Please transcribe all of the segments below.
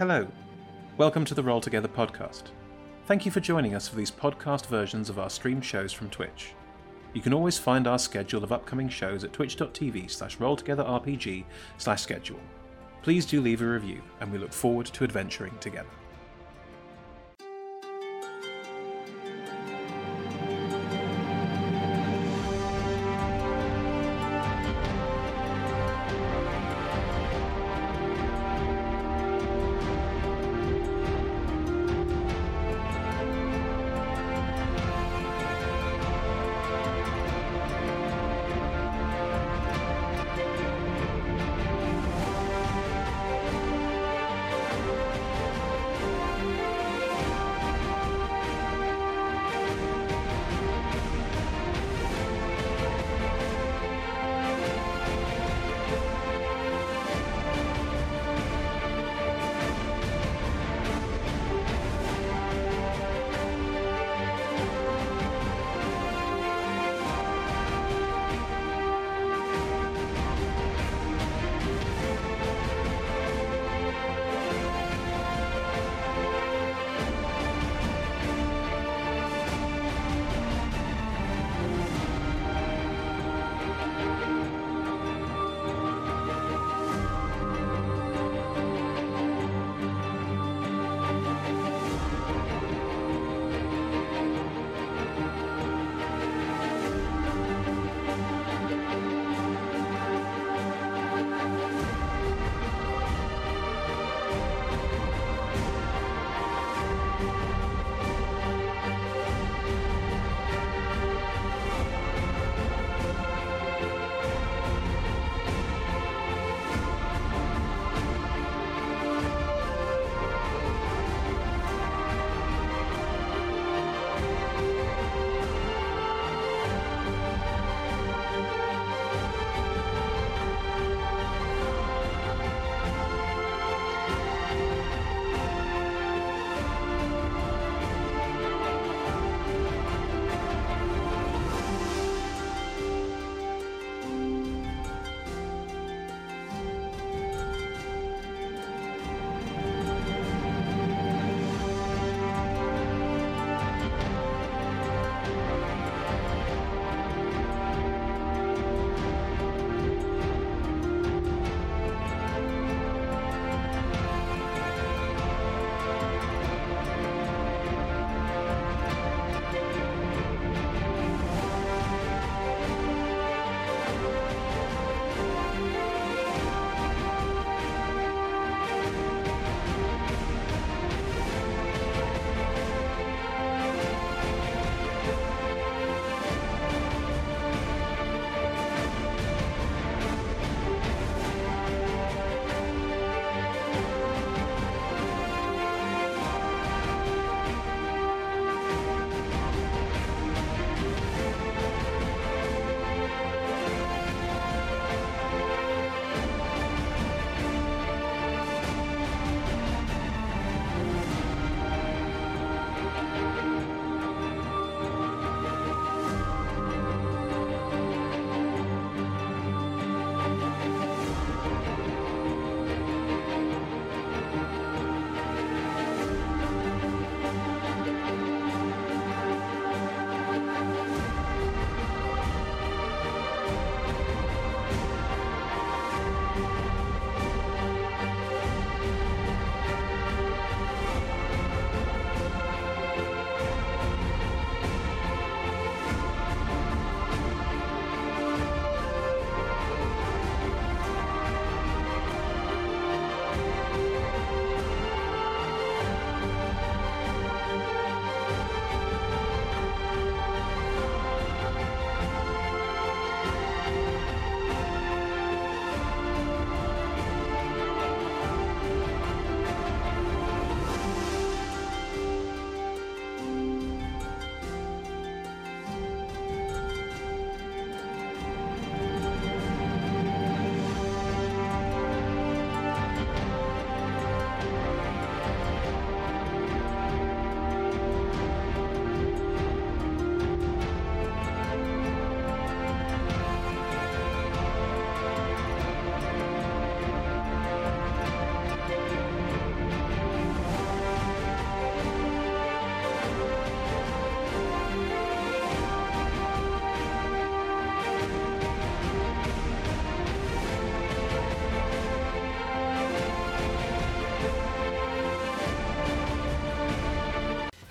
Hello. Welcome to the Roll Together podcast. Thank you for joining us for these podcast versions of our stream shows from Twitch. You can always find our schedule of upcoming shows at twitch.tv slash rolltogetherrpg slash schedule. Please do leave a review, and we look forward to adventuring together.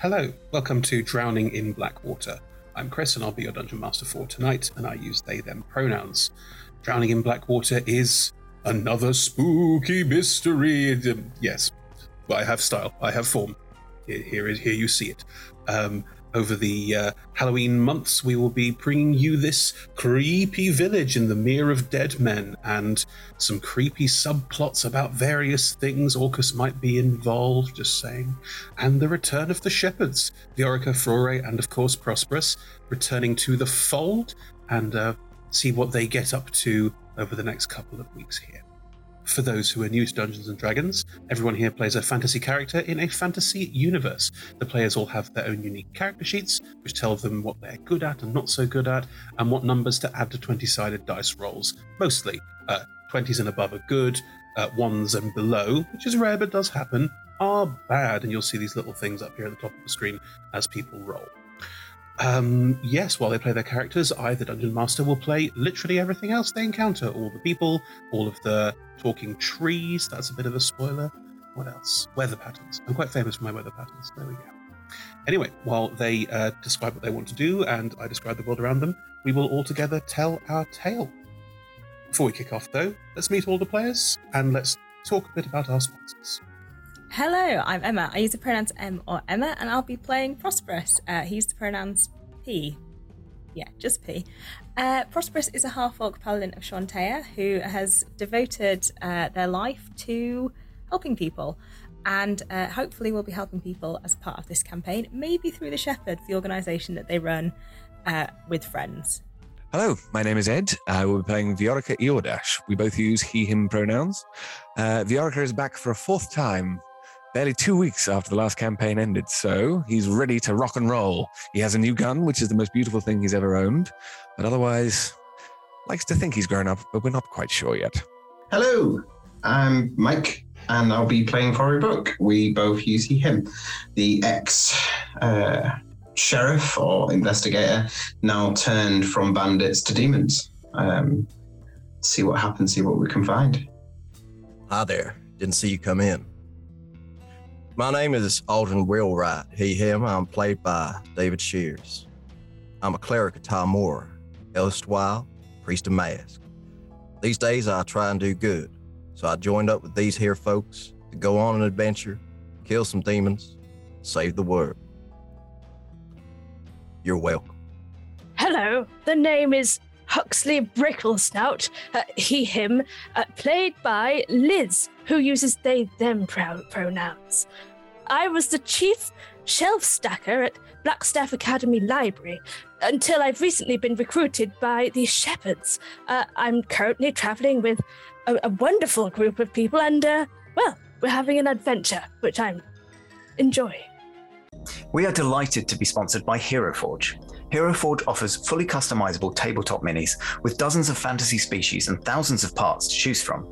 Hello, welcome to Drowning in Blackwater. I'm Chris and I'll be your dungeon master for tonight, and I use they them pronouns. Drowning in Blackwater is another spooky mystery. Yes, I have style, I have form. Here, here, here you see it. Um, over the uh, Halloween months, we will be bringing you this creepy village in the Mere of Dead Men and some creepy subplots about various things Orcus might be involved, just saying. And the return of the shepherds, Viorica, Flore, and of course Prosperous, returning to the fold and uh, see what they get up to over the next couple of weeks here. For those who are new to Dungeons and Dragons, everyone here plays a fantasy character in a fantasy universe. The players all have their own unique character sheets, which tell them what they're good at and not so good at, and what numbers to add to 20 sided dice rolls. Mostly, uh, 20s and above are good, uh, 1s and below, which is rare but does happen, are bad, and you'll see these little things up here at the top of the screen as people roll. Um, yes, while they play their characters, I, the Dungeon Master, will play literally everything else they encounter all the people, all of the talking trees. That's a bit of a spoiler. What else? Weather patterns. I'm quite famous for my weather patterns. There we go. Anyway, while they uh, describe what they want to do and I describe the world around them, we will all together tell our tale. Before we kick off, though, let's meet all the players and let's talk a bit about our sponsors. Hello, I'm Emma. I use the pronouns M or Emma, and I'll be playing Prosperous. Uh, he used the pronouns P. Yeah, just P. Uh, Prosperous is a half orc paladin of Chauntea who has devoted uh, their life to helping people. And uh, hopefully, will be helping people as part of this campaign, maybe through the Shepherds, the organisation that they run uh, with friends. Hello, my name is Ed. I will be playing Viorica Eordash. We both use he, him pronouns. Uh, Viorica is back for a fourth time, barely two weeks after the last campaign ended, so he's ready to rock and roll. He has a new gun, which is the most beautiful thing he's ever owned, but otherwise, likes to think he's grown up, but we're not quite sure yet. Hello, I'm Mike, and I'll be playing Cory Book. We both use he, him. The ex uh, sheriff or investigator now turned from bandits to demons. Um, see what happens, see what we can find. Hi there. Didn't see you come in. My name is Alden Wheelwright. He, him. I'm played by David Shears. I'm a cleric of Talmor, erstwhile priest of Mask. These days I try and do good, so I joined up with these here folks to go on an adventure, kill some demons, save the world. You're welcome. Hello, the name is Huxley Bricklesnout, uh, he, him, uh, played by Liz, who uses they, them pro- pronouns. I was the chief shelf stacker at Blackstaff Academy Library until I've recently been recruited by the Shepherds. Uh, I'm currently traveling with a, a wonderful group of people, and, uh, well, we're having an adventure, which I'm enjoying. We are delighted to be sponsored by HeroForge. HeroForge offers fully customizable tabletop minis with dozens of fantasy species and thousands of parts to choose from.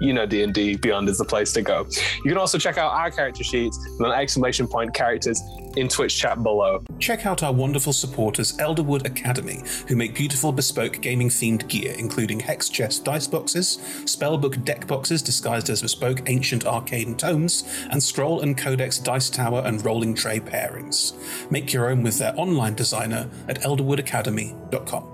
you know D&D Beyond is the place to go. You can also check out our character sheets and an exclamation point characters in Twitch chat below. Check out our wonderful supporters, Elderwood Academy, who make beautiful bespoke gaming themed gear, including hex chest dice boxes, spellbook deck boxes disguised as bespoke ancient arcane tomes, and scroll and codex dice tower and rolling tray pairings. Make your own with their online designer at elderwoodacademy.com.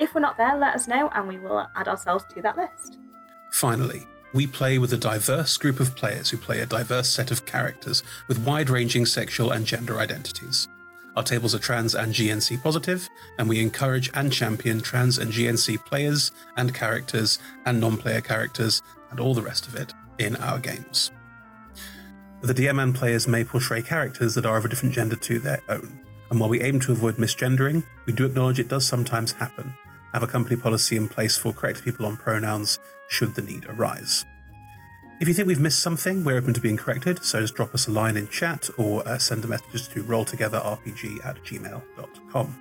If we're not there, let us know and we will add ourselves to that list. Finally, we play with a diverse group of players who play a diverse set of characters with wide ranging sexual and gender identities. Our tables are trans and GNC positive, and we encourage and champion trans and GNC players and characters and non player characters and all the rest of it in our games. The DM and players may portray characters that are of a different gender to their own, and while we aim to avoid misgendering, we do acknowledge it does sometimes happen. Have a company policy in place for correcting people on pronouns should the need arise. If you think we've missed something, we're open to being corrected, so just drop us a line in chat or uh, send a message to rolltogetherrpg at gmail.com.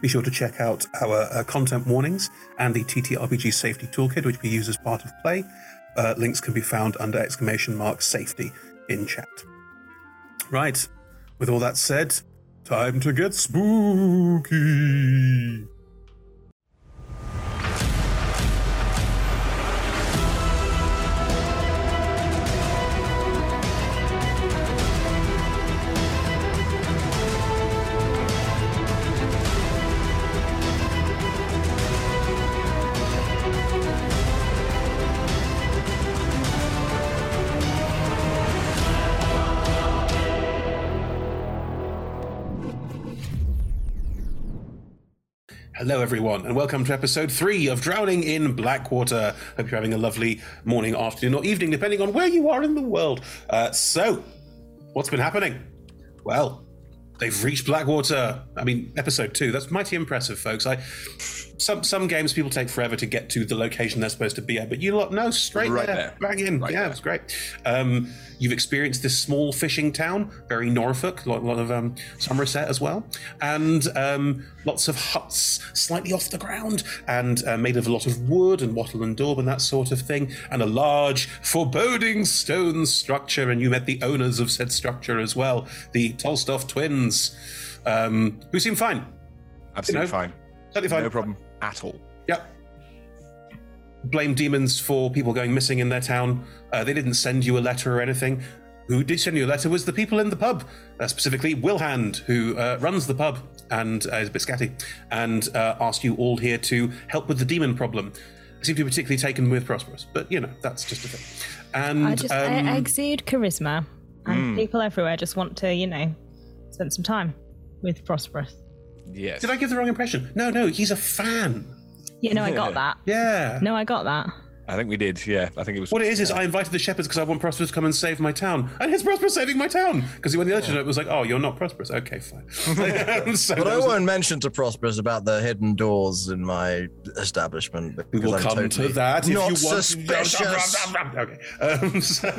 Be sure to check out our uh, content warnings and the TTRPG safety toolkit, which we use as part of play. Uh, links can be found under exclamation mark safety in chat. Right, with all that said, time to get spooky. Hello, everyone, and welcome to episode three of Drowning in Blackwater. Hope you're having a lovely morning, afternoon, or evening, depending on where you are in the world. Uh, so, what's been happening? Well, they've reached Blackwater. I mean, episode two. That's mighty impressive, folks. I some some games people take forever to get to the location they're supposed to be at, but you lot know straight Right there, there. bang in. yeah, it's great. Um, you've experienced this small fishing town, very Norfolk, a lot, lot of um, Somerset as well, and um, lots of huts slightly off the ground and uh, made of a lot of wood and wattle and daub and that sort of thing, and a large, foreboding stone structure. And you met the owners of said structure as well, the Tolstoff twins, um, who seem fine. Absolutely You know, fine. Totally fine. No problem at all. Yep. Blame demons for people going missing in their town. Uh, they didn't send you a letter or anything. Who did send you a letter was the people in the pub, uh, specifically Wilhand, who uh, runs the pub and uh, is a bit scatty, and uh, asked you all here to help with the demon problem. They seem to be particularly taken with Prosperous, but you know, that's just a thing. And I just um, I exude charisma, and Mm. people everywhere just want to, you know, spend some time with Prosperous. Yes. did I give the wrong impression? No, no, he's a fan. You know, I got that. Yeah. No, I got that. I think we did. Yeah, I think it was. What it is is I invited the shepherds because I want Prosperous to come and save my town, and it's Prosperous saving my town. Because he when the other it was like, "Oh, you're not Prosperous." Okay, fine. so but I won't mention to Prosperous about the hidden doors in my establishment. We will I'm come totally to that if not you want. suspicious. okay. Um, so,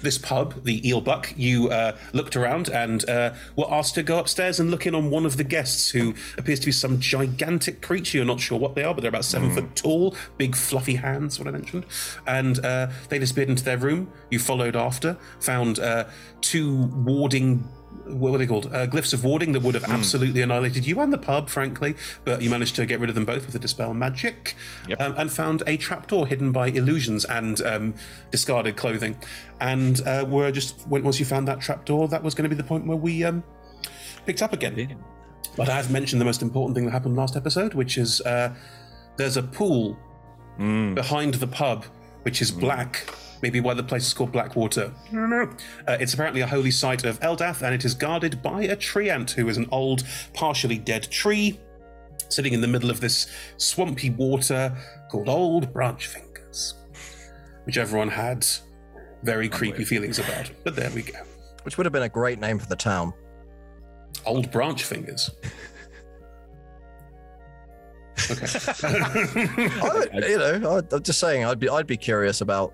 this pub, the Eel Buck, you uh, looked around and uh, were asked to go upstairs and look in on one of the guests, who appears to be some gigantic creature. You're not sure what they are, but they're about seven foot tall, big fluffy hands. What I mentioned, and uh, they disappeared into their room. You followed after, found uh, two warding what were they called? Uh, glyphs of warding that would have absolutely annihilated you and the pub, frankly, but you managed to get rid of them both with a dispel magic, um, and found a trapdoor hidden by illusions and um, discarded clothing. And uh, were just once you found that trapdoor, that was going to be the point where we um, picked up again. But I've mentioned the most important thing that happened last episode, which is uh, there's a pool behind the pub, which is black. Maybe why the place is called Blackwater. I don't know. Uh, it's apparently a holy site of Eldath, and it is guarded by a treant, who is an old, partially dead tree, sitting in the middle of this swampy water called Old Branch Fingers, which everyone had very creepy feelings about. But there we go. Which would have been a great name for the town. Old Branch Fingers. Okay. I, you know, I, I'm just saying, I'd be, I'd be curious about.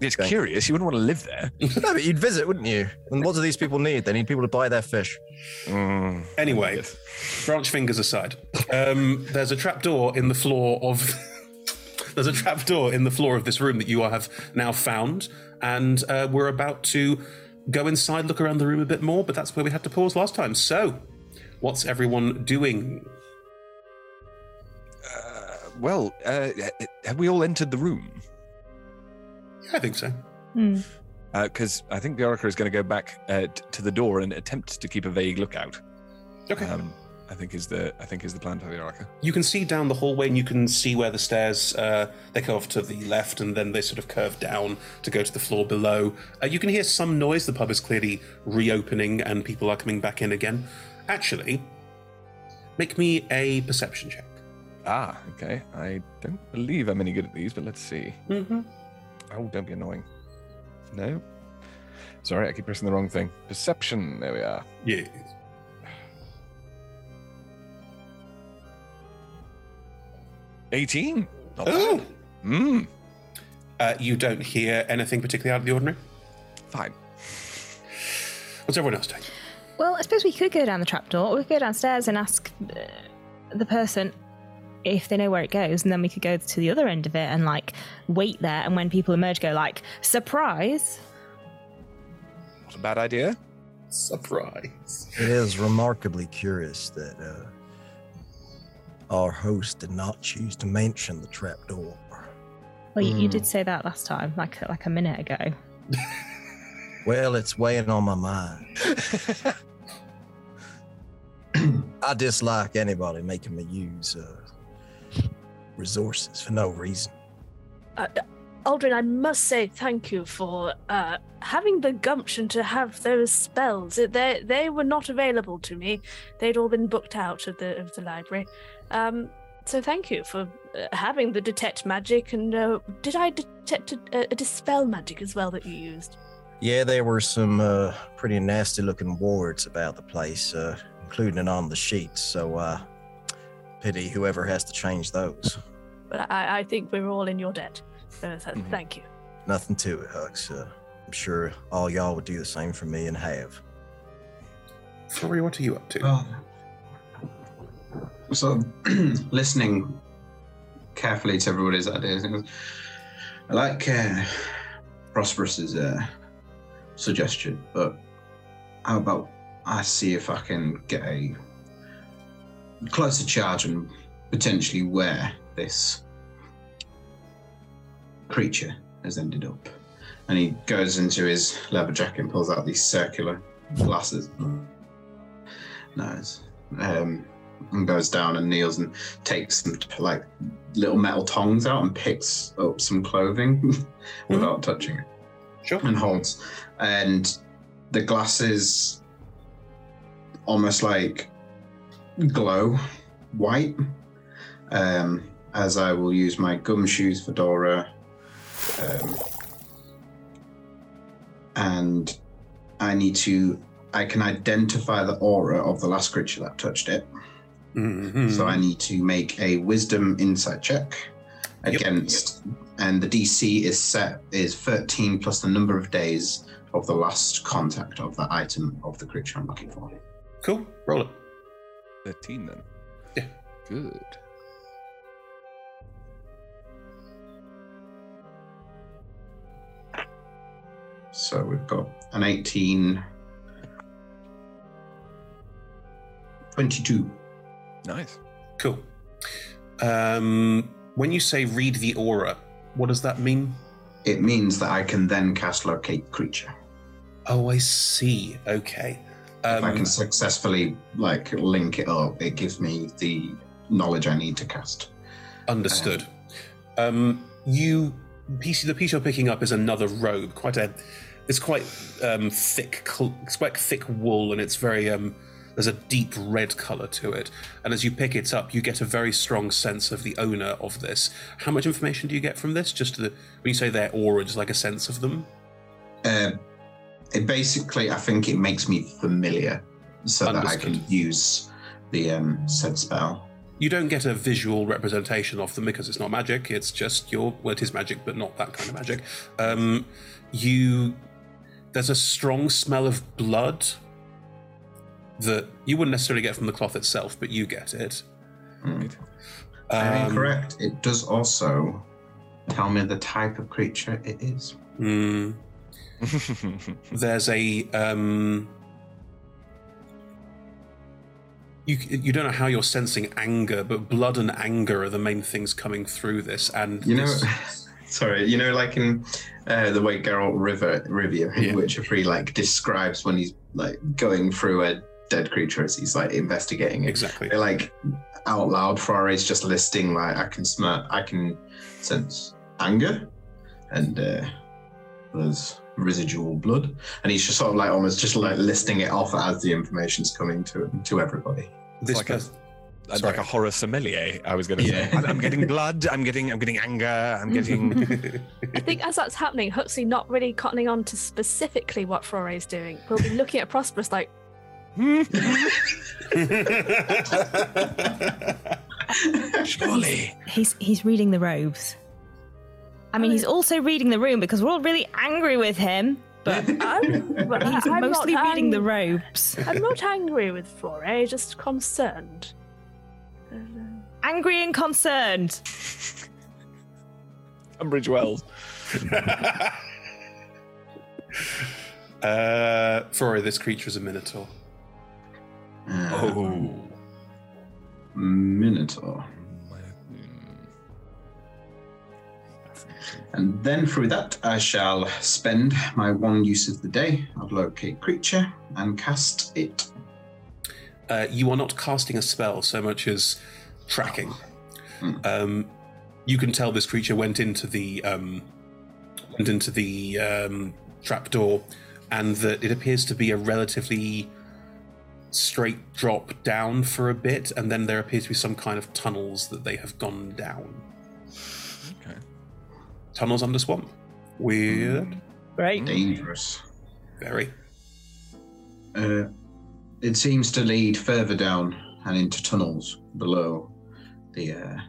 It's curious. You wouldn't want to live there. no, but you'd visit, wouldn't you? And what do these people need? They need people to buy their fish. Anyway, branch fingers aside, um, there's a trapdoor in the floor of. there's a trapdoor in the floor of this room that you have now found, and uh, we're about to go inside, look around the room a bit more. But that's where we had to pause last time. So, what's everyone doing? Well, uh, have we all entered the room? Yeah, I think so. Because I think Viorica is going to go back uh, t- to the door and attempt to keep a vague lookout. Okay. Um, I think is the I think is the plan for Viorica. You can see down the hallway, and you can see where the stairs uh, they go off to the left, and then they sort of curve down to go to the floor below. Uh, you can hear some noise. The pub is clearly reopening, and people are coming back in again. Actually, make me a perception check. Ah, okay. I don't believe I'm any good at these, but let's see. Mm-hmm. Oh, don't be annoying. No. Sorry, I keep pressing the wrong thing. Perception. There we are. Yeah. Eighteen. Not Oh. bad. Mm. Uh, you don't hear anything particularly out of the ordinary. Fine. What's everyone else doing? Well, I suppose we could go down the trapdoor. We could go downstairs and ask uh, the person if they know where it goes, and then we could go to the other end of it and like wait there. And when people emerge, go like surprise. Not a bad idea. Surprise. It is remarkably curious that uh, our host did not choose to mention the trapdoor. Well, you, you Hmm. did say that last time, like like a minute ago. Well, it's weighing on my mind. I dislike anybody making me use uh, resources for no reason. Uh, Aldrin, I must say thank you for uh, having the gumption to have those spells. They they were not available to me. They'd all been booked out of the of the library. Um, so thank you for uh, having the detect magic. And uh, did I detect a, a dispel magic as well that you used? Yeah, there were some uh, pretty nasty looking wards about the place, uh, including on the sheets. So, uh, pity whoever has to change those. But I, I think we're all in your debt. So Thank you. Nothing to it, Hux. Uh, I'm sure all y'all would do the same for me and have. Flurry, what are you up to? Oh. So, listening carefully to everybody's ideas, I like uh, Prosperous's uh, suggestion, but how about I see if I can get a closer charge and potentially where this creature has ended up. And he goes into his leather jacket and pulls out these circular glasses. Nice. Um, and goes down and kneels and takes some like little metal tongs out and picks up some clothing without touching it. Sure. And holds. And the glasses almost like glow white. Um, as I will use my gumshoes fedora. Um, and I need to I can identify the aura of the last creature that touched it. Mm-hmm. So I need to make a wisdom insight check against and the DC is set is 13 plus the number of days of the last contact of the item of the creature I'm looking for. Cool. Roll it. 13 then. Yeah. Good. So we've got an 18 22. Nice. Cool. Um, when you say read the aura, what does that mean? It means that I can then cast locate creature. Oh, I see. Okay. If I Um, can successfully like link it up, it gives me the knowledge I need to cast. Understood. Um, you piece the piece you're picking up is another robe. Quite a, it's quite um, thick. It's quite thick wool, and it's very um, there's a deep red color to it. And as you pick it up, you get a very strong sense of the owner of this. How much information do you get from this? Just the when you say their aura, just like a sense of them. Uh, it basically, I think it makes me familiar, so that I can use the um, said spell. You don't get a visual representation of them because it's not magic. It's just your well, it is magic, but not that kind of magic. Um, you there's a strong smell of blood that you wouldn't necessarily get from the cloth itself, but you get it. And Um, incorrect. It does also tell me the type of creature it is. Mm. There's a um, you you don't know how you're sensing anger, but blood and anger are the main things coming through this. And You know, sorry, you know, like in uh, the way Geralt River Rivia in Witcher Free like describes when he's like going through a dead creature as he's like investigating it. Exactly. They're like out loud. Flores just listing like I can smell, I can sense anger, and uh, there's residual blood, and he's just sort of like almost just like listing it off as the information's coming to to everybody. This like, a, like a horror sommelier. I was going to Yeah. say. I'm, I'm getting blood. I'm getting. I'm getting anger. I'm getting. I think as that's happening, Huxley not really cottoning on to specifically what Flore is doing. We'll be looking at Prosperous like, hmm? Surely. He's he's reading the robes. I mean, he's also reading the room because we're all really angry with him. But I'm, but he's I'm mostly not reading the ang- robes. I'm not angry with Flore, just concerned. Angry and concerned. Tunbridge Wells. uh, Flora, this creature is a minotaur. oh, Minotaur. And then through that, I shall spend my one use of the day of locate creature and cast it. Uh, you are not casting a spell so much as tracking. Um, you can tell this creature went into the um, into the um, trapdoor, and that it appears to be a relatively straight drop down for a bit, and then there appears to be some kind of tunnels that they have gone down. Okay. Tunnels under swamp. Weird. Great. Dangerous. Very. Uh, it seems to lead further down and into tunnels below the uh,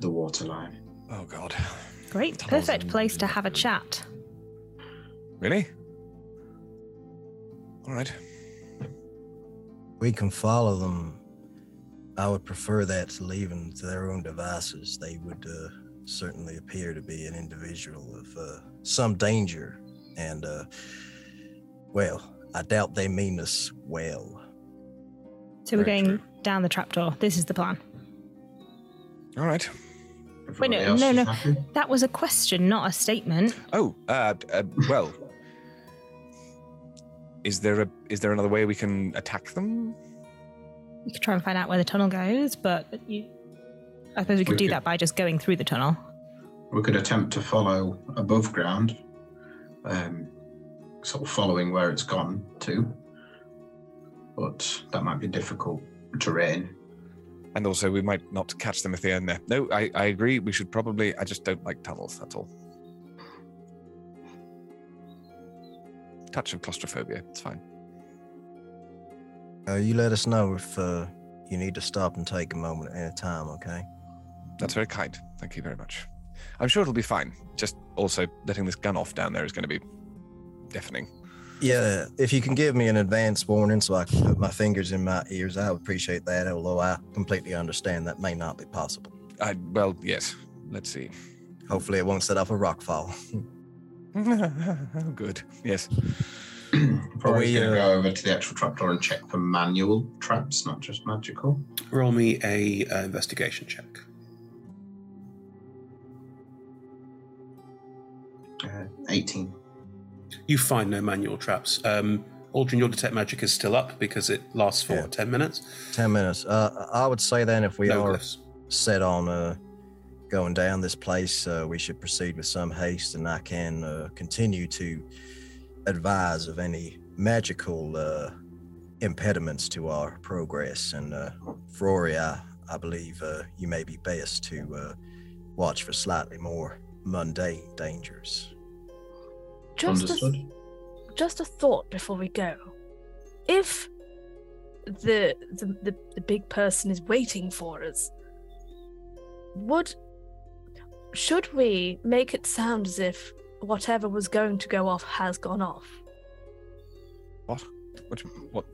the waterline. Oh God. Great. Tunnels Perfect place to have a chat. Really? All right. We can follow them. I would prefer that to leaving to their own devices. They would uh, certainly appear to be an individual of uh, some danger, and uh, well, I doubt they mean us well. So we're Very going down the trapdoor. This is the plan. All right. Wait, no, no, no. happy? That was a question, not a statement. Oh, uh, uh, well. Is there a is there another way we can attack them? We could try and find out where the tunnel goes, but you. I suppose we could We do could- that by just going through the tunnel. We could attempt to follow above ground, um, sort of following where it's gone to, but that might be difficult terrain. And also, we might not catch them if they are in there. No, I, I agree. We should probably. I just don't like tunnels. That's all. Touch of claustrophobia. It's fine. Uh, you let us know if uh, you need to stop and take a moment at any time, okay? That's very kind. Thank you very much. I'm sure it'll be fine. Just also letting this gun off down there is going to be deafening. Yeah, if you can give me an advance warning so I can put my fingers in my ears, I would appreciate that, although I completely understand that may not be possible. I well, yes. Let's see. Hopefully, it won't set off a rock fall. oh, good. Yes. Probably we, going to uh, go over to the actual trapdoor and check for manual traps, not just magical. Roll me a uh, investigation check. Uh, 18. You find no manual traps. Um, Aldrin, your detect magic is still up because it lasts for Yeah. ten minutes. 10 minutes. Uh, I would say then if we no are glyphs. set on uh, going down this place, uh, we should proceed with some haste, and I can uh, continue to advise of any magical uh, impediments to our progress. And uh, Rory, I, I believe uh, you may be best to uh, watch for slightly more mundane dangers. Just a, just a thought before we go. If the, the the the big person is waiting for us, would should we make it sound as if whatever was going to go off has gone off, What? What? What?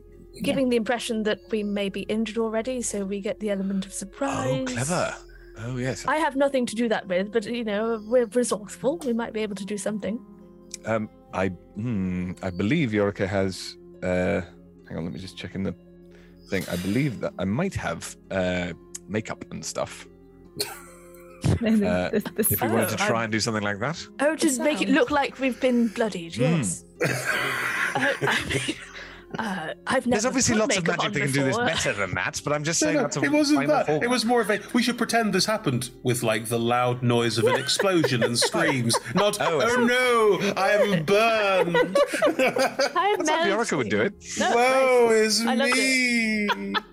giving the impression that we may be injured already, so we get the element of oh, surprise. Oh, clever. Oh, yes. I have nothing to do that with, but you know we're resourceful. We might be able to do something. Um, I hmm, I believe Viorica has. Uh, hang on, let me just check in the thing. I believe that I might have uh, makeup and stuff. Uh, The- the- the if we wanted to Oh, try I- and do something like that. Oh, just make it sound. look like we've been bloodied. Hmm. Yes. Uh, I mean, uh, I've never. There's obviously lots of magic on that can do this better than that, but I'm just No, saying no, that's a it wasn't final that. form. It was more of a. We should pretend this happened with like the loud noise of an explosion and screams. Not. Oh, Oh, no! I am burned. I'm That's how Viorica would do it. No, Woe nice. is I me.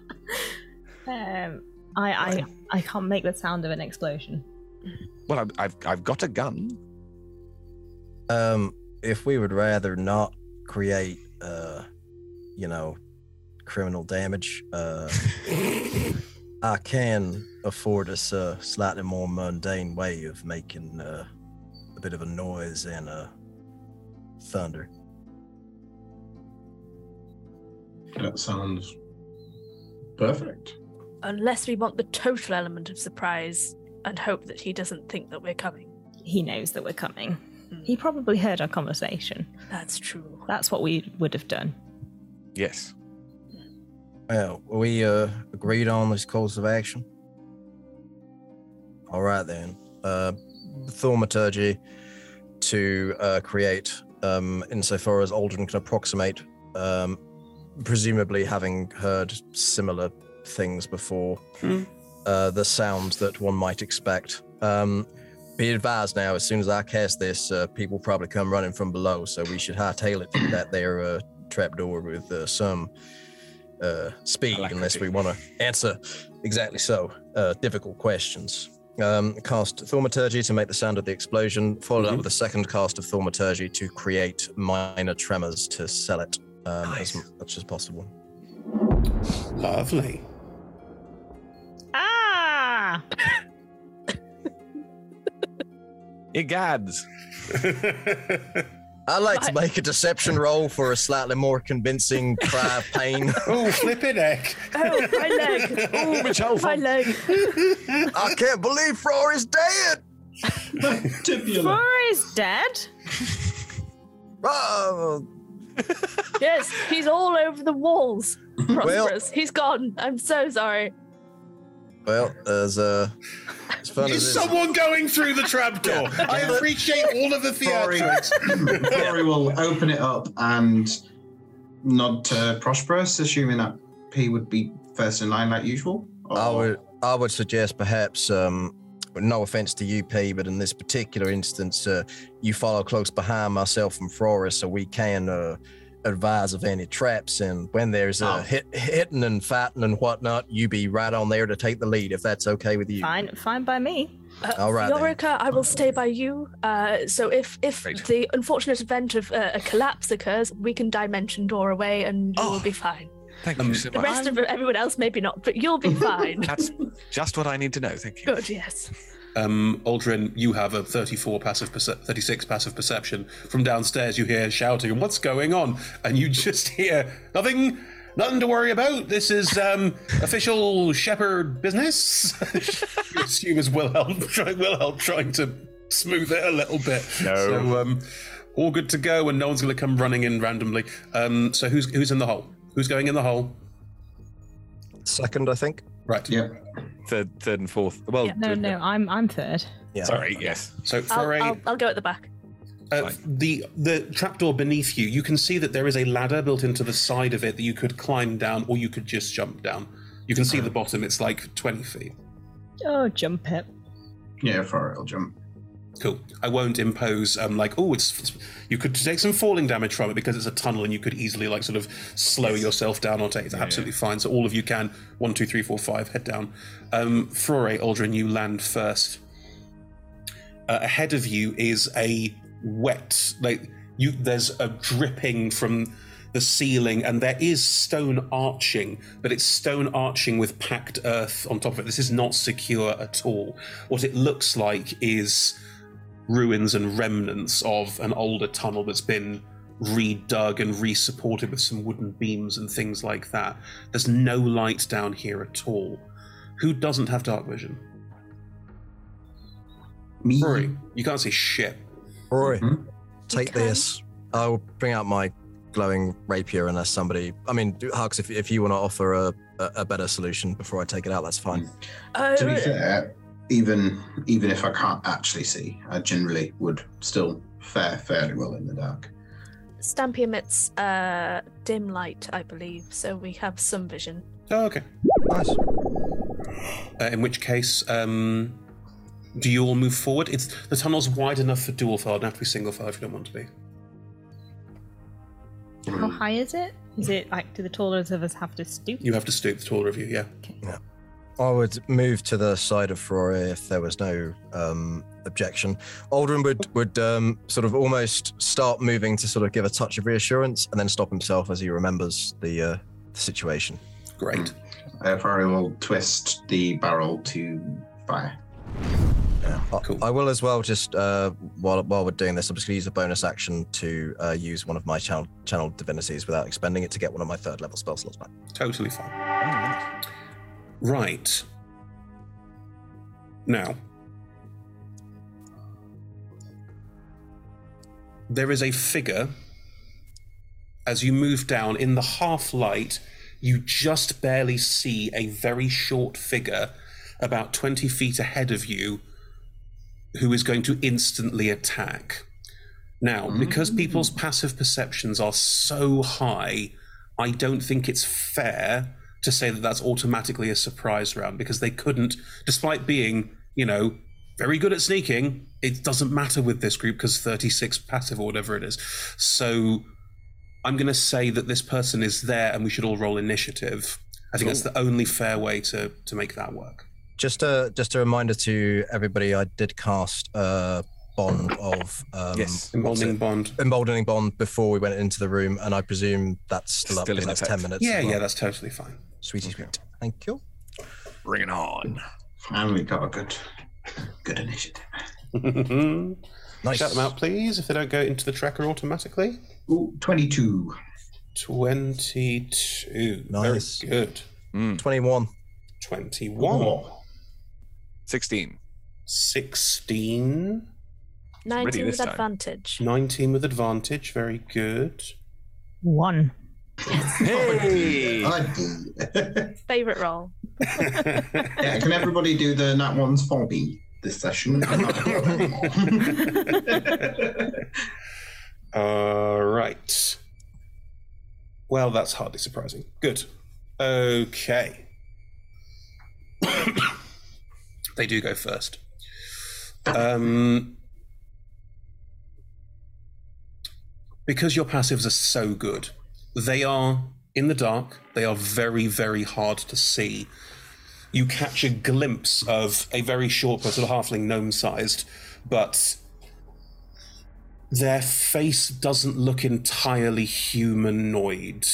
Um, I, I, I can't make the sound of an explosion. Well, I've, I've I've got a gun. Um, if we would rather not create, uh, you know, criminal damage, uh, I can afford us a slightly more mundane way of making uh, a bit of a noise and uh, thunder. That sounds perfect. Unless we want the total element of surprise and hope that he doesn't think that we're coming. He knows that we're coming. He probably heard our conversation. That's true. That's what we would have done. Yes. Well, we uh, agreed on this course of action. All right then. Uh, thaumaturgy to uh, create, um, insofar as Aldrin can approximate, um, presumably having heard similar things before, Hmm. uh, the sounds that one might expect. Um, Be advised now, as soon as I cast this, uh, people probably come running from below, so we should hightail it through that there uh, trapdoor with uh, some uh, speed, unless we want to answer exactly so uh, difficult questions. Um, cast Thaumaturgy to make the sound of the explosion, followed up with a second cast of Thaumaturgy to create minor tremors to sell it um, as much as possible. Lovely. Ah! Egads. I'd like to make a deception roll for a slightly more convincing cry of pain. oh, flipping heck. Oh, my leg. Oh, my child. my leg. I can't believe Fror is dead. Flora is dead. Oh, yes, he's all over the walls. Prosperous. he's gone. I'm so sorry. Well, there's uh, as fun Is as this, someone going through the trapdoor? I appreciate all of the Rory, theatrics. Rory will open it up and nod to Prosperous, assuming that P would be first in line like usual. I would I would suggest perhaps um, no offense to you, P, but in this particular instance, uh, you follow close behind myself and Flora, so we can uh, advise of any traps. And when there's uh, Oh. hit, hitting and fighting and whatnot, you be right on there to take the lead, if that's okay with you. Fine, fine by me. Uh, All right, then. Viorica, I will stay by you. Uh, so if if the unfortunate event of uh, a collapse occurs, we can dimension door away, and you Oh. will be fine. Thank you so much. The much. rest of everyone else, maybe not, but you'll be fine. That's just what I need to know. Thank you. Good, yes. Um, Aldrin, you have a 34 passive, perce- 36 passive perception. From downstairs, you hear shouting, "What's going on?" And you just hear nothing. Nothing to worry about. This is um, official shepherd business. you assume is Wilhelm, try, Wilhelm trying to smooth it a little bit. No. So, um, all good to go, and no one's going to come running in randomly. Um, so who's who's in the hole? Who's going in the hole? Second, I think. Right. Yeah. Third, third and fourth. Well, No, no, I'm I'm third. Yeah. sorry. Yes. So I'll, Foray, I'll, I'll go at the back. Uh, the the trapdoor beneath you, you can see that there is a ladder built into the side of it that you could climb down, or you could just jump down. You can see the bottom; it's like twenty feet. Oh, jump it. Yeah, Rory will jump. Cool. I won't impose um like oh it's, it's- you could take some falling damage from it because it's a tunnel and you could easily like sort of slow yourself down or take it. It's absolutely fine. So all of you can one two three four five head down. Um, Flore Aldrin, you land first. Uh, ahead of you is a wet like you. There's a dripping from the ceiling and there is stone arching, but it's stone arching with packed earth on top of it. This is not secure at all. What it looks like is ruins and remnants of an older tunnel that's been redug and re-supported with some wooden beams and things like that. There's no light down here at all. Who doesn't have dark vision? Me. Rory, you can't see shit. Rory, Mhm. take this. I'll bring out my glowing rapier unless somebody. I mean, do- Hux, if, if you want to offer a, a, a better solution before I take it out, that's fine. Uh, To be fair, even even if I can't actually see, I generally would still fare fairly well in the dark. Stampy emits uh, dim light, I believe, so we have some vision. Oh, okay. Nice. Uh, in which case, um, do you all move forward? It's the tunnel's wide enough for dual file. Don't have to be single file if you don't want to be. How high is it? Is it like do the taller of us have to stoop? You have to stoop the taller of you. Yeah. I would move to the side of Ferrari if there was no um, objection. Aldrin would would um, sort of almost start moving to sort of give a touch of reassurance, and then stop himself as he remembers the, uh, the situation. Great. Uh, Rory will twist the barrel to fire. I, Cool. I will as well. Just uh, while while we're doing this, I'm just going to use a bonus action to uh, use one of my channel channel divinities without expending it to get one of my third level spell slots back. Totally fine. Right. Now, there is a figure. As you move down in the half light, you just barely see a very short figure about 20 feet ahead of you who is going to instantly attack. Now, because mm. people's passive perceptions are so high, I don't think it's fair to say that that's automatically a surprise round because they couldn't, despite being, you know, very good at sneaking. It doesn't matter with this group because 36 passive or whatever it is. So I'm going to say that this person is there and we should all roll initiative. I think that's the only fair way to, to make that work. Just a just a reminder to everybody, I did cast a bond of um, Yes, emboldening bond. emboldening bond before we went into the room, and I presume that's still, up Still in in the next effect. ten minutes. Yeah, well. yeah, that's totally fine. sweetie sweet. Thank you. Bring it on. And we got a good, good initiative. Nice. Shout them out, please, if they don't go into the tracker automatically. Ooh, 22. 22. Nice. Very good. Hmm. Twenty-one. 21. Oh. 16. 16. 19 with time. advantage. 19 with advantage. Very good. One. Hey! Favorite role. yeah, can everybody do the nat ones for me this session? All right. Well, that's hardly surprising. Good. Okay. they do go first. Um, because your passives are so good, they are in the dark, they are very, very hard to see. You catch a glimpse of a very short, sort of halfling gnome sized, but their face doesn't look entirely humanoid.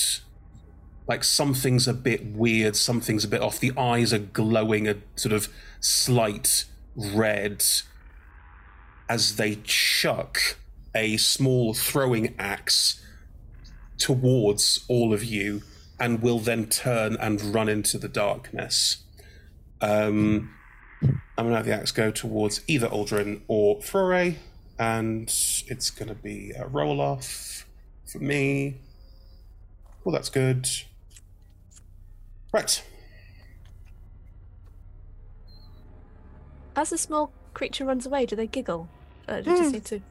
Like something's a bit weird, something's a bit off. The eyes are glowing a sort of slight red as they chuck a small throwing axe towards all of you and will then turn and run into the darkness. Um, I'm gonna have the axe go towards either Aldrin or Flore, and it's gonna be a roll off for me. Well, that's good. Right. As the small creature runs away, do they giggle? Uh, do you just need to.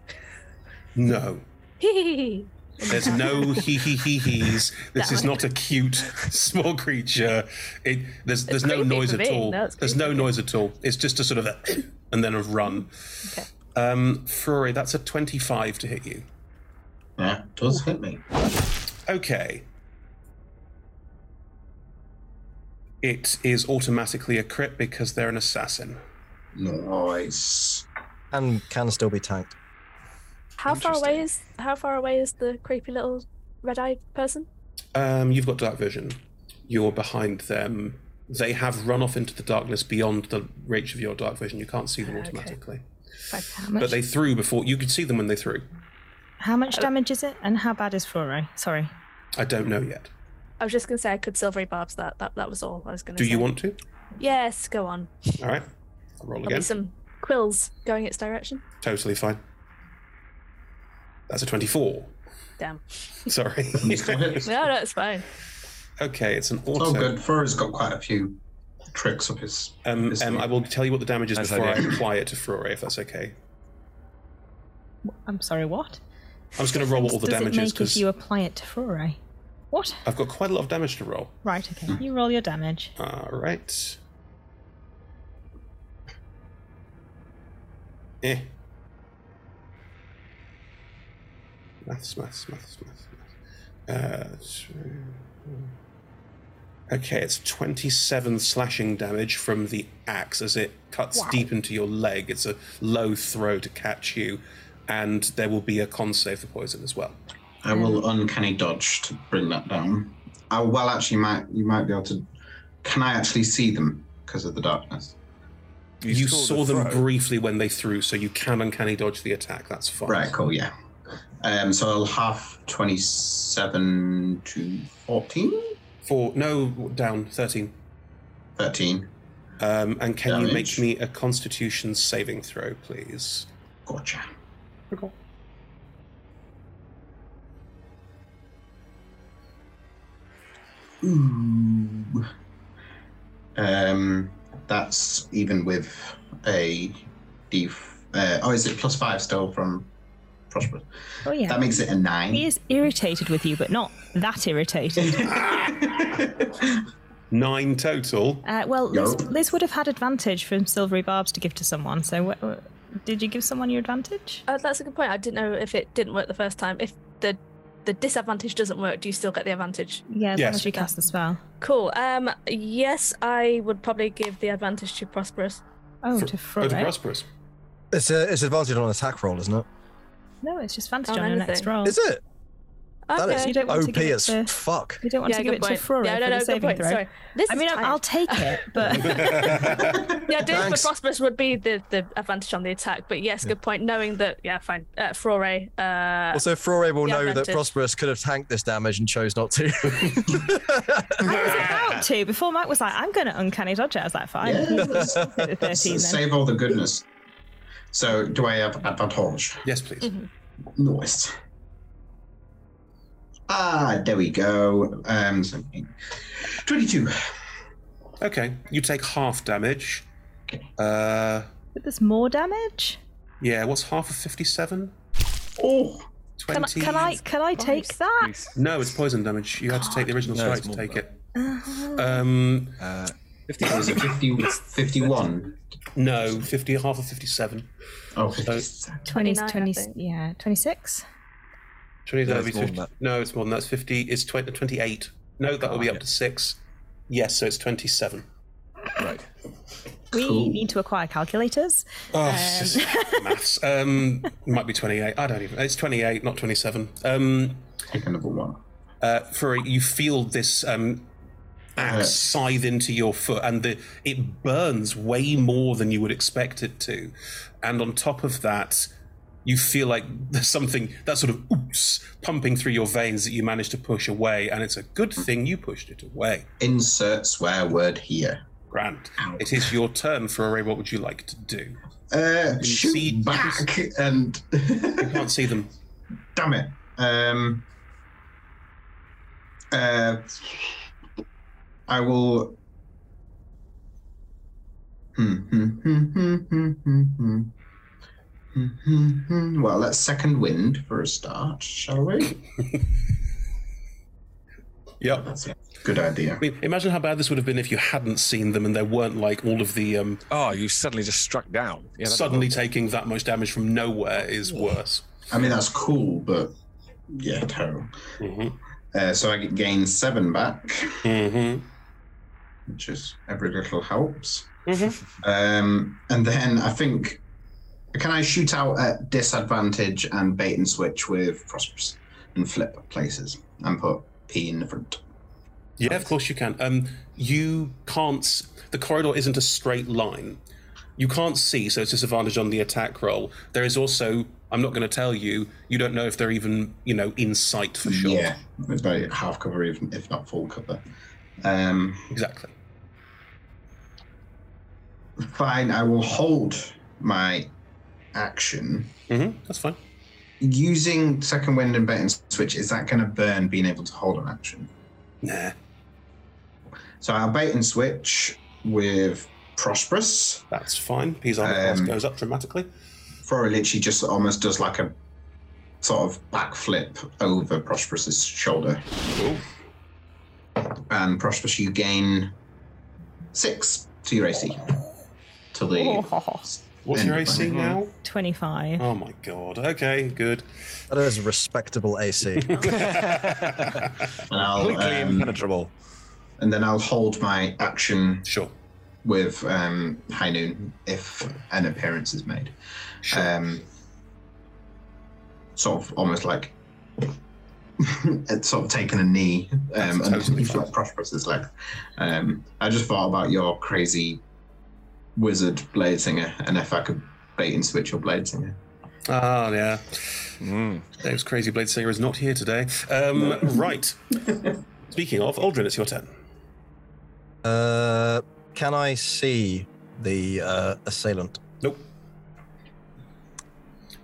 No. Hee There's no hee hee hee hees. This is not a cute small creature. It there's there's no noise at all. No, there's no noise at all. It's just a sort of a and then a run. Okay. Um, Fury, that's a 25 to hit you. yeah, does hit me. Okay. It is automatically a crit because they're an assassin. Nice. And can still be tanked. How far away is how far away is the creepy little red-eyed person? Um, you've got dark vision. You're behind them. They have run off into the darkness beyond the reach of your dark vision. You can't see them automatically. How much, But they threw before. You could see them when they threw. how much uh, damage is it? And how bad is Furo? Sorry. I don't know yet. I was just gonna say I could silvery barbs that. That that was all I was gonna Do say. you want to? Yes, go on. All right. I'll roll again. some quills going its direction. Totally fine. That's a 24. Damn. Sorry. no, no, it's fine. okay, it's an auto. Oh, auto. good. Fur's got quite a few tricks of his. Um, his um. I will tell you what the damage is Nice before idea. I apply it to Furore, if that's okay. I'm sorry, what? I'm just going to roll all the Does it damages make if because you apply it to Furo? What? I've got quite a lot of damage to roll. Right, okay. You roll your damage. All right. Eh. Maths, maths, maths, maths, maths. Uh, okay, it's 27 slashing damage from the axe as it cuts Wow. deep into your leg. It's a low throw to catch you, and there will be a con save for poison as well. I will uncanny dodge to bring that down. I, well, actually, might you might be able to. Can I actually see them because of the darkness? You, saw saw the them throw. briefly when they threw, so you can uncanny dodge the attack. That's fine. Right, cool, yeah. Um, so I'll half twenty-seven to fourteen. Four, no, down, 13. 13. Um, and can you make me a constitution saving throw, please? Gotcha. Okay. Ooh. Um, that's even with a D. Uh, oh, is it plus five still from Prosperous? Oh, yeah. That makes it a nine. He is irritated with you, but not that irritated. Nine total. Uh, well, Liz, Liz would have had advantage from silvery barbs to give to someone. So, wh- wh- did you give someone your advantage? Oh, that's a good point. I didn't know if it didn't work the first time. If the the disadvantage doesn't work, do you still get the advantage? Yeah, as long as you cast the spell. Cool. Um, yes, I would probably give the advantage to Prosperous. Oh, to Oh, to prosperous. It's a it's advantage on an attack roll, isn't it? No, it's just advantage On on your next roll. Is it? That Okay. is You don't want OP give it as to- fuck. You don't want Yeah, to give good it to point. Frora Yeah, no, for no, the good saving point. throw. Sorry. This I mean, tight. I'll take it, but The idea for Prosperous would be the, the advantage on the attack, but yes, good point. Knowing that, yeah, fine. Uh, Flore, uh, Also, Flore will the know that. Prosperous could have tanked this damage and chose not to. I was about to. Before Mike was like, I'm going to uncanny dodge it. I was like, fine. Yeah. Let's hit the 13 then. Save all the goodness. So, do I have advantage? Yes, please. Nice. Ah, there we go. Um, so- 22. Okay, you take half damage. Uh, But there's more damage. yeah. What's half of fifty-seven? Oh, Can I, Twenty. can I can I take that? No, it's poison damage. You had to take the original No, strike it's to more take than it. Um, Uh, Was it 50, 51? No, fifty. Half of fifty-seven. Oh, So 20, 29, 20 yeah, 26. twenty. Yeah, it's be more than 50 that. No, it's more than that. It's fifty. It's 20, 28. No, that will be up to six. Yes, so it's twenty-seven. right. We Cool. need to acquire calculators. Oh, it's just maths. Um, might be twenty-eight. I don't even. It's twenty-eight, not twenty-seven. Um, Take another one. uh, for you feel this um, axe scythe into your foot, and the it burns way more than you would expect it to. And on top of that, you feel like there's something that sort of oops pumping through your veins that you managed to push away, and it's a good thing you pushed it away. Insert swear word here. Grant, it is your turn for a ray. What would you like to do? Uh, shoot see- back and. You can't see them. Damn it. Um. Uh. I will. Hmm, hmm, hmm, hmm, hmm, hmm, hmm. Hmm, hmm, hmm. Well, let's second wind for a start, shall we? Yep. That's a good idea. I mean, imagine how bad this would have been if you hadn't seen them and there weren't like all of the um, Oh, you suddenly just struck down. Yeah, suddenly horrible. taking that much damage from nowhere is worse. I mean, that's cool, but yeah, terrible. Mm-hmm. Uh, so I gain seven back, Mm-hmm. Which is every little helps. Mm-hmm. Um, and then I think, can I shoot out at disadvantage and bait and switch with Prosperous and flip places and put P in the front? Yeah, of course you can. Um, you can't. The corridor isn't a straight line. You can't see, so it's disadvantage on the attack roll. There is also. I'm not going to tell you. You don't know if they're even, you know, in sight for sure. Yeah, it's about half cover, even if not full cover. Um, Exactly. Fine, I will hold my action. Mm-hmm. That's fine. Using second wind and bait and switch, is that going to burn being able to hold an action? Nah. So I'll bait and switch with Prosperous. That's fine. P's armor class Um, goes up dramatically. Fro literally just almost does like a sort of backflip over Prosperous's shoulder. Cool. And Prosperous, you gain six to your AC. To the. What's your AC now? 25. Oh my god. Okay, good. That is a respectable AC. And I'll, Completely um, impenetrable. and then I'll hold my action Sure. with um, High Noon if an appearance is made. Sure. Um, sort of almost like it's sort of taking a knee um, That's totally underneath fine. like Prosperous's leg. Um, I just thought about your crazy wizard blade singer and if I could bait and switch your blade singer. Ah, yeah. Mm. Dave's crazy blade singer is not here today. Um, right. Speaking of, Aldrin, it's your turn. Uh, can I see the uh, assailant? Nope.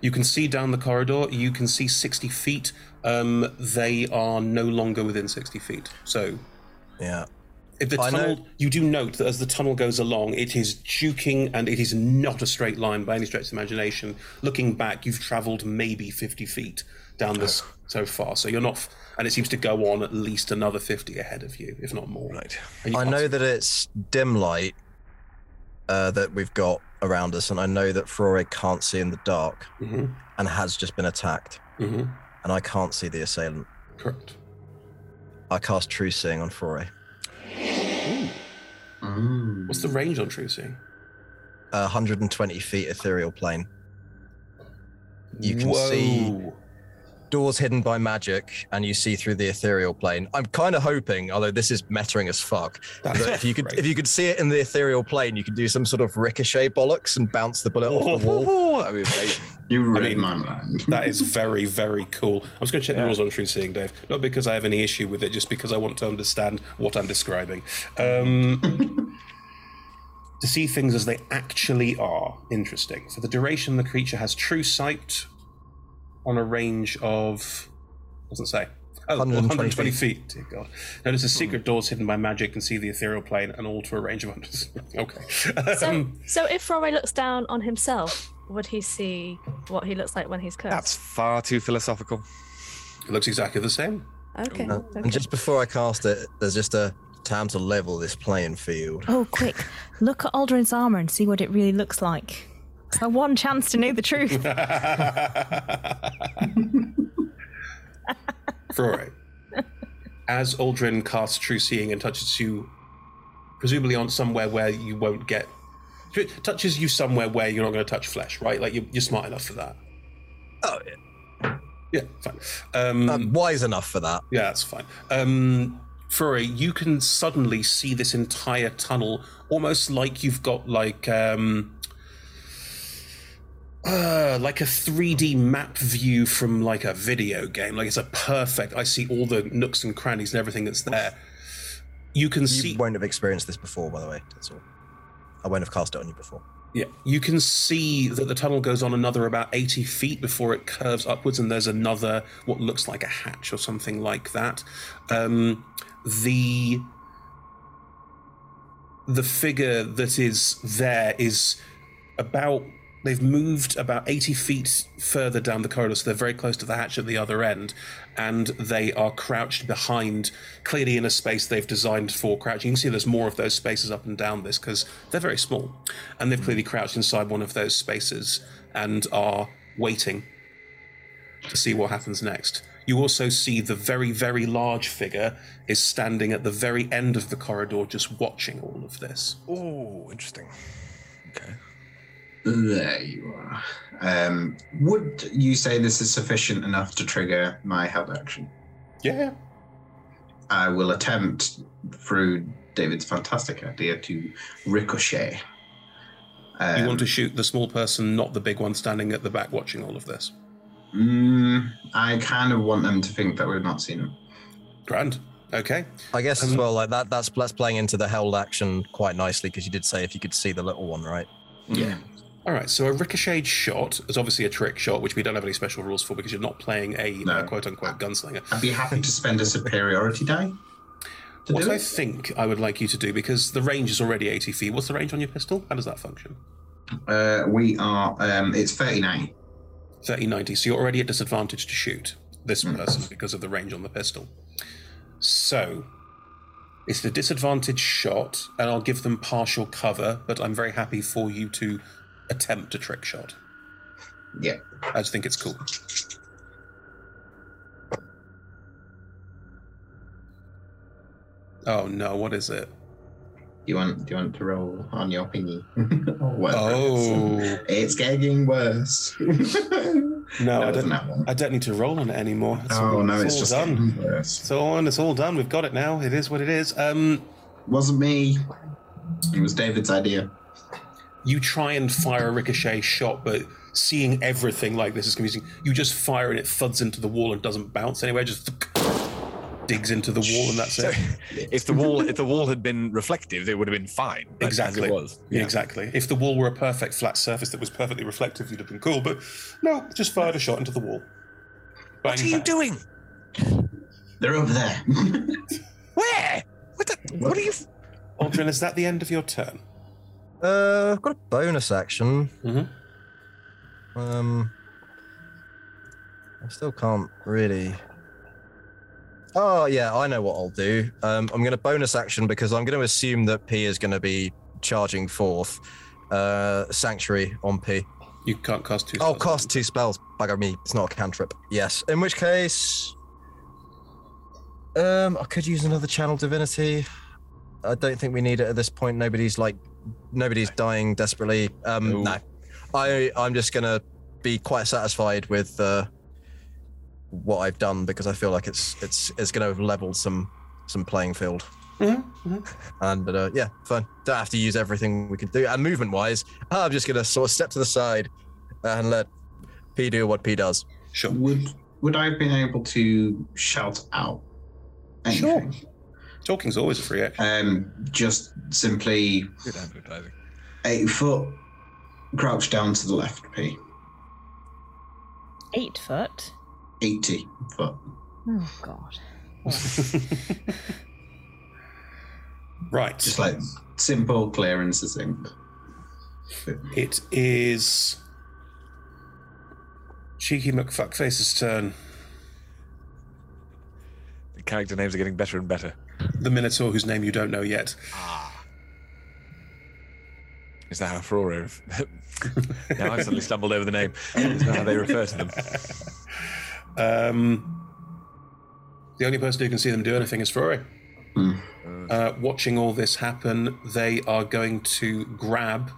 You can see down the corridor. You can see 60 feet. Um, they are no longer within 60 feet. So Yeah. If the I know- tunnel, you do note that as the tunnel goes along, it is juking and it is not a straight line by any stretch of imagination. Looking back, you've travelled maybe 50 feet down this so far, so you're not, and it seems to go on at least another 50 ahead of you, if not more. Right. I know that it's dim light uh, that we've got around us, and I know that Flore can't see in the dark Mhm. and has just been attacked, Mhm. and I can't see the assailant. Correct. I cast True Seeing on Flore. What's the range on True Seeing? Uh, 120 feet ethereal plane. You can see Whoa. Doors hidden by magic, and you see through the ethereal plane. I'm kind of hoping, although this is mettering as fuck, That's that if you could great. if you could see it in the ethereal plane, you could do some sort of ricochet bollocks and bounce the bullet off the wall. Oh, that'd be amazing. You I read mean, my mind. That is very, very cool. I'm just going to check the rules on True Seeing, Dave. Not because I have any issue with it, just because I want to understand what I'm describing. Um, to see things as they actually are. Interesting. For the duration, the creature has true sight on a range of. Doesn't say. Oh, 120 120 feet. Dear God. Notice the secret doors hidden by magic can see the ethereal plane and all to a range of hundreds. okay. So, Um, so if Rory looks down on himself, would he see what he looks like when he's cursed? That's far too philosophical. it looks exactly the same. okay. Uh, okay. And just before I cast it, there's just a time to level this playing field. Oh, quick. Look at Aldrin's armour and see what it really looks like. It's our one chance to know the truth. Flore. As Aldrin casts True Seeing and touches you, presumably on somewhere where you won't get. Touches you somewhere where you're not going to touch flesh, right? Like you're, you're smart enough for that. Oh, yeah. Yeah, fine. Um, I'm wise enough for that. yeah, that's fine. Um, Flore, you can suddenly see this entire tunnel almost like you've got like um, uh, like a 3D map view from like a video game. Like it's a perfect. I see all the nooks and crannies and everything that's there. You can You see. won't have experienced this before, by the way. That's all. I won't have cast it on you before. Yeah, you can see that the tunnel goes on another about 80 feet before it curves upwards, and there's another, what looks like a hatch or something like that. Um, the the figure that is there is about they've moved about 80 feet further down the corridor so they're very close to the hatch at the other end and they are crouched behind clearly in a space they've designed for crouching you can see there's more of those spaces up and down this because they're very small and they've clearly crouched inside one of those spaces and are waiting to see what happens next. You also see the very, very large figure is standing at the very end of the corridor, just watching all of this. Oh, interesting. Okay. There you are. Um, would you say this is sufficient enough to trigger my held action? Yeah. I will attempt through David's fantastic idea to ricochet. Um, you want to shoot the small person, not the big one standing at the back watching all of this. Mm, I kind of want them to think that we've not seen him. Grand. Okay. I guess as well, like that. That's that's playing into the held action quite nicely because you did say if you could see the little one, right? Yeah. All right. So a ricocheted shot is obviously a trick shot, which we don't have any special rules for because you're not playing a uh, quote unquote gunslinger. I'd be happy to spend a superiority die. What do I it. think I would like you to do, because the range is already 80 feet. What's the range on your pistol? How does that function? Uh, we are. Um, it's thirty-nine. 30 90. So you're already at disadvantage to shoot this Hmm. person because of the range on the pistol. So it's the disadvantage shot, and I'll give them partial cover, but I'm very happy for you to attempt a trick shot. Yeah. I just think it's cool. Oh no, what is it? Do you want? Do you want to roll on your pingy? Or whatever it Oh. it's getting worse. No, I don't. I don't need to roll on it anymore. It's Oh all, no, it's all just done. It's all on. It's all done. We've got it now. It is what it is. Um, Wasn't me. It was David's idea. You try and fire a ricochet shot, but seeing everything like this is confusing. You just fire and it thuds into the wall and doesn't bounce anywhere. Just digs into the wall and that's So, it. if the wall if the wall had been reflective, it would have been fine. Exactly. it was. Yeah, exactly. If the wall were a perfect flat surface that was perfectly reflective, you'd have been cool. But no, just fired a shot into the wall. What are you doing? They're over there. Where? What the? What are you? Aldrin, is that the end of your turn? Uh, I've got a bonus action. Mm-hmm. Um, I still can't really. Oh yeah, I know what I'll do. Um, I'm going to bonus action because I'm going to assume that P is going to be charging forth. Uh, sanctuary on P. You can't cast two. Oh, cast two spells. Bugger me. It's not a cantrip. Yes. In which case, um, I could use another channel divinity. I don't think we need it at this point. Nobody's like, nobody's dying desperately. Um, no, I I'm just gonna be quite satisfied with uh, what I've done because I feel like it's it's it's gonna have leveled some some playing field. Mm-hmm. And but uh, yeah, fine. Don't have to use everything we can do. And movement wise, I'm just gonna sort of step to the side and let P do what P does. Sure. Would would I have been able to shout out? Anything? Sure. Talking's always a free action. Um, just simply Good advertising. eight foot, crouch down to the left. P Eight foot. eighty foot. Oh god. Right. Just like simple, clear, and succinct. It is Cheeky McFuckface's turn. The character names are getting better and better. The Minotaur, whose name you don't know yet. Ah. Is that how Flora? now I've suddenly stumbled over the name. Is that how they refer to them? Um, the only person who can see them do anything is Frory. Uh, watching all this happen, they are going to grab.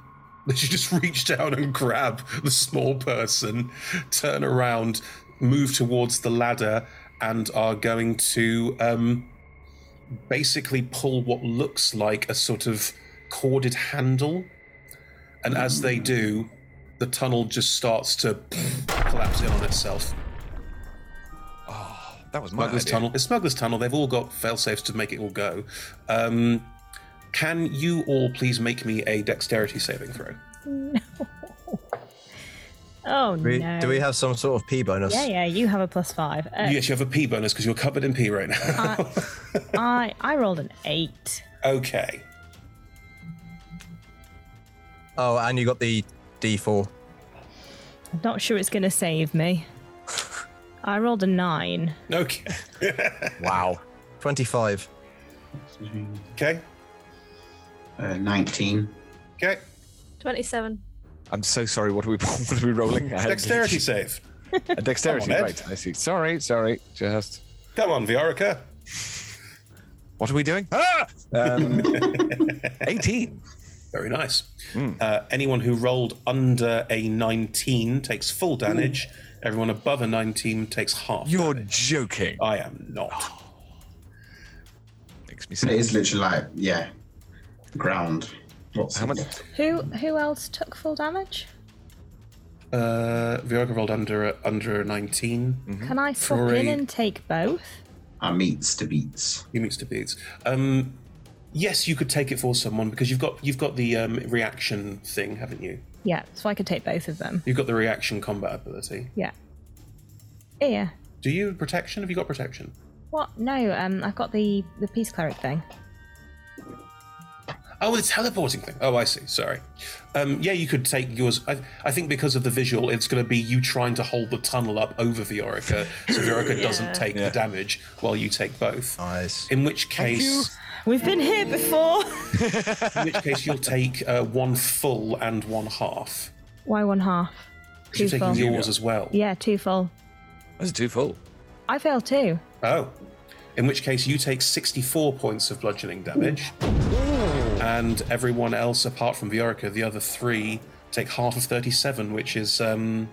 They should just reach down and grab the small person, turn around, move towards the ladder, and are going to um, basically pull what looks like a sort of corded handle. And as they do, the tunnel just starts to collapse in on itself. That was my Smuggler's idea. Tunnel. It's Smuggler's Tunnel. They've all got fail safes to make it all go. Um, can you all please make me a dexterity saving throw? No. Oh Do we, no. do we have some sort of P bonus? Yeah, yeah. You have a plus five. Uh, yes, you have a P bonus because you're covered in P right now. I I rolled an eight. okay. Oh, and you got the D4. I'm not sure it's going to save me. I rolled a nine. Okay. wow. 25. Okay. Uh, Nineteen. Okay. 27. I'm so sorry. What are we? What are we rolling? Dexterity save. A dexterity, Come on, right? I see. Sorry, sorry. Just. Come on, Viorica. What are we doing? Ah! Um, 18. Very nice. Hmm. Uh, anyone who rolled under a 19 takes full damage. Everyone above a 19 takes half. You're joking. I am not. Makes me It is literally like yeah, ground. What's How much? Who who else took full damage? Uh, Viorica rolled under under 19. Mm-hmm. Can I swap Frory- in and take both? I meets to beats. You meets to beats. Um, yes, you could take it for someone because you've got you've got the um, reaction thing, haven't you? Yeah, so I could take both of them. You've got the reaction combat ability. Yeah. Yeah. Do you have protection? Have you got protection? What? No. Um, I've got the the peace cleric thing. Oh, the teleporting thing. Oh, I see. Sorry. Um, yeah, you could take yours. I, I think because of the visual, it's going to be you trying to hold the tunnel up over Viorica, so Viorica Yeah. doesn't take the damage while you take both. Nice. In which case, We've been here before. in which case you'll take uh, one full and one half. Why one half? 'Cause You're Two taking full. yours as well. Yeah, two full. That's two full. I failed too. Oh. In which case you take 64 points of bludgeoning damage. And everyone else, apart from Viorica, the other three, take half of 37, which is. Um,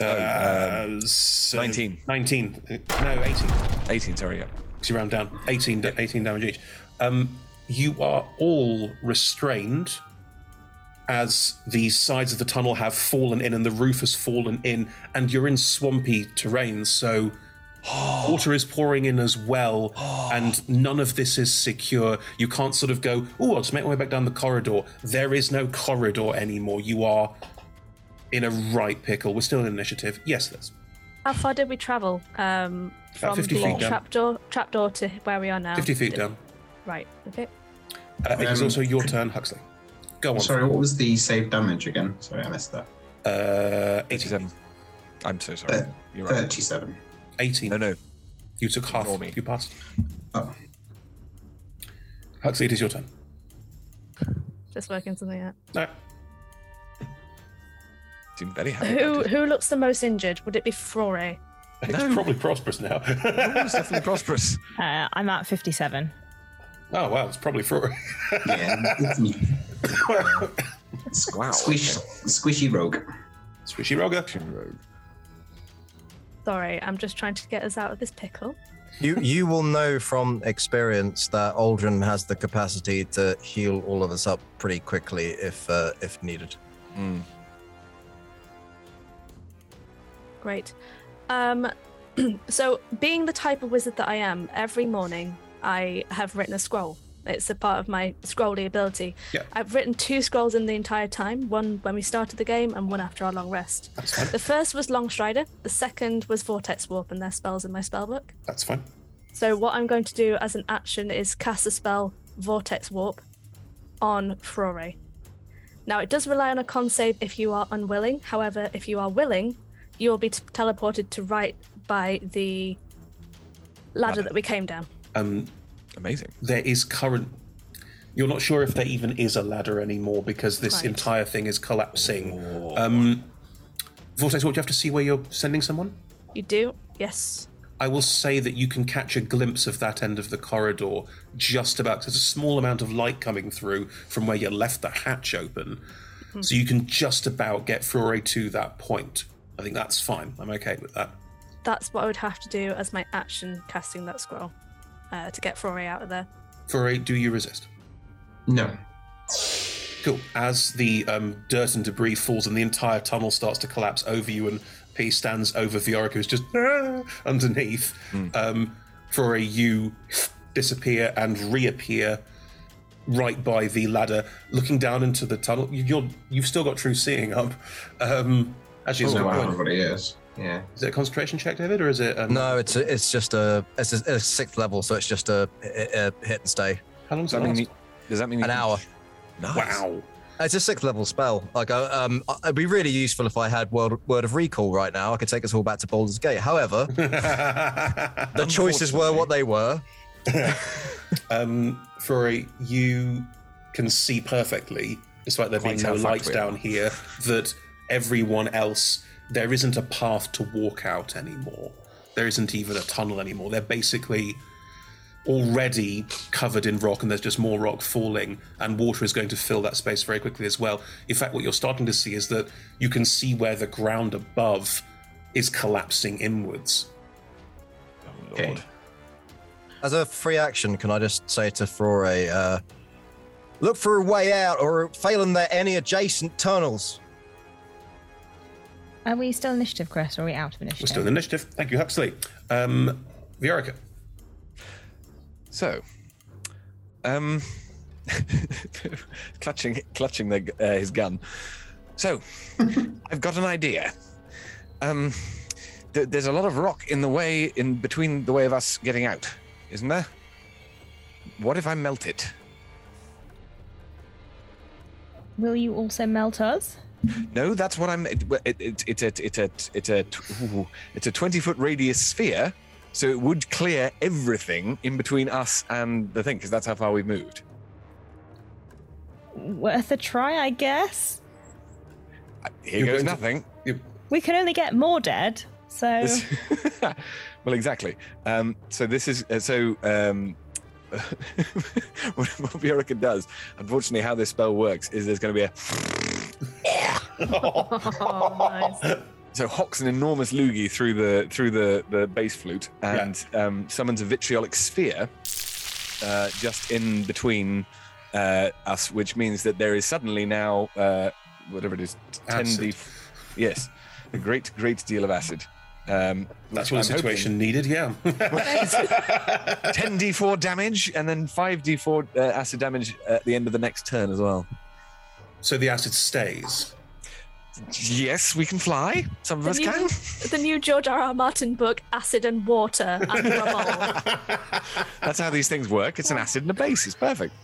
uh, so- 19. 19. Uh, No, 18. 18, sorry, yeah. You round down. 18, da- 18 damage each. Um, you are all restrained as the sides of the tunnel have fallen in and the roof has fallen in, and you're in swampy terrain, so water is pouring in as well, and none of this is secure. You can't sort of go, oh, I'll just make my way back down the corridor. There is no corridor anymore. You are in a right pickle. We're still in initiative. Yes, Liz. How far did we travel um, from 50 the feet down. trapdoor trapdoor to where we are now? 50 feet down. Right. Okay. Uh, it is Um, also your turn, Huxley. Go on. Sorry, what was the save damage again? Sorry, I missed that. Uh, 87. I'm so sorry. You're right. 37. 18. No, no. You took half. Ignore me. You passed. Oh. Huxley, it is your turn. Just working something out. No. Seem very happy. Who who looks the most injured? Would it be Flore? It's probably prosperous now. it's definitely prosperous. Uh, I'm at 57. Oh, wow. It's probably for. Yeah, it's me. Wow. Squish, squishy rogue. Squishy Roger. Sorry, I'm just trying to get us out of this pickle. You you will know from experience that Aldrin has the capacity to heal all of us up pretty quickly if uh, if needed. Mm. Great. Um, so, being the type of wizard that I am, every morning I have written a scroll. It's a part of my scrolly ability. Yeah. I've written two scrolls in the entire time one when we started the game and one after our long rest. That's fine. The first was Long Strider, the second was Vortex Warp, and their spells in my spellbook. That's fine. So, what I'm going to do as an action is cast a spell Vortex Warp on Flore. Now, it does rely on a con save if you are unwilling. However, if you are willing, you will be t- teleported to right by the ladder that we came down. Um, Amazing. there is current. You're not sure if there even is a ladder anymore because this Right. entire thing is collapsing. Um, Vortex, what do you have to see where you're sending someone? You do? Yes. I will say that you can catch a glimpse of that end of the corridor just about. There's a small amount of light coming through from where you left the hatch open, so you can just about get Fure to that point. I think that's fine. I'm okay with that. That's what I would have to do as my action casting that scroll uh, to get Flore out of there. Fure, do you resist? No. Cool. As the um, dirt and debris falls and the entire tunnel starts to collapse over you, and P stands over Viorica, who's just "Ah," underneath. Um, for a you disappear and reappear right by the ladder, looking down into the tunnel. You- You're you've still got true seeing up. Um, actually, it's Oh, no wow. point. Everybody is. Yeah. Is it a concentration check, David, or is it? Um, No, it's a, it's just a it's a, a sixth level, so it's just a, a, a hit and stay. How long does Does that that mean does that mean An can- hour. Nice. Wow. It's a sixth level spell. Like, um, it'd be really useful if I had word, word of recall right now. I could take us all back to Baldur's Gate. However, the choices were what they were. um, Furry, you can see perfectly, despite there being no how light fucked we are. down here, that everyone else, there isn't a path to walk out anymore. There isn't even a tunnel anymore. They're basically already covered in rock, and there's just more rock falling, and water is going to fill that space very quickly as well. In fact, what you're starting to see is that you can see where the ground above is collapsing inwards. Okay. As a free action, can I just say to Flore, uh, look for a way out, or failing there, any adjacent tunnels? Are we still initiative, Chris, or are we out of initiative? We're still in initiative. Thank you, Huxley. Um, Viorica. So, um, clutching, clutching the, uh, his gun. So, I've got an idea. Um, th- there's a lot of rock in the way, in between the way of us getting out, isn't there? What if I melt it? Will you also melt us? No, that's what I'm. It, it, it, it's a it's a it's a ooh, it's a twenty foot radius sphere, so it would clear everything in between us and the thing, because that's how far we've moved. Worth a try, I guess. Here You're goes going to- nothing. We can only get more dead, so This- well, exactly. Um, so this is uh, so. Um, what, what Viorica does, unfortunately, how this spell works is there's going to be a. Oh, nice. So hocks an enormous loogie through the through the the bass flute and um, summons a vitriolic sphere uh, just in between uh, us, which means that there is suddenly now uh, whatever it is, ten d. Yes, a great great deal of acid. Um, That's what the I'm situation needed, yeah. 10d4 damage and then 5d4 uh, acid damage at the end of the next turn as well. so the acid stays. Yes, we can fly. Some of The us new, can. the new George R. R. Martin book, Acid and Water and That's how these things work. It's an acid and a base. It's perfect.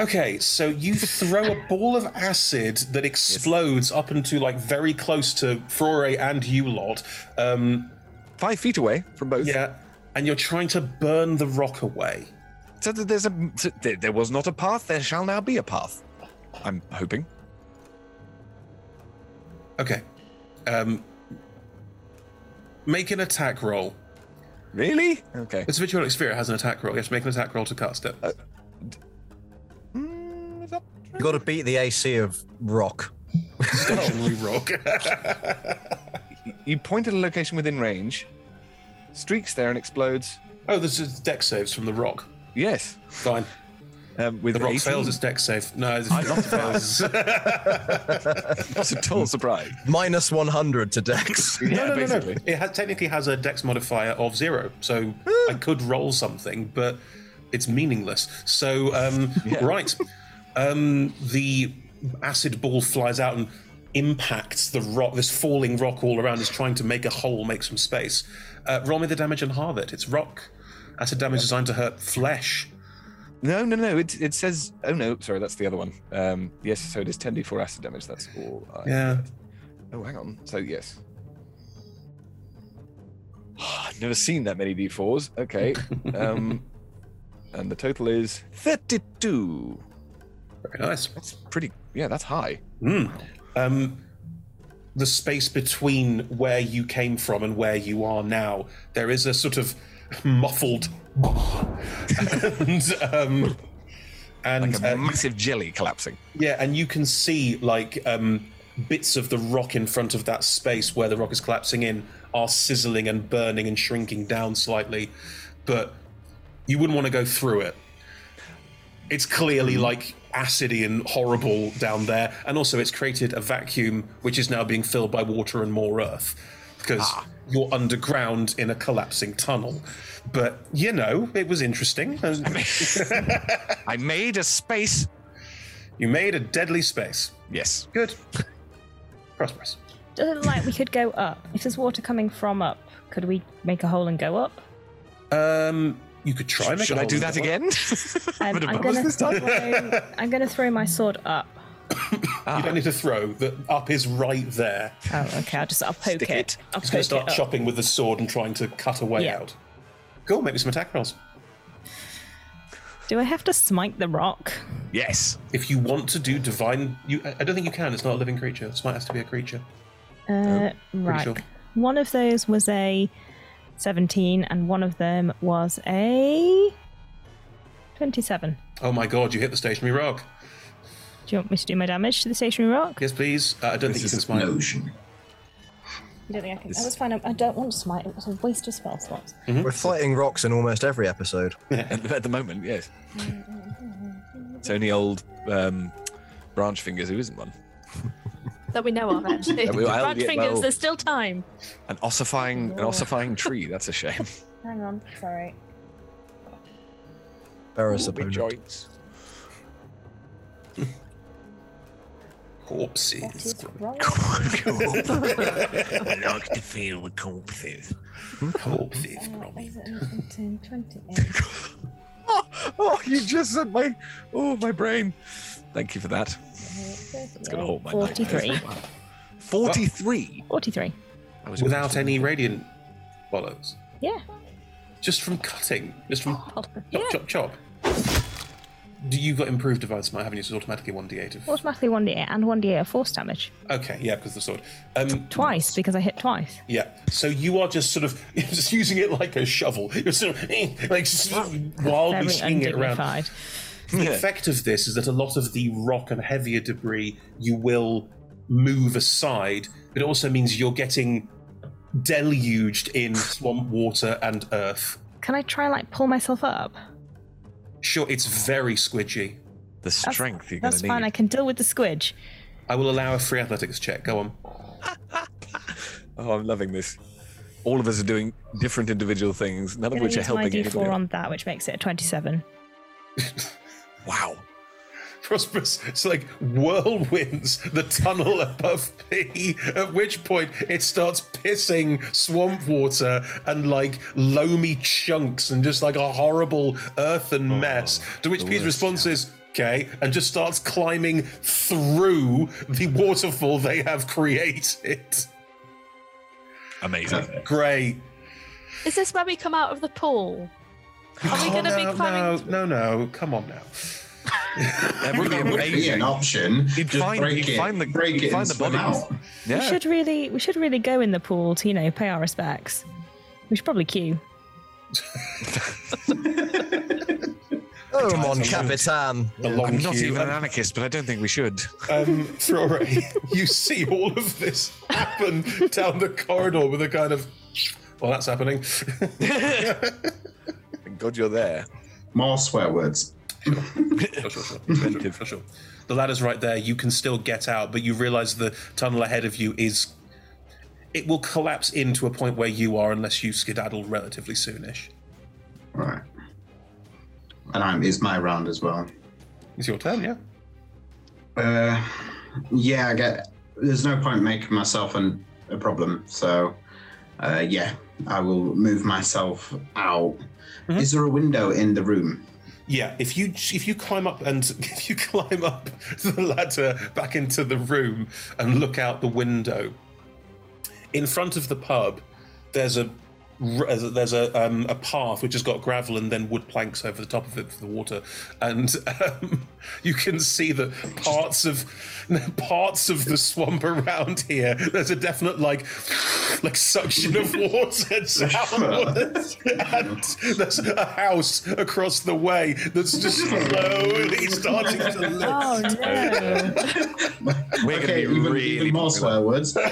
Okay, so you throw a ball of acid that explodes up into like very close to Flore and you lot. Um, Five feet away from both. Yeah, and you're trying to burn the rock away. So there's a there, was not a path. There shall now be a path. I'm hoping. Okay. Um, make an attack roll. Really? Okay. It's Vitriolic Sphere. It has an attack roll. You have to make an attack roll to cast it. You got to beat the AC of rock. Stationary rock. You point at a location within range, streaks there and explodes. Oh, this is Dex saves from the rock. Yes. Fine. Um, with the rock 18. fails its Dex save. No, it's not fails. That's a total surprise. Minus 100 to Dex. no, no, no, no. It has, technically has a dex modifier of zero, so I could roll something, but it's meaningless. So, um, right. Um, the acid ball flies out and impacts the rock. This falling rock all around is trying to make a hole, make some space. Uh, roll me the damage and halve it. It's rock. Acid damage designed to hurt flesh. No, no, no. It, it says. Oh no, sorry, that's the other one. Um, yes, so it is 10d4 acid damage. That's all. I Yeah. Oh, hang on. So yes. I've never seen that many d4s. Okay. Um, and the total is 32. Nice. That's pretty. Yeah, that's high. Hmm. Um, the space between where you came from and where you are now, there is a sort of muffled and um, and Like a uh, massive jelly collapsing. yeah, and you can see like um, bits of the rock in front of that space where the rock is collapsing in are sizzling and burning and shrinking down slightly, but you wouldn't want to go through it. It's clearly like acidy and horrible down there, and also it's created a vacuum which is now being filled by water and more earth because you're underground in a collapsing tunnel. But you know, it was interesting. I made a space. You made a deadly space. Yes. Good. Prosperous. Does it look like we could go up? If there's water coming from up, could we make a hole and go up? Um, you could try. Make Should I do that again? Um, I'm gonna throw, I'm gonna throw my sword up. You don't need to throw. The up is right there. Oh, okay. I'll just I'll poke Stick it. it. I'll He's going to start it chopping with the sword and trying to cut a way Yeah. out. Cool. Make me some attack rolls. Do I have to smite the rock? Yes. If you want to do divine, you I I don't think you can. It's not a living creature. Smite has to be a creature. Uh, right. sure. One of those was a 17, and one of them was a 27. Oh my god! You hit the stationary rock. Do you want me to do my damage to the stationary rock? Yes, please. Uh, I don't think you can smite. You don't think I can? I was fine. I I don't want to smite. It was a waste of spell slots. Mm-hmm. We're fighting rocks in almost every episode. At, at the moment, yes. It's only old um, branch fingers who isn't one. that we know of, actually. Yeah, well, Branch yeah, fingers, well- there's still time. An ossifying, an ossifying tree. That's a shame. Hang on. Sorry. Ferris Big opponent. joints. Corpses. I like to feel the corpses. Hmm? Corpses. Uh, 10, 28. Oh, you just said my, oh, my brain. Thank you for that. It's gonna hold my 43. Forty-three. 43. I was Without any radiant follows. Yeah. Just from cutting. Just from Yeah. chop, chop, chop. Do you got improved divine smite? Haven't you? So it's automatically one d8 of. Automatically 1d8 and 1d8 of force damage. Okay, yeah, because the sword. Um, Twice, because I hit twice. Yeah. So you are just sort of just using it like a shovel. You're sort of like just wildly Very swinging it around. Undignified. The effect of this is that a lot of the rock and heavier debris you will move aside, but it also means you're getting deluged in swamp water and earth. Can I try and like pull myself up? Sure, it's very squidgy. The strength you're That's gonna need. That's fine. I can deal with the squidge. I will allow a free athletics check. Go on. Oh, I'm loving this. All of us are doing different individual things, none of Gonna which are use my helping d4 anybody. on that, which makes it a 27. Wow. Prosperous, it's like whirlwinds the tunnel above P, at which point it starts pissing swamp water and like loamy chunks and just like a horrible earthen oh, mess. To which P's response is, okay, and just starts climbing through the waterfall they have created. Amazing. Great. Is this where we come out of the pool? Are we Oh, going to no, be climbing? No, no, no, come on now. That would be That would be an option. You'd Just find, break you'd it, find the, break you'd it find and the swim bodies. out. We should really, we should really go in the pool to, you know, pay our respects. We should probably queue. Oh, mon capitan. I'm not queue. even an anarchist, but I don't think we should. um, Flore, you see all of this happen down the corridor with a kind of, well, that's happening. Thank God you're there. More swear words. sure, sure, sure, sure, sure, sure. The ladder's right there. You can still get out, but you realise the tunnel ahead of you is. It will collapse into a point where you are unless you skedaddle relatively soonish. Right. And I'm, it's my round as well. It's your turn, yeah? Uh, yeah, I get. There's no point making myself an, a problem. So, uh, yeah, I will move myself out. Mm-hmm. Is there a window in the room? Yeah, if you if you climb up and if you climb up the ladder back into the room and look out the window, in front of the pub, there's a there's a um, a path which has got gravel and then wood planks over the top of it for the water, and um, you can see that parts of parts of the swamp around here. There's a definite like like suction of water downwards, and there's a house across the way that's just slowly starting to lift. Oh no! We're okay, going to be even, really even more swear words. Um,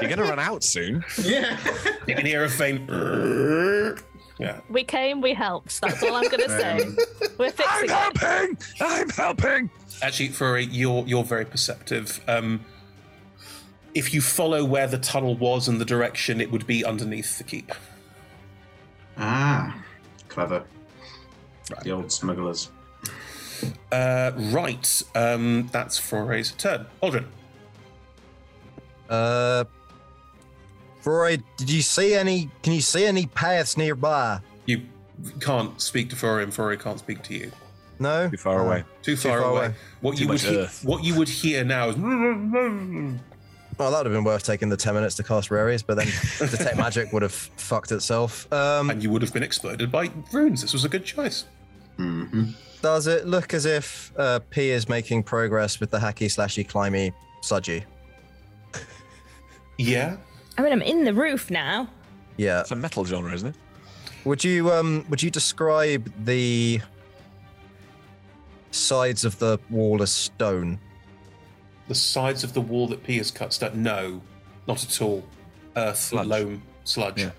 You're going to run out soon. yeah. You can hear a faint. Yeah. We came, we helped. That's all I'm going to say. Um, We're fixing I'm it. helping! I'm helping! Actually, Furry, you're you're very perceptive. Um, if you follow where the tunnel was and the direction, it would be underneath the keep. Ah, clever. The old smugglers. Uh, right. Um, that's Furry's turn. Aldrin. Uh, Freud, did you see any? Can you see any paths nearby? You can't speak to Furry, and Furry can't speak to you. No, Too far away. Too far, far away. away. What Too you would much he- earth. what you would hear now is. Oh, that would have been worth taking the ten minutes to cast Rary's, but then detect magic would have fucked itself. Um, and you would have been exploded by runes. This was a good choice. Mm-hmm. does it look as if uh, P is making progress with the hacky slashy climby Sudgy? Yeah. I mean, I'm in the roof now. Yeah. It's a metal genre, isn't it? Would you um would you describe the sides of the wall as stone? The sides of the wall that P has cut stone. No, not at all. Earth, Sludge. loam, sludge. Yeah.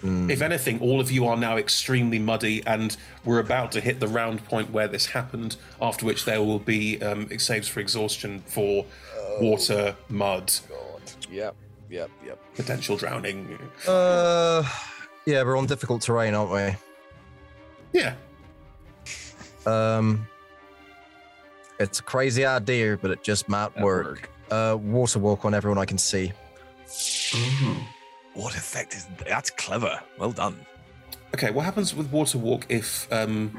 Hmm. If anything, all of you are now extremely muddy, and we're about to hit the round point where this happened. After which there will be um, saves for exhaustion for water, mud, God. Yep, yep, yep. potential drowning. Uh, yeah, we're on difficult terrain, aren't we? Yeah. Um, it's a crazy idea, but it just might work. Uh, water walk on everyone I can see. What effect is that's clever? Well done. Okay, what happens with water walk if um,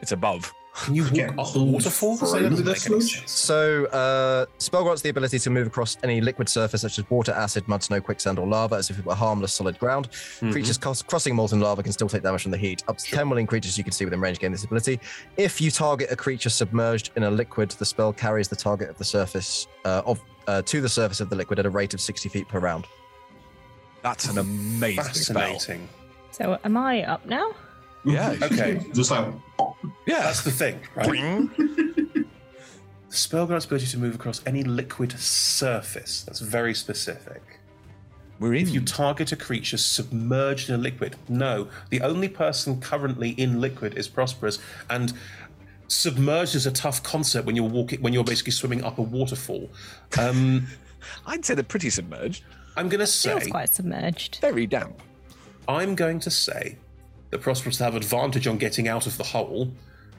It's above. Can you Get walk up a waterfall? That doesn't make any sense. So, uh, spell grants the ability to move across any liquid surface such as water, acid, mud, snow, quicksand, or lava as if it were harmless solid ground. Creatures cos- crossing molten lava can still take damage from the heat. Up to 10 willing creatures you can see within range gain this ability. If you target a creature submerged in a liquid, the spell carries the target of the surface uh, of uh, to the surface of the liquid at a rate of 60 feet per round. That's an amazing spell. So, am I up now? Yeah. Okay, Just like yeah, that's the thing, right? The spell grants ability to move across any liquid surface. That's very specific. We're in. If you target a creature submerged in a liquid, no. The only person currently in liquid is Prosperous, and submerged is a tough concept when you're walking when you're basically swimming up a waterfall. Um, I'd say they're pretty submerged. I'm going to Feels say quite submerged. Very damp. I'm going to say that Prosperous will have advantage on getting out of the hole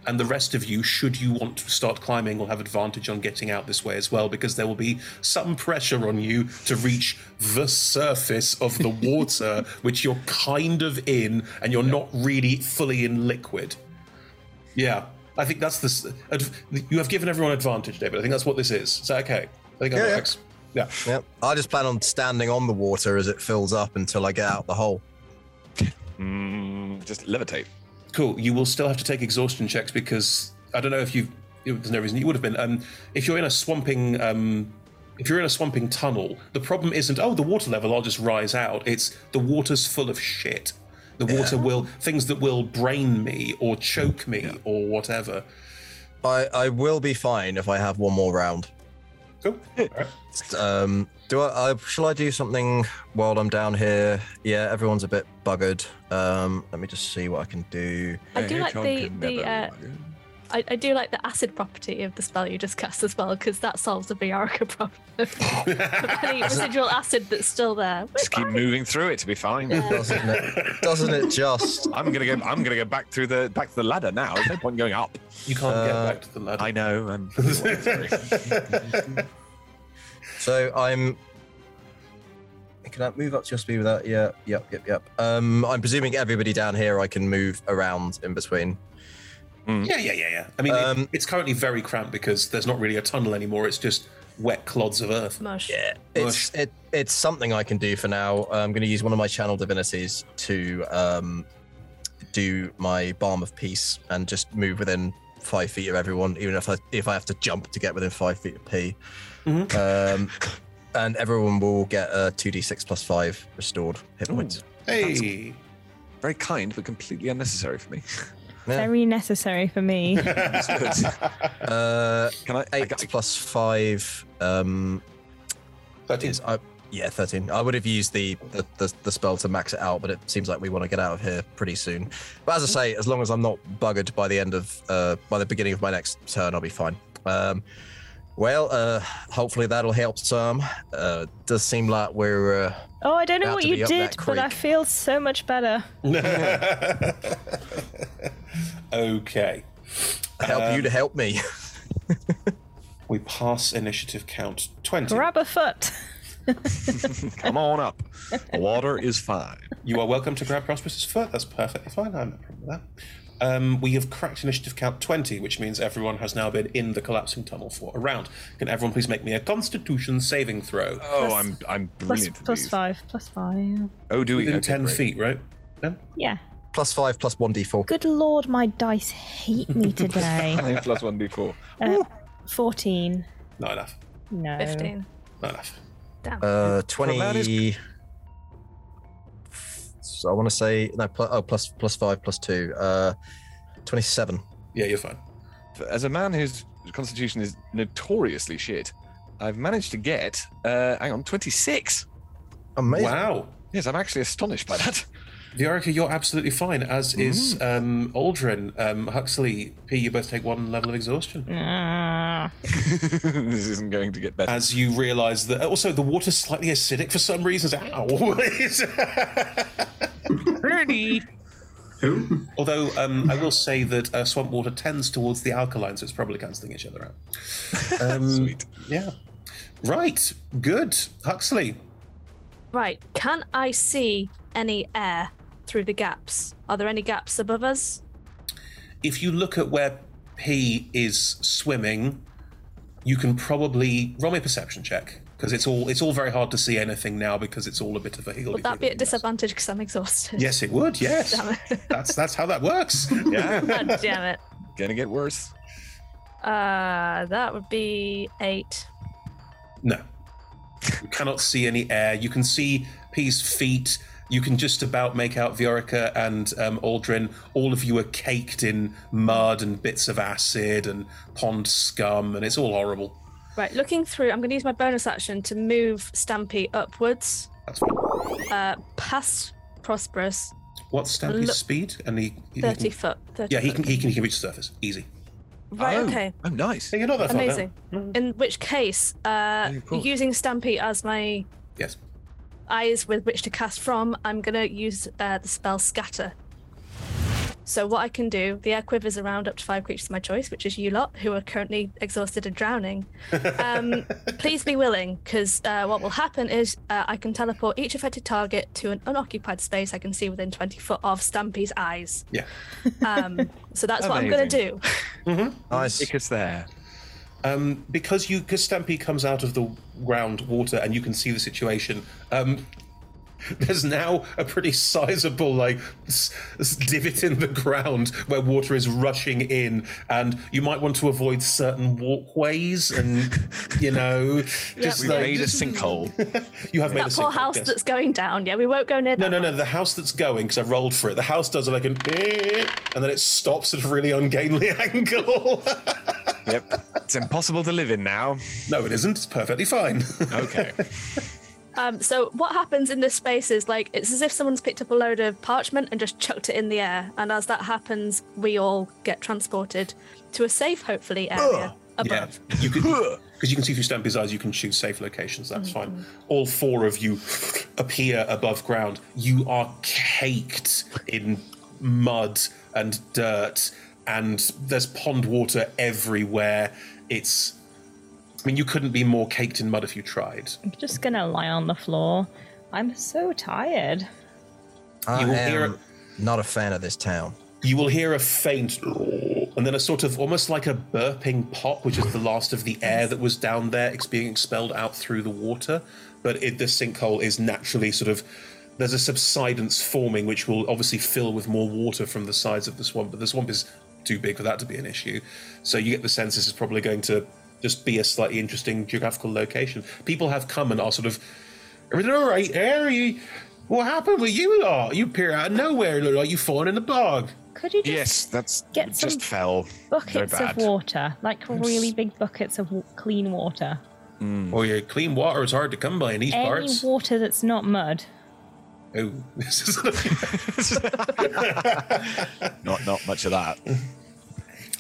and the rest of you, should you want to start climbing, will have advantage on getting out this way as well, because there will be some pressure on you to reach the surface of the water, which you're kind of in, and you're not really fully in liquid. Yeah, I think that's the. adv- You have given everyone advantage, David. I think that's what this is. Is that okay? I think that Yeah, yeah. works. Yeah. I just plan on standing on the water as it fills up until I get out the hole. Mm, just levitate. Cool. You will still have to take exhaustion checks because I don't know if you. There's no reason you would have been. Um, if you're in a swamping, um, if you're in a swamping tunnel, the problem isn't oh the water level. I'll just rise out. It's the water's full of shit. The water will things that will brain me or choke me or whatever. I, I will be fine if I have one more round. Cool. Um, do I, I shall I do something while I'm down here? Yeah, everyone's a bit buggered. Um, let me just see what I can do. I do like the the. Uh, I, I do like the acid property of the spell you just cast as well because that solves the Viorica problem. Any residual acid that's still there. Just keep moving through it to be fine. Doesn't it? Doesn't it just? I'm gonna go. I'm gonna go back through the back to the ladder now. There's no point going up. You can't Uh, get back to the ladder. I know. And So I'm. Can I move up to your speed with that? Yeah, yep, yep, yep. Um, I'm presuming everybody down here I can move around in between. Yeah, yeah, yeah, yeah. I mean, it- it's currently very cramped because there's not really a tunnel anymore. It's just wet clods of earth. Mush. Yeah, it's it, it's something I can do for now. I'm going to use one of my channel divinities to um, do my balm of peace and just move within five feet of everyone, even if I if I have to jump to get within five feet of P. Um, and everyone will get a two d six plus five restored hit points. Hey, very kind, but completely unnecessary for me. Very necessary for me. Uh, Can I? Eight plus five. Um, thirteen. Is, I, yeah, thirteen. I would have used the, the the the spell to max it out, but it seems like we want to get out of here pretty soon. But as I say, as long as I'm not buggered by the end of uh, by the beginning of my next turn, I'll be fine. Um, well, uh, hopefully that'll help some. Uh, does seem like we're. Uh, Oh, I don't know what you did, but I feel so much better. okay. help you to help me. we pass initiative count 20. Grab a foot. Come on up. The water is fine. You are welcome to grab Prosperous's foot. That's perfectly fine. I have no problem with that um, we have cracked initiative count 20, which means everyone has now been in the collapsing tunnel for a round. Can everyone please make me a constitution saving throw? oh, I'm I'm brilliant. Five, plus five. Oh, do we? Within Okay, 10 great. feet, right? Ben? Yeah. Plus five, plus one d4. Good lord, my dice hate me today. plus One d4. Uh, 14. Not enough. No. 15. Not enough. Damn. Uh, 20, I want to say no plus, oh, plus plus five plus two uh, twenty seven. Yeah, you're fine. As a man whose constitution is notoriously shit, I've managed to get uh, hang on twenty six. Amazing! Wow. Yes, I'm actually astonished by that. Viorica, you're absolutely fine, as is um, Aldrin. Um, Huxley, P, you both take one level of exhaustion. Ah. this isn't going to get better. As you realise that also the water's slightly acidic for some reason. Ow! Who? Although um, I will say that uh, swamp water tends towards the alkaline, so it's probably cancelling each other out. Um, Sweet. Yeah. Right. Good. Huxley. Right. Can I see any air through the gaps? Are there any gaps above us? If you look at where P is swimming, you can probably roll me a perception check because it's all it's all very hard to see anything now because it's all a bit of a higgledy. Would that be at disadvantage because I'm exhausted? Yes, it would. Yes, Damn it. that's that's how that works. Yeah. God damn it. Gonna get worse. Uh, that would be eight. No. You cannot see any air. You can see P's feet. You can just about make out Viorica and um, Aldrin. All of you are caked in mud and bits of acid and pond scum, and it's all horrible. Right, looking through, I'm going to use my bonus action to move Stampy upwards, That's fine. uh, past Prosperous, What's Stampy's Look- speed? And he, he 30 can, foot. 30 Yeah, he foot. can, he can he can reach the surface. Easy. Right, oh. okay. Oh, nice. Yeah, you're not that far down. Amazing. In which case, uh, of using Stampy as my Yes. Eyes with which to cast from, I'm going to use uh, the spell Scatter. So what I can do, the air quivers around up to five creatures of my choice, which is you lot, who are currently exhausted and drowning. Um, please be willing, because uh, what will happen is uh, I can teleport each affected target to an unoccupied space I can see within 20 foot of Stampy's eyes. Yeah. Um, so that's what I'm going to do. Mm-hmm. Nice. Take us there. Um, because you, because Stampede comes out of the ground water and you can see the situation. Um, there's now a pretty sizable like s- s- divot in the ground where water is rushing in, and you might want to avoid certain walkways and you know just We've like, made a sinkhole. you have made That a poor sinkhole, house yes. that's going down. Yeah, we won't go near No, that. no, no. No, the house that's going because I rolled for it. The house does like an, and then it stops at a really ungainly angle. Yep, it's impossible to live in now. No, it isn't. It's perfectly fine. Okay. Um, so what happens in this space is like it's as if someone's picked up a load of parchment and just chucked it in the air, and as that happens, we all get transported to a safe, hopefully, area above. Yeah, you could because you can see through Stampy's eyes. You can choose safe locations. That's fine. All four of you appear above ground. You are caked in mud and dirt, and there's pond water everywhere. It's. I mean, you couldn't be more caked in mud if you tried. I'm just gonna lie on the floor. I'm so tired. I You will am hear- not a fan of this town. You will hear a faint and then a sort of almost like a burping pop, which is the last of the air that was down there, it's being expelled out through the water. But it, the sinkhole is naturally sort of there's a subsidence forming, which will obviously fill with more water from the sides of the swamp. But the swamp is too big for that to be an issue. So you get the sense this is probably going to just be a slightly interesting geographical location. People have come and are sort of Everything all right, Harry? What happened with you lot? You appear out of nowhere, look like you've fallen in the bog. Could you just Yes, that's get some just fell. buckets of water, like really big buckets of clean water? Hmm. Oh yeah, clean water is hard to come by in these Any parts. water that's not mud. Oh, this is Not not much of that.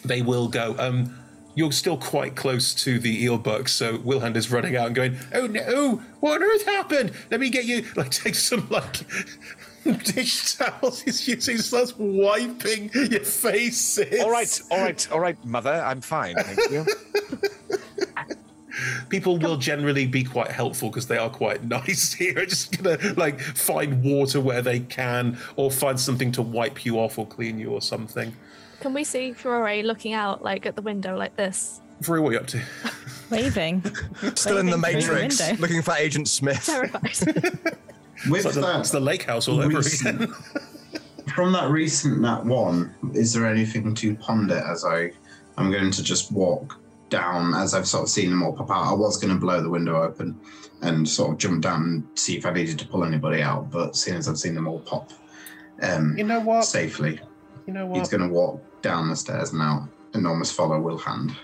they will go. Um, you're still quite close to the eel buck, so Wilhand is running out and going, "Oh no! What on earth happened? Let me get you." Like, take some like dish towels he's using, starts wiping your faces. All right, all right, all right, mother. I'm fine. Thank you. People will generally be quite helpful because they are quite nice here. Just gonna like find water where they can, or find something to wipe you off or clean you or something. Can we see Ferrari looking out like at the window like this? Free, what are you up to? Waving. Still in the Waving through the Matrix, window. looking for Agent Smith. Terrified. With It's like the, that, it's the lake house all over recent- again. from that recent Nat one, is there anything to ponder as I I'm going to just walk down as I've sort of seen them all pop out. I was going to blow the window open and sort of jump down and see if I needed to pull anybody out, but seeing as I've seen them all pop um, you know what? safely, You know he's going to walk down the stairs now. Enormous follow will hand.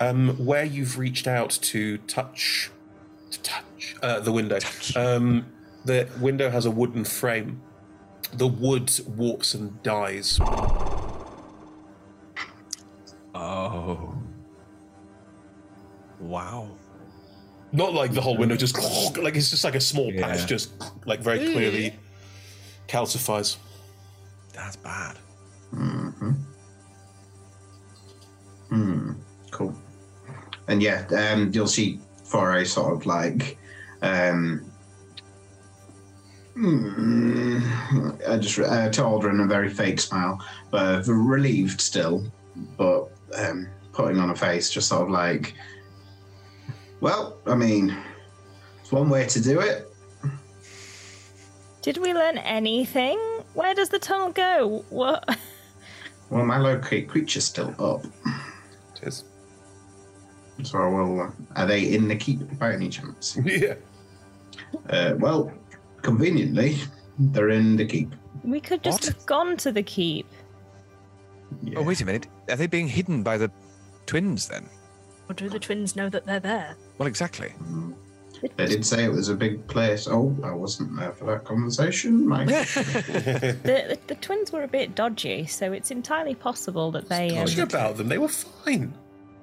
Um, where you've reached out to touch, to touch uh, the window. Um, the window has a wooden frame. The wood warps and dies. Oh. Wow. Not like the whole window just like it's just like a small patch, just like very clearly calcifies. That's bad. hmm Hmm. Cool. And yeah, um, you'll see Flore sort of like, um, mm, I just uh, to Aldrin a very fake smile, but relieved still, but um, putting on a face, just sort of like, well, I mean, it's one way to do it. Did we learn anything? Where does the tunnel go? What? Well, my locate creature's still up, It is. so I will. Uh, are they in the keep by any chance? Yeah. Uh, well, conveniently, they're in the keep. We could just What? have gone to the keep. Oh, wait a minute. Are they being hidden by the twins then? Or do the twins know that they're there? Well, exactly. They did say it was a big place. Oh, I wasn't there for that conversation, Mike. The, the, the twins were a bit dodgy, so it's entirely possible that they. Um, Talking about them, they were fine.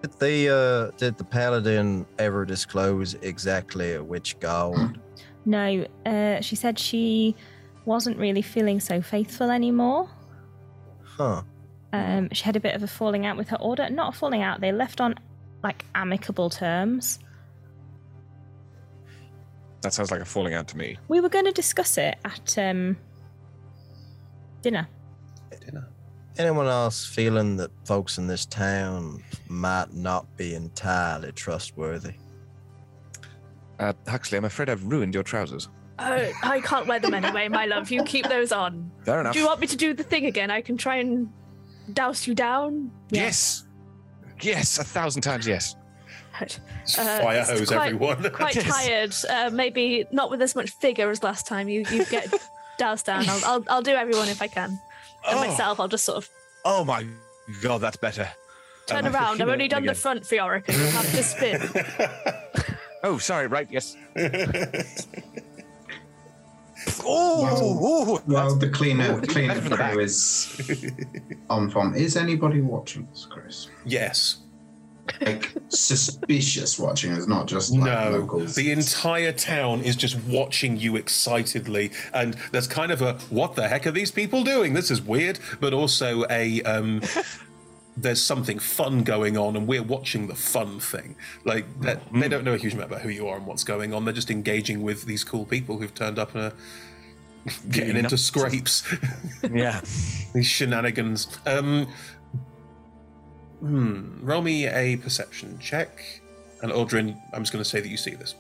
Did the uh, did the paladin ever disclose exactly which gold? no, uh, she said she wasn't really feeling so faithful anymore. Huh. Um, she had a bit of a falling out with her order. Not a falling out. They left on like amicable terms. That sounds like a falling out to me. We were going to discuss it at um, dinner. Anyone else feeling that folks in this town might not be entirely trustworthy? Uh, Huxley, I'm afraid I've ruined your trousers. Oh, I can't wear them anyway, my love. You keep those on. Fair enough. Do you want me to do the thing again? I can try and douse you down. Yes. Yes, a thousand times yes. Uh, Fire hose quite, everyone. Quite Yes. tired. Uh, maybe not with as much vigor as last time. You you get doused down. I'll, I'll I'll do everyone if I can. And Oh. myself, I'll just sort of Oh my god, that's better. turn Um, around. I've only done the front for Yorick, you'll have to spin. Oh, sorry, right, yes. oh, Well, the cleaner, Ooh, cleaner better from the back. crew is on form. Is anybody watching us, Chris? Yes. Like suspicious watching us, not just like No, locals. the entire town is just watching you excitedly, and there's kind of a "what the heck are these people doing? This is weird," but also a um, there's something fun going on, and we're watching the fun thing. Like that, they don't know a huge amount about who you are and what's going on. They're just engaging with these cool people who've turned up and are getting into scrapes. Yeah. these shenanigans. Um, hmm. Roll me a perception check. And Aldrin, I'm just going to say that you see this.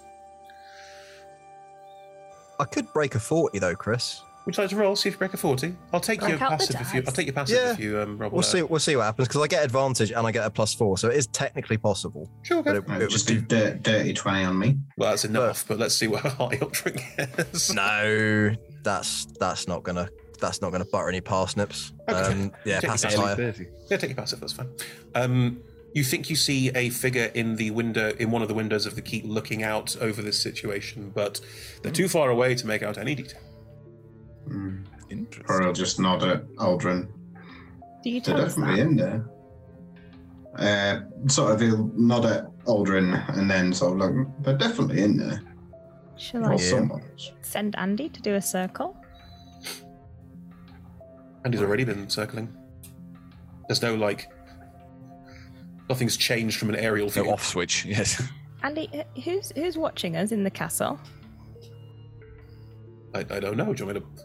I could break a 40 though, Chris. Would you like to roll? See if you break a forty. I'll take Break your out the passive if you. I'll take your passive Yeah. if you um, roll. We'll see. We'll see what happens because I get advantage and I get a plus four, so it is technically possible. Sure, But okay. it, it was just a too. dir- dirty twenty on me. Well, that's enough. But let's see what high Aldrin is. No, that's that's not gonna that's not gonna butter any parsnips. Okay. Um, yeah, Take your passive passive. higher. Yeah, take your passive. That's fine. Um, you think you see a figure in the window, in one of the windows of the keep, looking out over this situation, but they're too far away to make out any detail. Mm. Interesting. Or I'll just nod at Aldrin. Do you They're us definitely that? in there. Uh, sort of he'll nod at Aldrin and then sort of like, they're definitely in there. Shall Or I someone. send Andy to do a circle? And he's already been circling. There's no like. Nothing's changed from an aerial view. No off switch, yes. Andy, who's who's watching us in the castle? I, I don't know. Do you want me to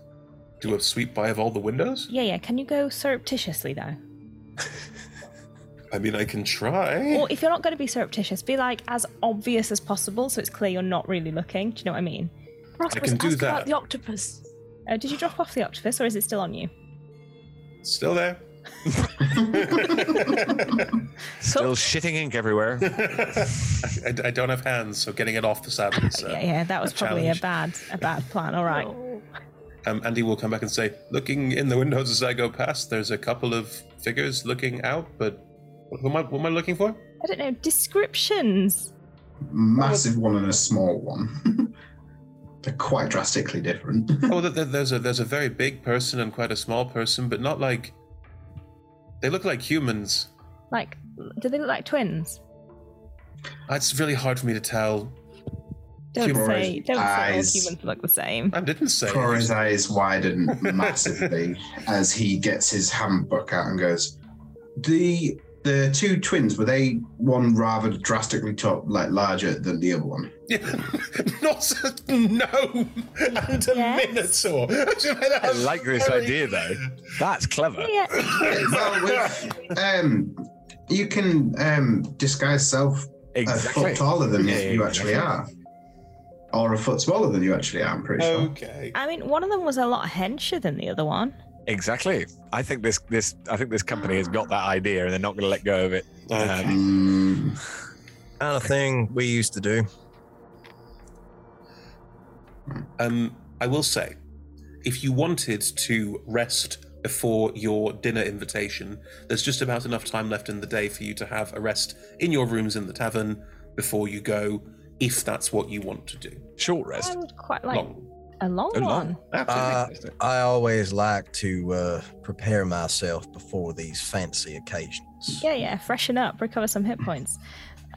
do a sweep by of all the windows? Yeah, yeah. Can you go surreptitiously though? I mean, I can try. Or if you're not going to be surreptitious, be like as obvious as possible, so it's clear you're not really looking. Do you know what I mean? Prosperous, can do ask that. about the octopus. Uh, did you drop off the octopus, or is it still on you? Still there. Still shitting ink everywhere. I, I don't have hands, so getting it off the saddle is uh, yeah, yeah. That was a probably a challenge. bad a bad plan. All right. Um, Andy will come back and say, looking in the windows as I go past, there's a couple of figures looking out, but what am I, what am I looking for? I don't know descriptions. Massive one and a small one. they're quite drastically different. oh, th- th- there's a there's a very big person and quite a small person, but not like. They look like humans. Like, do they look like twins? It's really hard for me to tell. Don't Human say don't say all humans look the same. I didn't say. Corey's eyes widen massively as he gets his handbook out and goes, "The the two twins were they one rather drastically top like larger than the other one?" Yeah, not a, no, and a Yes. minotaur. I like this idea though. That's clever. Yeah. well, with, um, you can um, disguise self a Exactly. foot taller than Yeah, you yeah, actually exactly. are, or a foot smaller than you actually are. I'm pretty sure. Okay. I mean, one of them was a lot hencher than the other one. Exactly. I think this this I think this company has got that idea and they're not going to let go of it. Okay. Um, Mm, Kind of thing we used to do. Um, I will say, if you wanted to rest before your dinner invitation, there's just about enough time left in the day for you to have a rest in your rooms in the tavern before you go, if that's what you want to do. short rest. I rest. would quite like Long. a long Oh, one. long. Absolutely. Uh, I always like to uh, prepare myself before these fancy occasions. Yeah, yeah. Freshen up, recover some hit points.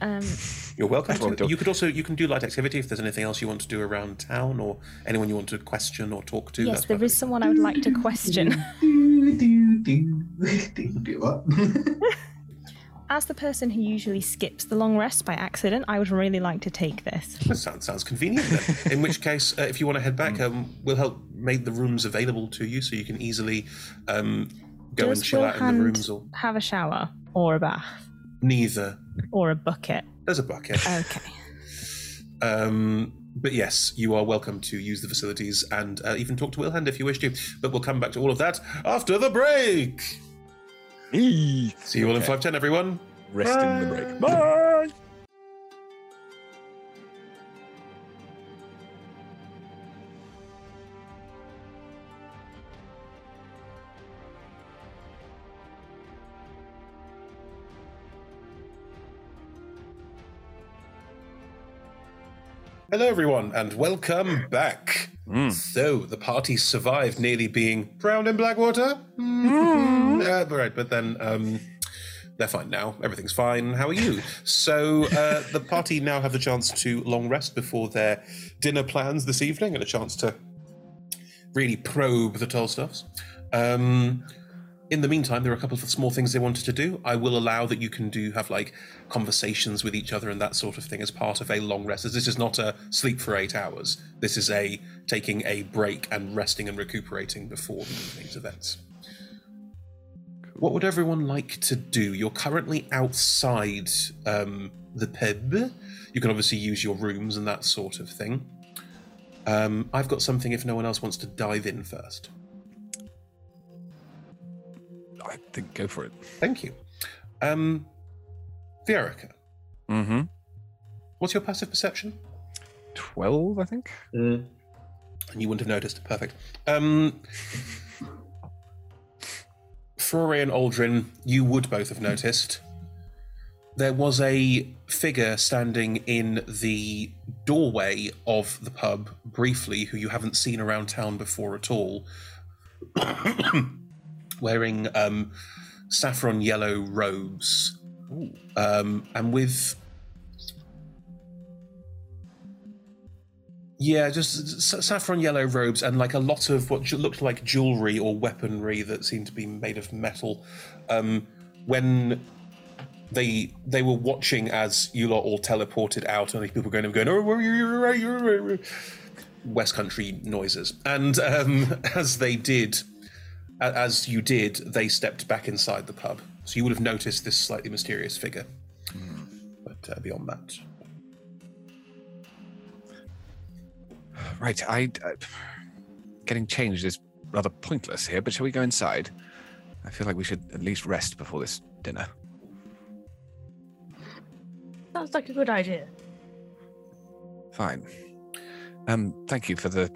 Um, You're welcome to. You could also you can do light activity if there's anything else you want to do around town or anyone you want to question or talk to. yes, there is someone I would like to question. what? As the person who usually skips the long rest by accident, I would really like to take this. That sounds, sounds convenient then. In which case, uh, if you want to head back, um, we'll help make the rooms available to you so you can easily um, go Does and chill out in the rooms or have a shower or a bath neither. or a bucket? There's a bucket. Okay. Um, but yes, you are welcome to use the facilities and uh, even talk to Wilhand if you wish to. But we'll come back to all of that after the break. See you all in 510, everyone. Rest in the break. Bye. Hello, everyone, and welcome back. So, the party survived nearly being drowned in Blackwater. Mm. Uh, right, but then um, they're fine now. Everything's fine. How are you? so, uh, the party now have the chance to long rest before their dinner plans this evening and a chance to really probe the Tolstoffs. Um, in the meantime, there are a couple of small things they wanted to do. I will allow that you can do have like conversations with each other and that sort of thing as part of a long rest. As this is not a sleep for eight hours. This is a taking a break and resting and recuperating before the evening's events. What would everyone like to do? You're currently outside um, the pub. You can obviously use your rooms and that sort of thing. Um, I've got something if no one else wants to dive in first. I think go for it. Thank you. Um, Viorica, Mm-hmm. what's your passive perception? Twelve, I think. And you wouldn't have noticed. Perfect. Um, Flore and Aldrin, you would both have noticed. There was a figure standing in the doorway of the pub briefly, who you haven't seen around town before at all, wearing um, saffron yellow robes, um, and with Yeah, just saffron yellow robes and like a lot of what looked like jewelry or weaponry that seemed to be made of metal. Um, when they they were watching as you lot all teleported out, and people were going and going, oh, where are you, where are you, where are you?" West Country noises, and um, as they did, as you did, they stepped back inside the pub. So you would have noticed this slightly mysterious figure. But uh, beyond that, Right, I, I getting changed is rather pointless here, but shall we go inside? I feel like we should at least rest before this dinner. Sounds like a good idea. Fine. Um, thank you for the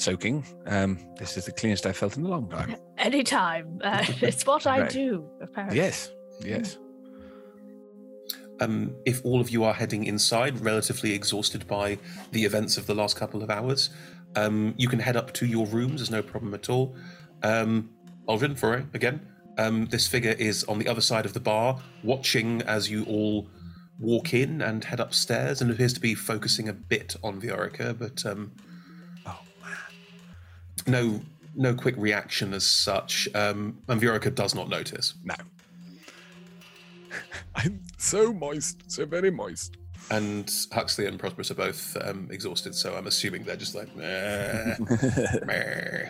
soaking. Um, this is the cleanest I've felt in a long time. Anytime. Uh, it's what I do, apparently. Yes, yes. um, if all of you are heading inside, relatively exhausted by the events of the last couple of hours, um, you can head up to your rooms. There's no problem at all. Um, Aldrin, Flore, again, um, this figure is on the other side of the bar, watching as you all walk in and head upstairs, and appears to be focusing a bit on Viorica, but um, no, no quick reaction as such. Um, and Viorica does not notice. No. I'm so moist, so very moist. And Huxley and Prosperous are both um, exhausted, so I'm assuming they're just like, meh, meh.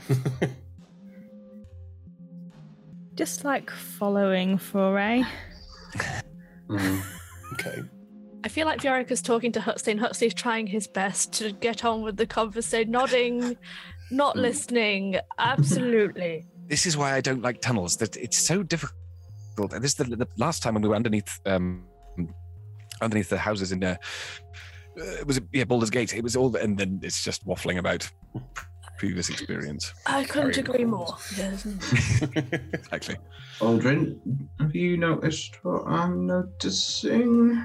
Just like following Flore. okay. I feel like Viorica's talking to Huxley and Huxley's trying his best to get on with the conversation, nodding, not listening. Absolutely. This is why I don't like tunnels. That it's so difficult. And this is the, the last time when we were underneath, um, underneath the houses in uh, uh, was yeah Baldur's Gate? It was all, and then it's just waffling about previous experience. I couldn't Carrying agree more. Yes. Exactly. Aldrin, have you noticed what I'm noticing?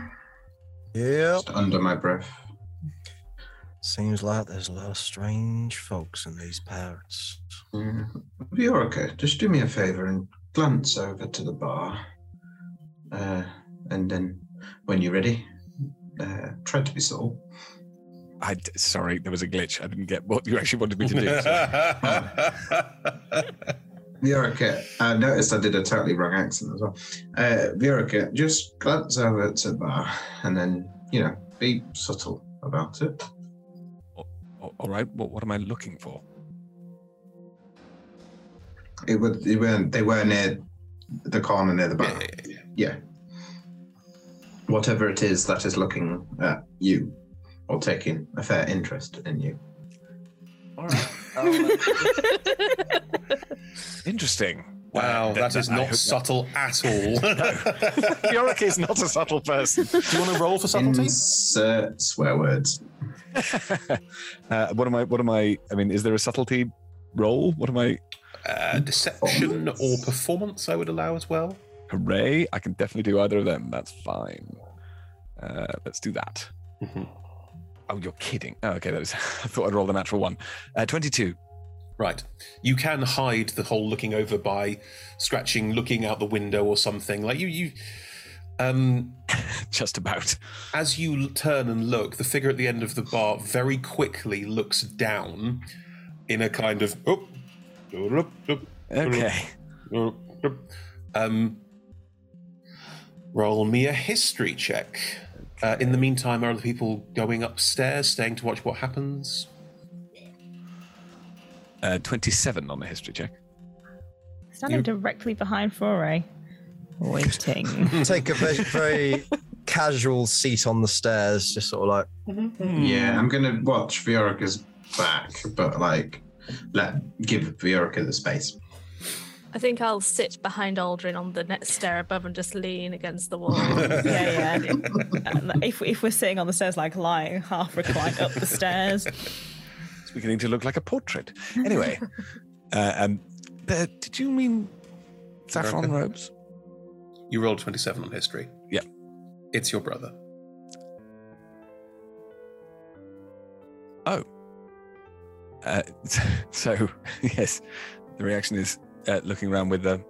Yeah. Just under my breath. Seems like there's a lot of strange folks in these parts. Yeah. Viorica, just do me a favor and glance over to the bar. Uh, and then when you're ready. Uh, try to be subtle. I d- sorry, there was a glitch. I didn't get what you actually wanted me to do. so- Viorica, I noticed I did a totally wrong accent as well. Uh, Viorica, just glance over to the Bar and then, you know, be subtle about it. A- all right, what, what am I looking for? It would. They weren't. They were near the corner near the bar. Yeah. Whatever it is that is looking at you, or taking a fair interest in you. All right. Um, interesting. Wow, Uh, that is I not hope subtle at all. Viorica is not a subtle person. Do you want to roll for subtlety? Insert swear words. uh, what am I? What am I? I mean, is there a subtlety roll? What am I? Uh, deception or performance, I would allow as well. Hooray! I can definitely do either of them. That's fine. Uh, let's do that. Oh, you're kidding. Oh, okay, that is. I thought I'd roll the natural one. Uh, Twenty-two. Right. You can hide the whole looking over by scratching, looking out the window or something. Like you, you. Um, Just about. As you turn and look, the figure at the end of the bar very quickly looks down in a kind of. Oh, Okay. Um, roll me a history check. Uh, in the meantime, are other people going upstairs, staying to watch what happens? Uh, Twenty-seven on the history check. Standing directly behind Foray. Waiting. Take a very, very casual seat on the stairs, just sort of like. Yeah, I'm gonna watch Viorica's back, but like, let give Viorica the space. I think I'll sit behind Aldrin on the next stair above and just lean against the wall. yeah, yeah. Uh, if, if we're sitting on the stairs, like lying half reclined up the stairs. It's beginning to look like a portrait. Anyway, uh, um, uh, did you mean saffron Veronica? robes? You rolled 27 on history. Yeah. It's your brother. Oh. Uh, so, yes, the reaction is uh, looking around with the.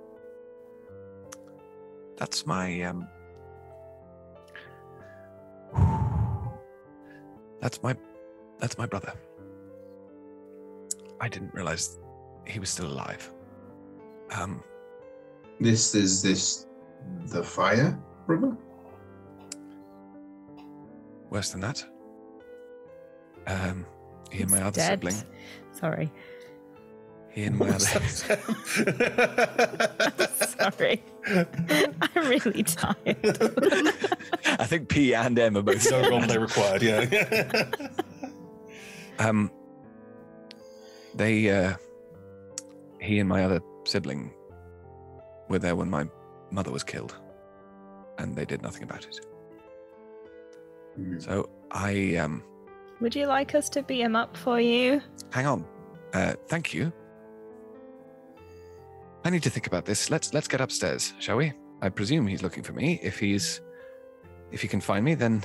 That's my. Um, that's my. That's my brother. I didn't realize he was still alive. Um, This is this the fire, brother. worse than that. Um, he and my other Dead. sibling. Sorry. He and my other. Sibling. Sorry. I'm really tired. I think P and M are both No roll they required, yeah. Um, they, uh, he and my other sibling were there when my mother was killed, and they did nothing about it. So I, um, Would you like us to beat him up for you? hang on. Uh, thank you. I need to think about this. Let's let's get upstairs, shall we? I presume he's looking for me. If he's, if he can find me, then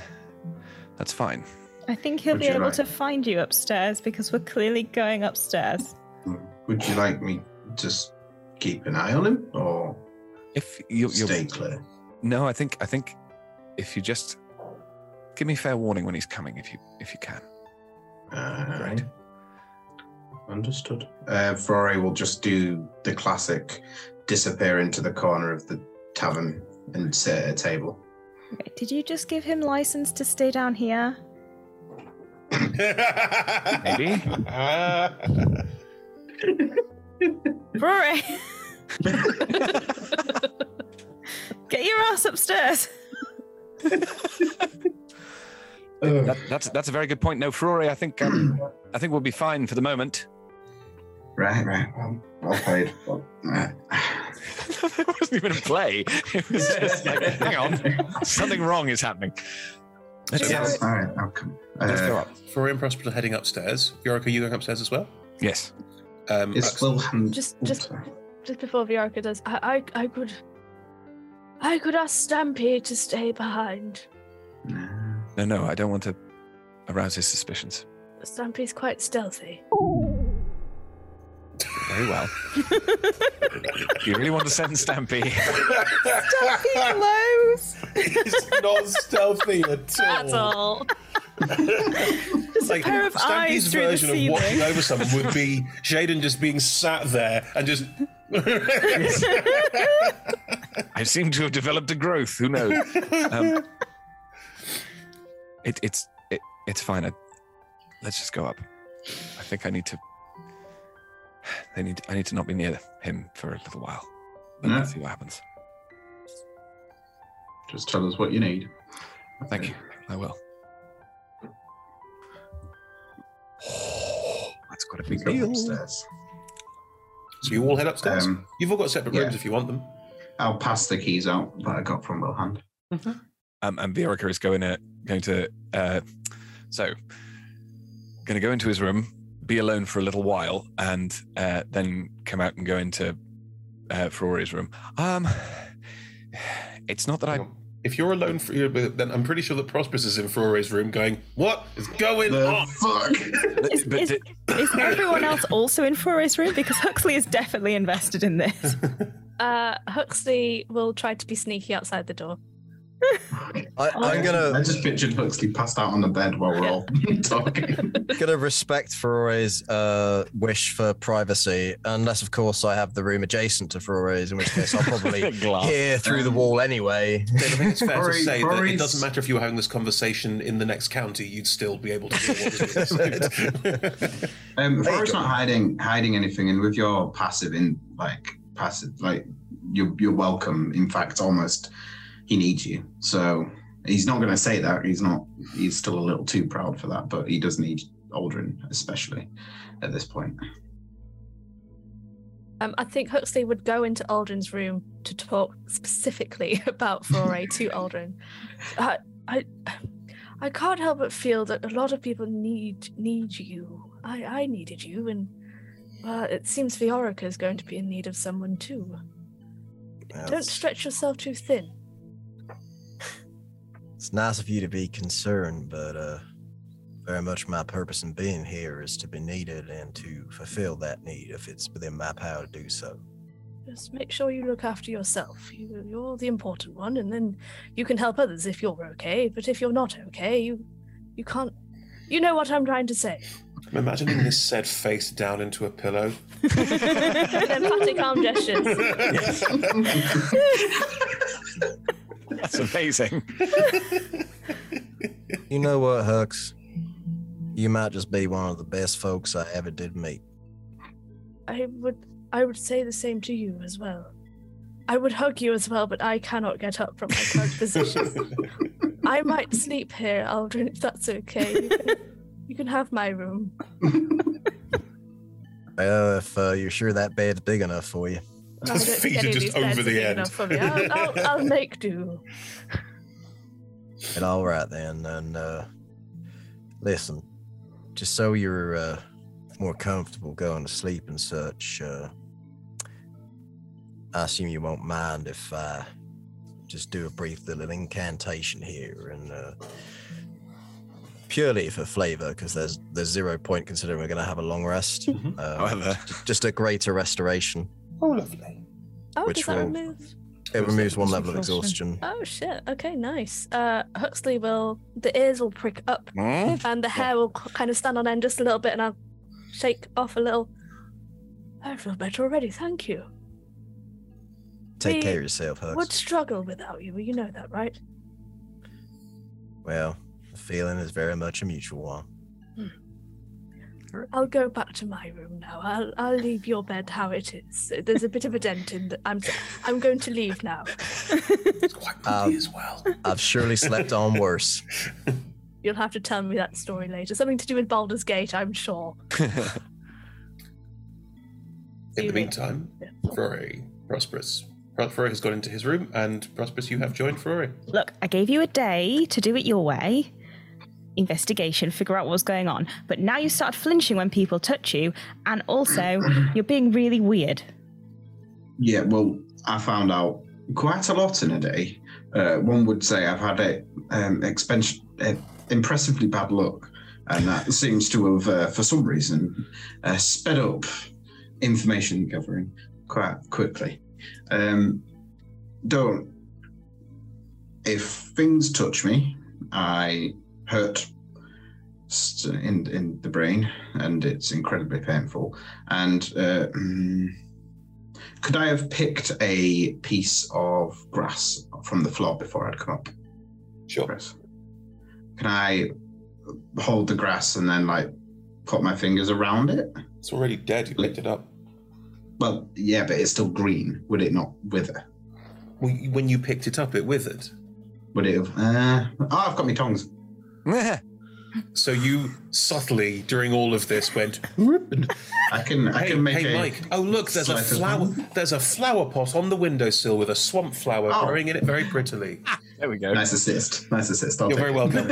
that's fine. I think he'll Would be able like- to find you upstairs because we're clearly going upstairs. Would you like me to keep an eye on him, or If you, you're, stay clear? No, I think I think if you just give me fair warning when he's coming, if you if you can. Right. Understood. Uh, Ferrari will just do the classic disappear into the corner of the tavern and sit at a table. Did you just give him license to stay down here? Maybe. Rory! Get your ass upstairs. That, that's that's a very good point. No, Ferrari, I think um, I think we'll be fine for the moment. Right, right. Well, well played. Well, uh, it wasn't even a play. It was just like, hang on, something wrong is happening. Let's, yes, all right, I'll come. Let's go Uh, up. Florian and Prosper heading upstairs. Viorica, you going upstairs as well? Yes. Um, Is Axel- Wilhelm Just, just, just before Viorica does, I, I, I could, I could ask Stampy to stay behind. No, no, I don't want to arouse his suspicions. Stampy's quite stealthy. Very well. you really want to send Stampy? Stampy, hello! Is. It's not stealthy at all. At all. Just a pair of Stampy's eyes through the version of watching over someone would be Shaden just being sat there and just. I seem to have developed a growth. Who knows? Um, it, it's it, it's fine. I, let's just go up. I think I need to. They need. I need to not be near him for a little while. But Yeah. let's see what happens. Just tell us what you need. Thank you. I will. That's got a big deal. upstairs. So you all head upstairs. Um, You've all got separate yeah. rooms if you want them. I'll pass the keys out that I got from Wilhand. Um, and Viorica is going to going to uh, so going to go into his room, be alone for a little while, and uh, then come out and go into uh, Ferrari's room. Um, it's not that I. If you're alone, for, then I'm pretty sure that Prosperous is in Flore's room going, What is going on? Is, is, is everyone else also in Fora's room? Because Huxley is definitely invested in this. Uh, Huxley will try to be sneaky outside the door. I, I'm gonna. I just pictured Huxley passed out on the bed while we're all talking. gonna respect Ferore's uh, wish for privacy, unless of course I have the room adjacent to Ferore's, in which case I'll probably Glass. hear through the wall anyway. I think it's fair to Rory- say that it doesn't matter if you were having this conversation in the next county, you'd still be able to hear what was being said. Um, There you Forrest's go. not hiding hiding anything, and with your passive in like passive, like you're you're welcome. In fact, almost he needs you. So he's not going to say that. He's not. He's still a little too proud for that, but he does need Aldrin, especially at this point. Um, I think Huxley would go into Aldrin's room to talk specifically about Foray to Aldrin. I, I, I can't help but feel that a lot of people need need you. I, I needed you, and well, it seems Viorica is going to be in need of someone too. Don't stretch yourself too thin. It's nice of you to be concerned, but uh, very much my purpose in being here is to be needed and to fulfill that need if it's within my power to do so. Just make sure you look after yourself. You, you're the important one, and then you can help others if you're okay. But if you're not okay, you you can't. You know what I'm trying to say. I'm imagining this said face down into a pillow. Emphatic arm gestures. That's amazing. You know what, Hux? You might just be one of the best folks I ever did meet. I would I would say the same to you as well. I would hug you as well, but I cannot get up from my current position. I might sleep here, Aldrin, if that's okay. You can, you can have my room. Well, if uh, you're sure that bed's big enough for you. I don't think any of these are big enough for me. I'll, I'll, I'll make do. But all right then, and uh, listen, just so you're uh, more comfortable going to sleep and such, uh, I assume you won't mind if I just do a brief little incantation here, and uh, purely for flavor, because there's there's zero point considering we're going to have a long rest. Uh, However. j- just a greater restoration. Oh, lovely. Oh, Which does that will- remove? It removes one level of Exhaustion. exhaustion. Oh shit. Okay, nice. Uh, Huxley will. The ears will prick up, Hmm? and the hair will k- kind of stand on end just a little bit, and I'll shake off a little. I feel better already. Thank you. Take We care of yourself, Hux. Would struggle without you. You know that, right? Well, the feeling is very much a mutual one. I'll go back to my room now. I'll I'll leave your bed how it is. There's a bit of a dent in that. I'm I'm going to leave now. It's quite um, as well. I've surely slept on worse. You'll have to tell me that story later. Something to do with Baldur's Gate, I'm sure. In the meantime, Rory, Prosperous. Rory has gone into his room, and Prosperous, you have joined Rory. Look, I gave you a day to do it your way. Investigation, figure out what's going on. But now you start flinching when people touch you, and also you're being really weird. Yeah, well, I found out quite a lot in a day. Uh, one would say I've had a um, uh, impressively bad luck, and that seems to have, uh, for some reason, uh, sped up information gathering quite quickly. Um, don't if things touch me, I hurt in in the brain, and it's incredibly painful. And uh, mm, could I have picked a piece of grass from the floor before I'd come up? Sure. Chris? Can I hold the grass and then like put my fingers around it? It's already dead. You picked it up. Well, yeah, but it's still green. Would it not wither? Well, when you picked it up, it withered. Would it have? Uh, oh, I've got my tongs. So you subtly, during all of this, went. "Whoop," and- I can. I hey, can make hey, a Mike. Oh, look, there's a sleight of flower. hand. There's a flower pot on the windowsill with a swamp flower Oh. growing in it very prettily. There we go. Nice assist. Nice assist. I'll You're take very it. welcome.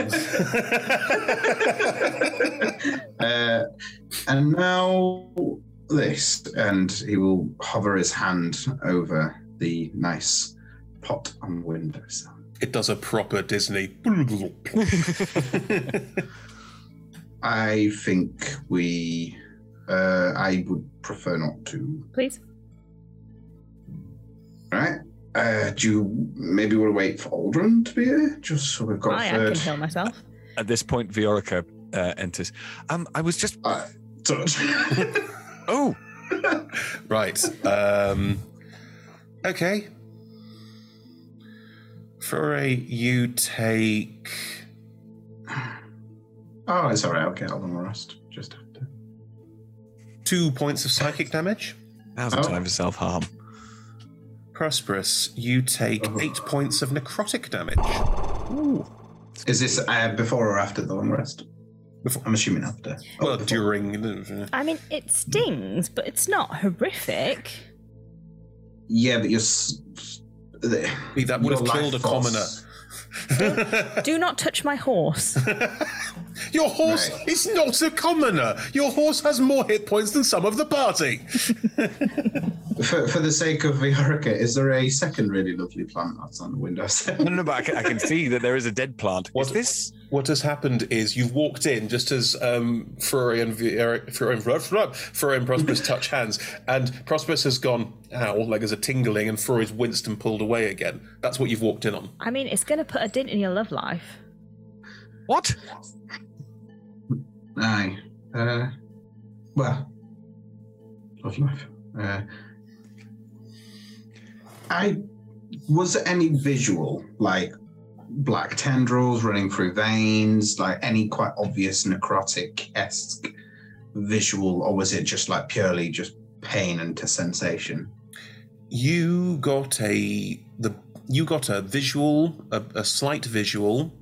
Uh, and now this, and he will hover his hand over the nice pot on the windowsill. It does a proper Disney. I think we. Uh, I would prefer not to. Please. Right? Uh, do you maybe we'll wait for Aldrin to be here, just so we've got I, a I can third. heal myself. At this point, Viorica uh, enters. Um, I was just. oh, right. Um, okay. Foray, you take. Oh, it's all right. Okay, I'll long rest. Just after. Two points of psychic damage. now's the time for self harm. Prosperous, you take eight points of necrotic damage. Is this uh, before or after the long rest? I'm assuming after. Well, during. I mean, it stings, but it's not horrific. Yeah, but you're. s- the- That would your have killed a life force- commoner. Do not touch my horse. Your horse is not a commoner. Your horse has more hit points than some of the party. For, for the sake of Viorica, is there a second really lovely plant that's on the windowsill? No, no, but I can, I can see that there is a dead plant. What, Is this? What has happened is you've walked in just as um, Fury and Vier- Fury and Fury and Prosperous touch hands, and Prosperous has gone ow, like there's a tingling, and Fury's winced and pulled away again. That's what you've walked in on. I mean, it's going to put a dent in your love life. What? Aye. Uh, well, love life. Uh, I was there any visual like black tendrils running through veins, like any quite obvious necrotic esque visual, or was it just like purely just pain and sensation? You got a the you got a visual, a, a slight visual,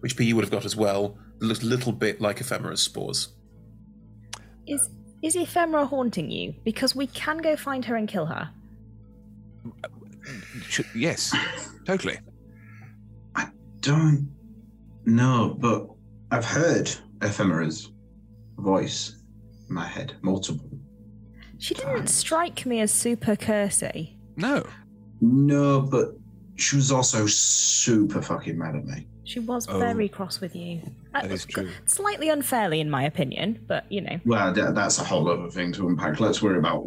which P would have got as well. A little, little bit like ephemera's spores. Is is Ephemera haunting you? Because we can go find her and kill her. Should, yes, totally. I don't know, but I've heard Ephemera's voice in my head multiple. She didn't strike me as super cursy. No. No, but she was also super fucking mad at me. She was Oh. very cross with you. Uh, That is true. Slightly unfairly, in my opinion, but you know. Well, that's a whole other thing to unpack. Let's worry about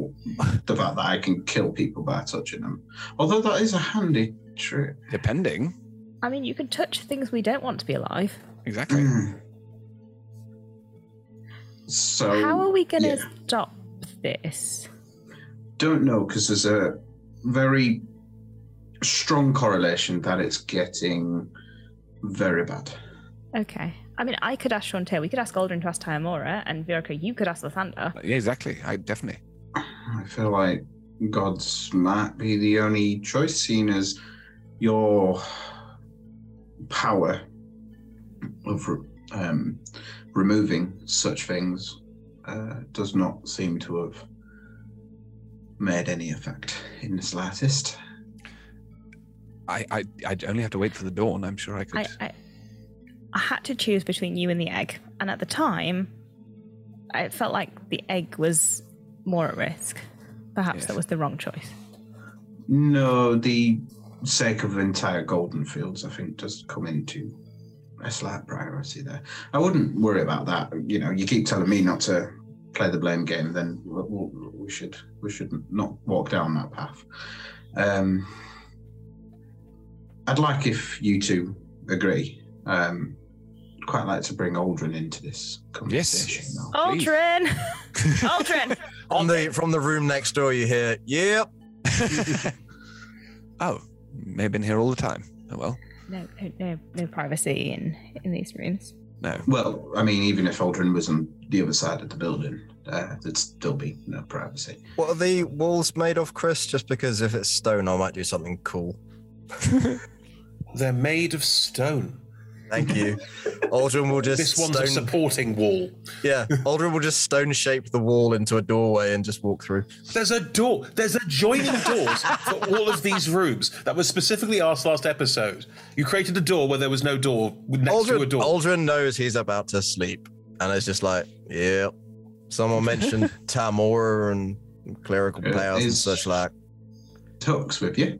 the fact that I can kill people by touching them. Although that is a handy trick. Depending. I mean, you can touch things we don't want to be alive. Exactly. So How are we going to yeah. stop this? don't know because there's a very strong correlation that it's getting very bad. Okay. I mean, I could ask Chauntea, we could ask Aldrin to ask Tymora, and Viorica, you could ask Lathander. Yeah, exactly. I definitely. I feel like gods might be the only choice, seen as your power of um, removing such things uh, does not seem to have made any effect in the slightest. I, I, I'd only have to wait for the dawn. I'm sure I could. I, I, I had to choose between you and the egg, and at the time, it felt like the egg was more at risk. Perhaps that was the wrong choice. No, the sake of the entire Golden Fields, I think, does come into a slight priority there. I wouldn't worry about that. You know, you keep telling me not to play the blame game, then we, we, we should we should not walk down that path. Um, I'd like if you two agree. Um, I'd quite like to bring Aldrin into this conversation. Now. Aldrin! Aldrin! From the from the room next door, you hear, "Yep." oh, may have been here all the time. Oh well. No, no, no, no privacy in in these rooms. No. Well, I mean, even if Aldrin was on the other side of the building, uh, there'd still be no privacy. What are the walls made of, Chris? Just because if it's stone, I might do something cool. They're made of stone. Thank you. Aldrin will just This one's a supporting wall. Yeah, Aldrin will just stone shape the wall into a doorway and just walk through. There's a door. There's adjoining doors for all of these rooms. That was specifically asked last episode. You created a door where there was no door next to a Aldrin, door. Aldrin knows he's about to sleep, and it's just like, yeah. Someone mentioned Tymora and clerical Uh, powers and such like. Tux with you.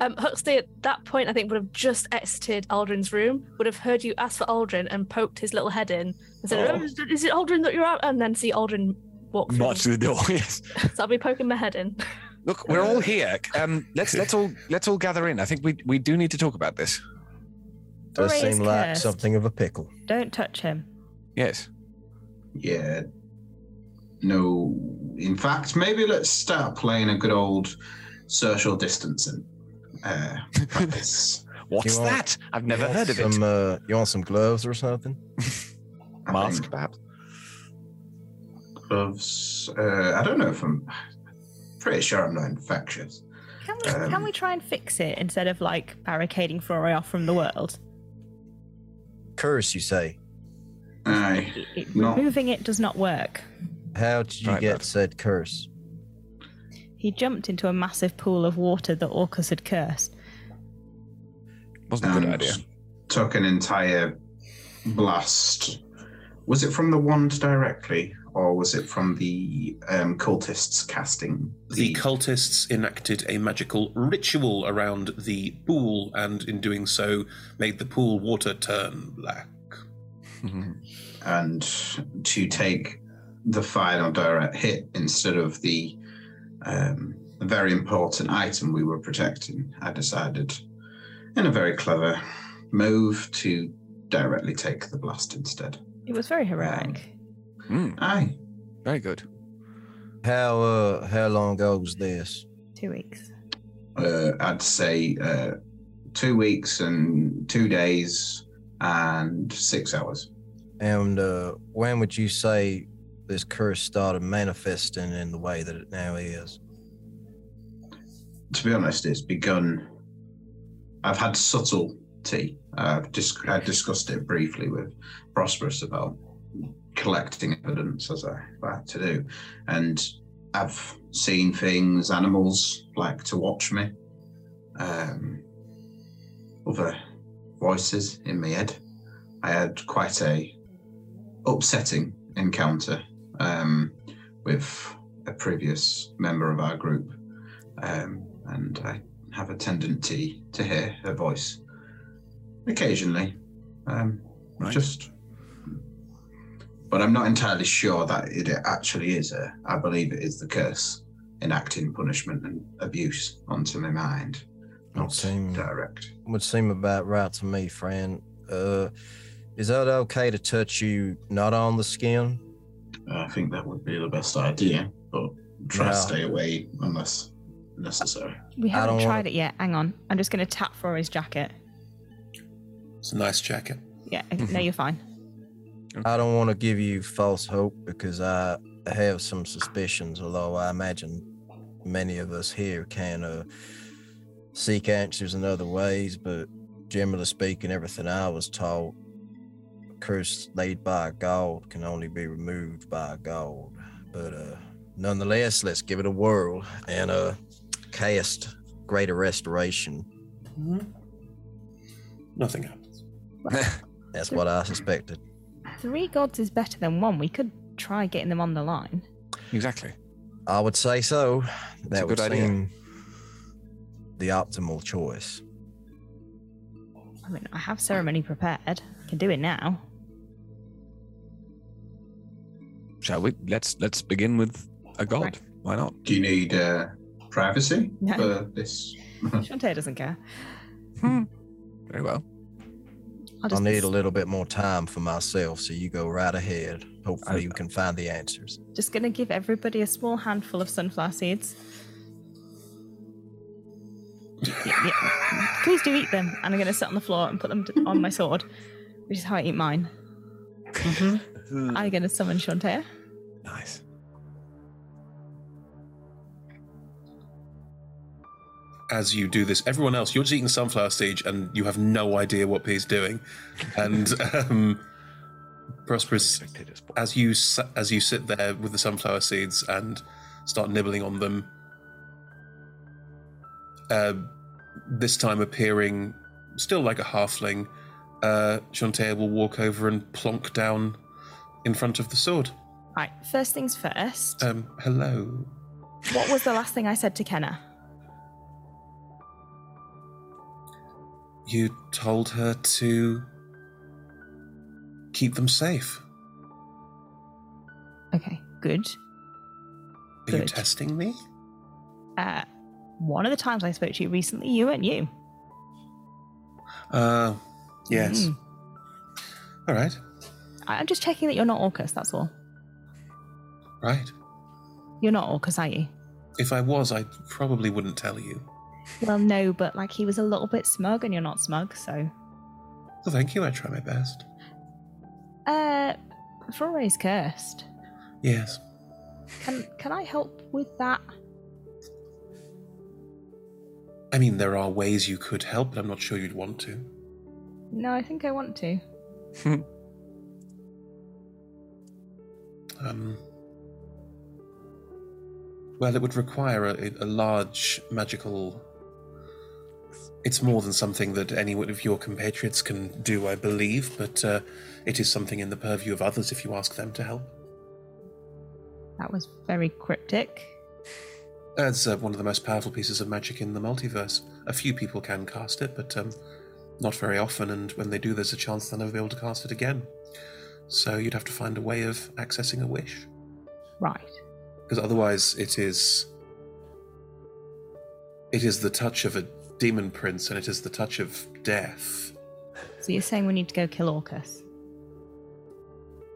Um, Huxley at that point, I think, would have just exited Aldrin's room, would have heard you ask for Aldrin and poked his little head in and said, Oh. "Oh, is, is it Aldrin that you're out? And then see Aldrin walk through. March to the door. Yes. so I'll be poking my head in. Look, we're all here. Um, let's let's all let's all gather in. I think we we do need to talk about this. Does Foray is seem like cursed. something of a pickle. Don't touch him. Yes. Yeah. No. In fact, maybe let's start playing a good old social distancing uh, practice. What's want- that? I've never heard of it. Uh, you want some gloves or something? Mask, think perhaps. gloves. Uh, I don't know if I'm. Pretty sure I'm not infectious. Can we Um, can we try and fix it instead of like barricading Foray off from the world? Curse, you say? Aye. It- it- No. Removing it does not work. How did you Right, get bud. said curse? He jumped into a massive pool of water that Orcus had cursed. Wasn't a good idea. Took an entire blast. Was it from the wand directly, or was it from the um, cultists casting The cultists enacted a magical ritual around the pool, and in doing so, made the pool water turn black. and to take the final direct hit instead of the um, a very important item we were protecting, I decided, in a very clever move, to directly take the blast instead. It was very heroic. Mm, Aye. very good. How uh how long ago was this? Two weeks. Uh, I'd say uh, two weeks and two days and six hours. And uh when would you say this curse started manifesting in the way that it now is? to be honest, it's begun. I've had subtlety. I've just I discussed it briefly with Prosperous about collecting evidence as I like to do, and I've seen things. Animals like to watch me. Um, other voices in my head. I had quite a upsetting encounter um, with a previous member of our group um, and I have a tendency to hear her voice occasionally. Um, Right. Just, but I'm not entirely sure that it actually is her. I believe it is the curse enacting punishment and abuse onto my mind, not seem- direct. Would seem about right to me, friend. Uh is that okay to touch you not on the skin? I think that would be the best idea, but try Yeah. to stay away unless necessary. We haven't tried wanna- it yet. Hang on. I'm just going to tap for his jacket. It's a nice jacket. Yeah, no, you're fine. I don't want to give you false hope because I have some suspicions, although I imagine many of us here can uh, seek answers in other ways. But generally speaking, everything I was taught, a curse laid by a god can only be removed by a god. But uh, nonetheless, let's give it a whirl and uh, cast greater restoration. Nothing happens. That's what I suspected. Three gods is better than one. We could try getting them on the line. Exactly. I would say so. That a would good idea. seem the optimal choice. I mean, I have ceremony prepared. I can do it now. Shall we? Let's let's begin with a god. Right. Why not? Do you need uh, privacy No. for this? Chauntea doesn't care. Hmm. Very well. I'll I'll just need a little bit more time for myself, so you go right ahead. Hopefully, I- you can find the answers. just gonna give everybody a small handful of sunflower seeds. Yeah, yeah. Please do eat them, and I'm gonna sit on the floor and put them on my sword, which is how I eat mine. I'm gonna summon Chauntea. Nice. as you do this, everyone else, you're just eating sunflower seeds and you have no idea what P's doing. And um, Prosperous, as you as you sit there with the sunflower seeds and start nibbling on them, uh, this time appearing still like a halfling, uh, Chauntea will walk over and plonk down in front of the sword. Right, first things first. Um, hello. What was the last thing I said to Kenna? You told her to keep them safe. Okay, good. Are you Good. testing me? Uh, one of the times I spoke to you recently, you weren't you. Uh, yes. Mm. All right, I'm just checking that you're not Orcus, that's all. right. You're not Orcus, are you? If I was, I probably wouldn't tell you. Well, no, but like he was a little bit smug and you're not smug, so. Well, thank you. I try my best. Uh, Flore's cursed. Yes. Can can I help with that? I mean, there are ways you could help, but I'm not sure you'd want to. No, I think I want to. Um, well, it would require a, a large magical. It's more than something that any of your compatriots can do, I believe, but uh, it is something in the purview of others if you ask them to help. That was very cryptic. It's uh, one of the most powerful pieces of magic in the multiverse. A few people can cast it, but um, not very often, and when they do, there's a chance they'll never be able to cast it again. So you'd have to find a way of accessing a wish. Right. because otherwise it is it is the touch of a demon prince and it is the touch of death So you're saying we need to go kill Orcus?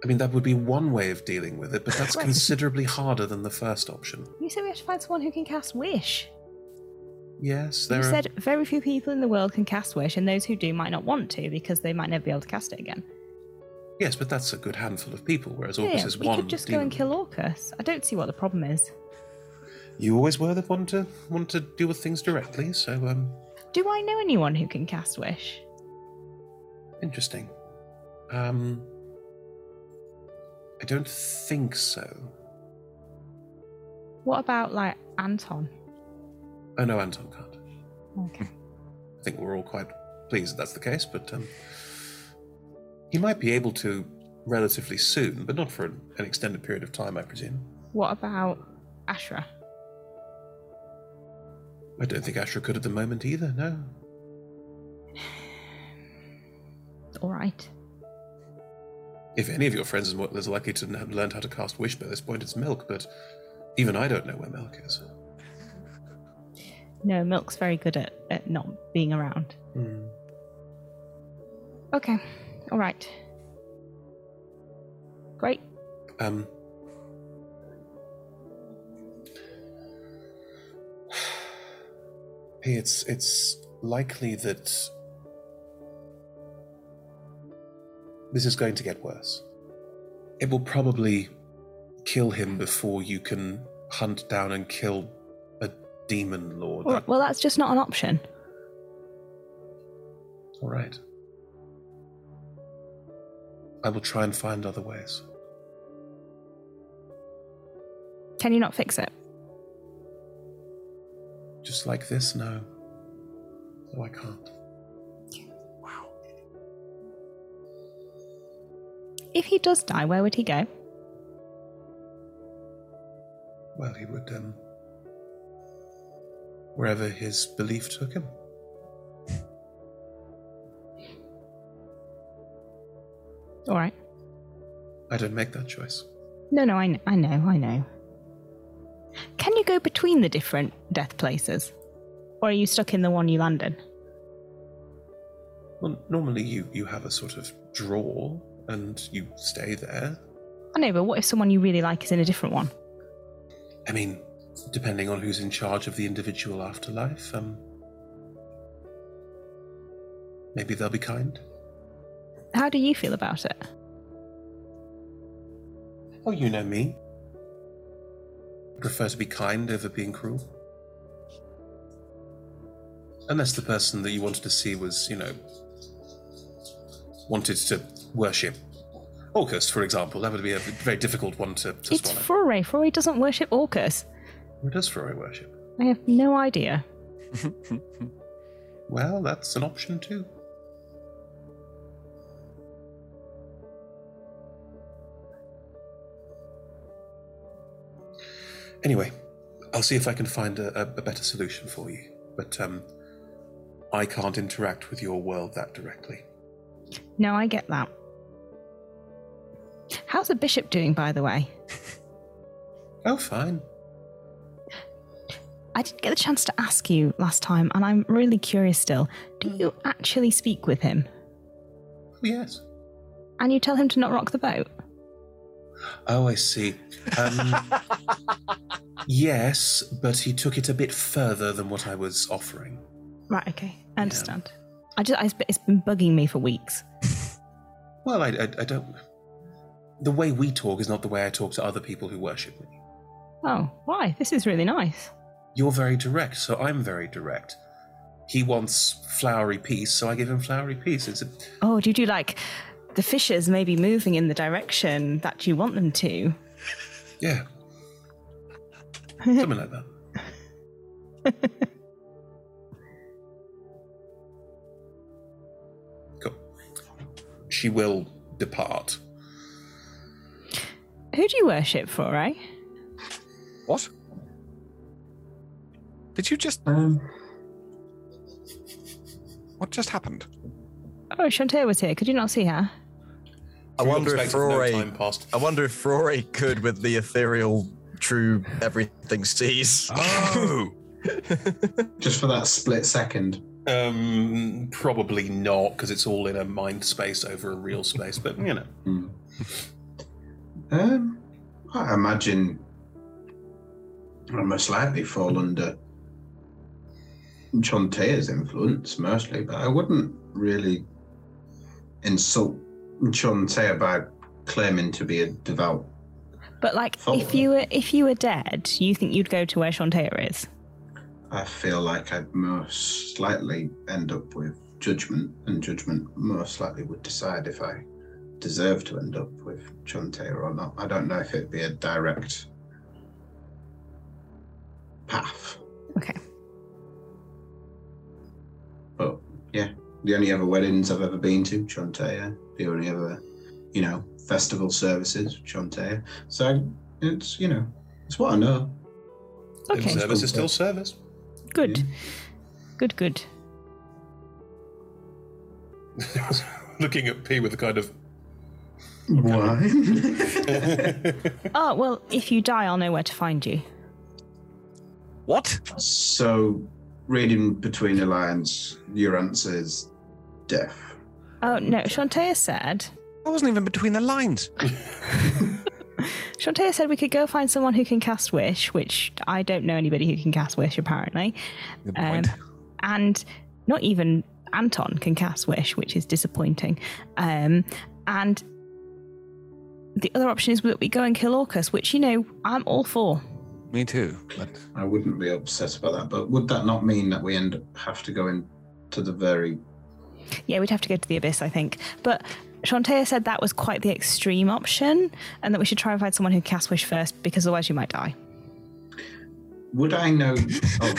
i mean that would be one way of dealing with it but that's considerably harder than the first option You said we have to find someone who can cast Wish. yes there You are said very few people in the world can cast Wish, and those who do might not want to because they might never be able to cast it again. Yes but that's a good handful of people whereas orcus yeah, is we one could just go and kill Orcus. I don't see what the problem is. you always were the one to want to deal with things directly so um Do I know anyone who can cast Wish? interesting um i don't think so What about like Anton? oh no anton can't Okay. I think we're all quite pleased that that's the case, but um, he might be able to relatively soon, but not for an, an extended period of time, I presume. What about Ashra? I don't think Ashra could at the moment either, no. All right. If any of your friends is, mo- is likely to have learned how to cast Wish by this point, it's Milk, but even I don't know where Milk is. No, Milk's very good at, at not being around. Hmm. Okay. All right. Great. Um, hey, it's it's likely that this is going to get worse. It will probably kill him before you can hunt down and kill a demon lord. Well, well, that's just not an option. All right. I will try and find other ways. Can you not fix it? Just like this, no. No, I can't. Wow. If he does die, where would he go? Well, he would, um. wherever his belief took him. All right. I don't make that choice. No, no, I know, I know, I know. Can you go between the different death places? Or are you stuck in the one you land in? Well, normally you, you have a sort of draw and you stay there. I know, but what if someone you really like is in a different one? I mean, depending on who's in charge of the individual afterlife, um, maybe they'll be kind. How do you feel about it? Oh, you know me. I Prefer to be kind over being cruel. Unless the person that you wanted to see was, you know, wanted to worship Orcus, for example. That would be a very difficult one to, to It's swallow. Foray. Foray doesn't worship Orcus. Who does Foray worship? I have no idea. Well, that's an option too. Anyway, I'll see if I can find a, a, better solution for you. But um, I can't interact with your world that directly. No, I get that. How's the bishop doing, by the way? Oh, fine. I didn't get the chance to ask you last time, and I'm really curious still. Do you actually speak with him? Yes. And you tell him to not rock the boat? Oh, I see. Um, yes, but he took it a bit further than what I was offering. Right, okay. I understand. I just, I, it's been bugging me for weeks. Well, I, I, I don't. The way we talk is not the way I talk to other people who worship me. Oh, why? This is really nice. You're very direct, so I'm very direct. He wants flowery peace, so I give him flowery peace. It's a, Oh, do you do like the fishes may be moving in the direction that you want them to? yeah, something like that. cool. She will depart. Who do you worship for, eh? What? Did you just. Um, What just happened? Oh, Chauntea was here. Could you not see her? I wonder if perspective, no Rory. time passed. I wonder if Rory could with the ethereal, true everything sees. Oh! just for that split second. Um, probably not, because it's all in a mind space over a real space. But you know, Hmm. Um, I imagine I most likely fall under Chauntea's influence mostly, but I wouldn't really insult Chauntea about claiming to be a devout. But like, Follow if you were if you were dead, you think you'd go to where Chauntea is? I feel like I'd most likely end up with judgment, and judgment most likely would decide if I deserve to end up with Chauntea or not. I don't know if it'd be a direct path. Okay. But yeah, the only other weddings I've ever been to, Chauntea. The only other, you know, festival services, Chauntea. So it's, you know, it's what I know. Okay. service is still service. Good. Good, good. Looking at P with a kind of. Why? Oh, well, if you die, I'll know where to find you. What? So, reading between the lines, your answer is death. Oh, no. Chauntea said. I wasn't even between the lines. Chauntea said we could go find someone who can cast Wish, which I don't know anybody who can cast Wish, apparently. Good Um, point. and not even Anton can cast Wish, which is disappointing. Um, and the other option is that we go and kill Orcus, which, you know, I'm all for. Me too. But I wouldn't be upset about that, but would that not mean that we end up have to go into the very Yeah, we'd have to go to the Abyss, I think. But Chauntea said that was quite the extreme option, and that we should try and find someone who casts Wish first, because otherwise you might die. Would I know? Oh,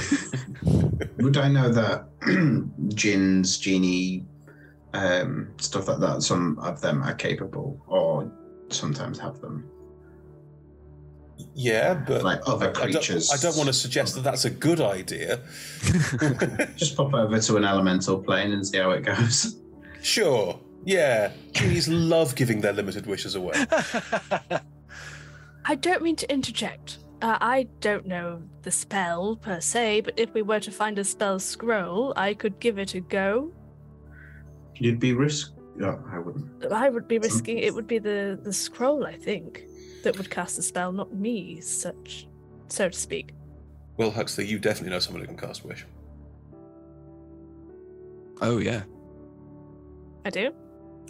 would I know that gins, genie, um, stuff like that? Some of them are capable, or sometimes have them. Yeah, but Like other I- I don't- creatures. I don't, want to suggest that that's a good idea. Just pop over to an elemental plane and see how it goes. Sure. Yeah. Genies love giving their limited wishes away. I don't mean to interject. Uh, I don't know the spell per se, but if we were to find a spell scroll, I could give it a go. You'd be risk. No, I wouldn't. I would be risking it would be the the scroll, I think, that would cast the spell, not me, such so to speak. Will Huxley, you definitely know someone who can cast Wish. Oh yeah. I do.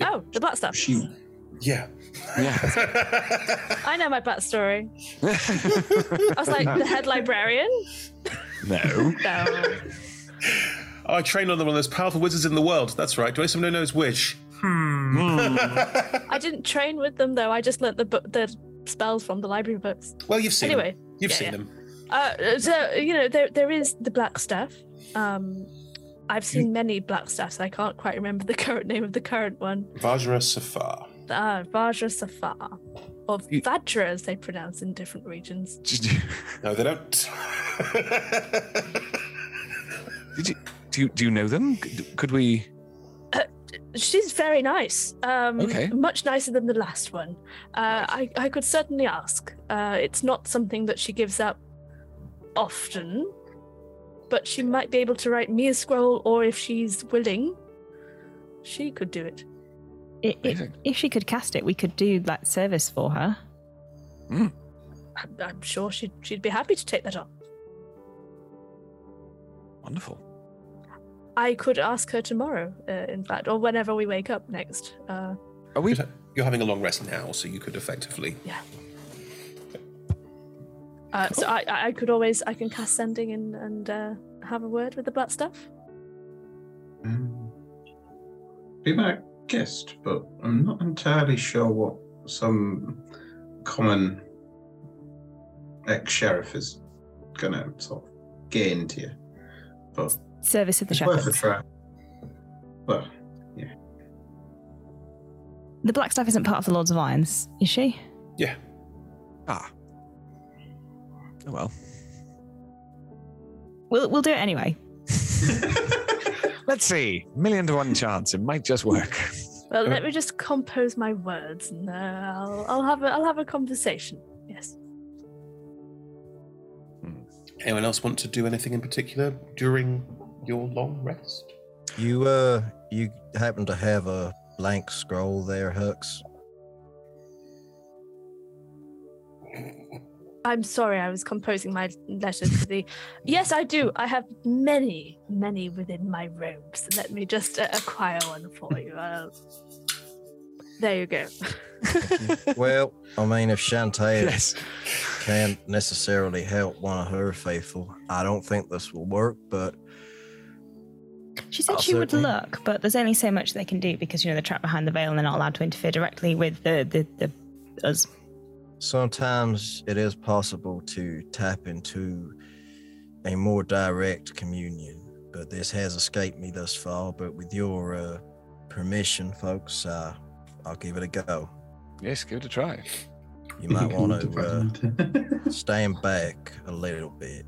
Oh, the Blackstaff. She. Yeah. Yeah. I know my backstory. I was like the head librarian. No. No. I trained on one of those powerful wizards in the world. That's right. Do I someone who knows Wish? Hmm. I didn't train with them though. I just learnt the the spells from the library books. Well, you've seen anyway. them. You've yeah, seen yeah. them. Uh, so you know there there is the Blackstaff. Um, I've seen many Blackstaffs. I can't quite remember the current name of the current one. Vajra Safar. Uh, Vajra Safar, or Vajra as they pronounce in different regions. No, they don't. Did you do you, do you know them? Could, could we? She's very nice. Um, Okay. Much nicer than the last one. Uh, I, I could certainly ask. Uh, it's not something that she gives up often, but she might be able to write me a scroll, or if she's willing, she could do it. I- i- if she could cast it, we could do that service for her. I'm, I'm sure she'd, she'd be happy to take that on. Wonderful. I could ask her tomorrow, uh, in fact, or whenever we wake up next. Uh, Are we? You're having a long rest now, so you could effectively. Yeah. uh, so I, I I could always I can cast sending and and uh, have a word with the Blackstaff. Um, be my guest, but I'm not entirely sure what some common ex-sheriff is gonna sort of gain to you. But Service of the it's worth a try. Well, yeah. The Blackstaff isn't part of the Lords of Irons, is she? Yeah. Ah. Oh well. We'll we'll do it anyway. Let's see. Million to one chance. It might just work. Well, let me just compose my words, and uh, I'll I'll have a I'll have a conversation. Yes. Anyone else want to do anything in particular during your long rest? You uh, you happen to have a blank scroll there, Hux? I'm sorry, I was composing my letter to the. Yes, I do. I have many, many within my robes. Let me just uh, acquire one for you. Uh, there you go. well, I mean, if Chauntea Yes. can't necessarily help one of her faithful, I don't think this will work. But She said I'll she would look, but there's only so much they can do because you know they're trapped behind the veil and they're not allowed to interfere directly with the the, the us. sometimes it is possible to tap into a more direct communion. But this has escaped me thus far. But with your uh, permission, folks, uh, I'll give it a go. Yes, give it a try. You might want to uh, stand back a little bit.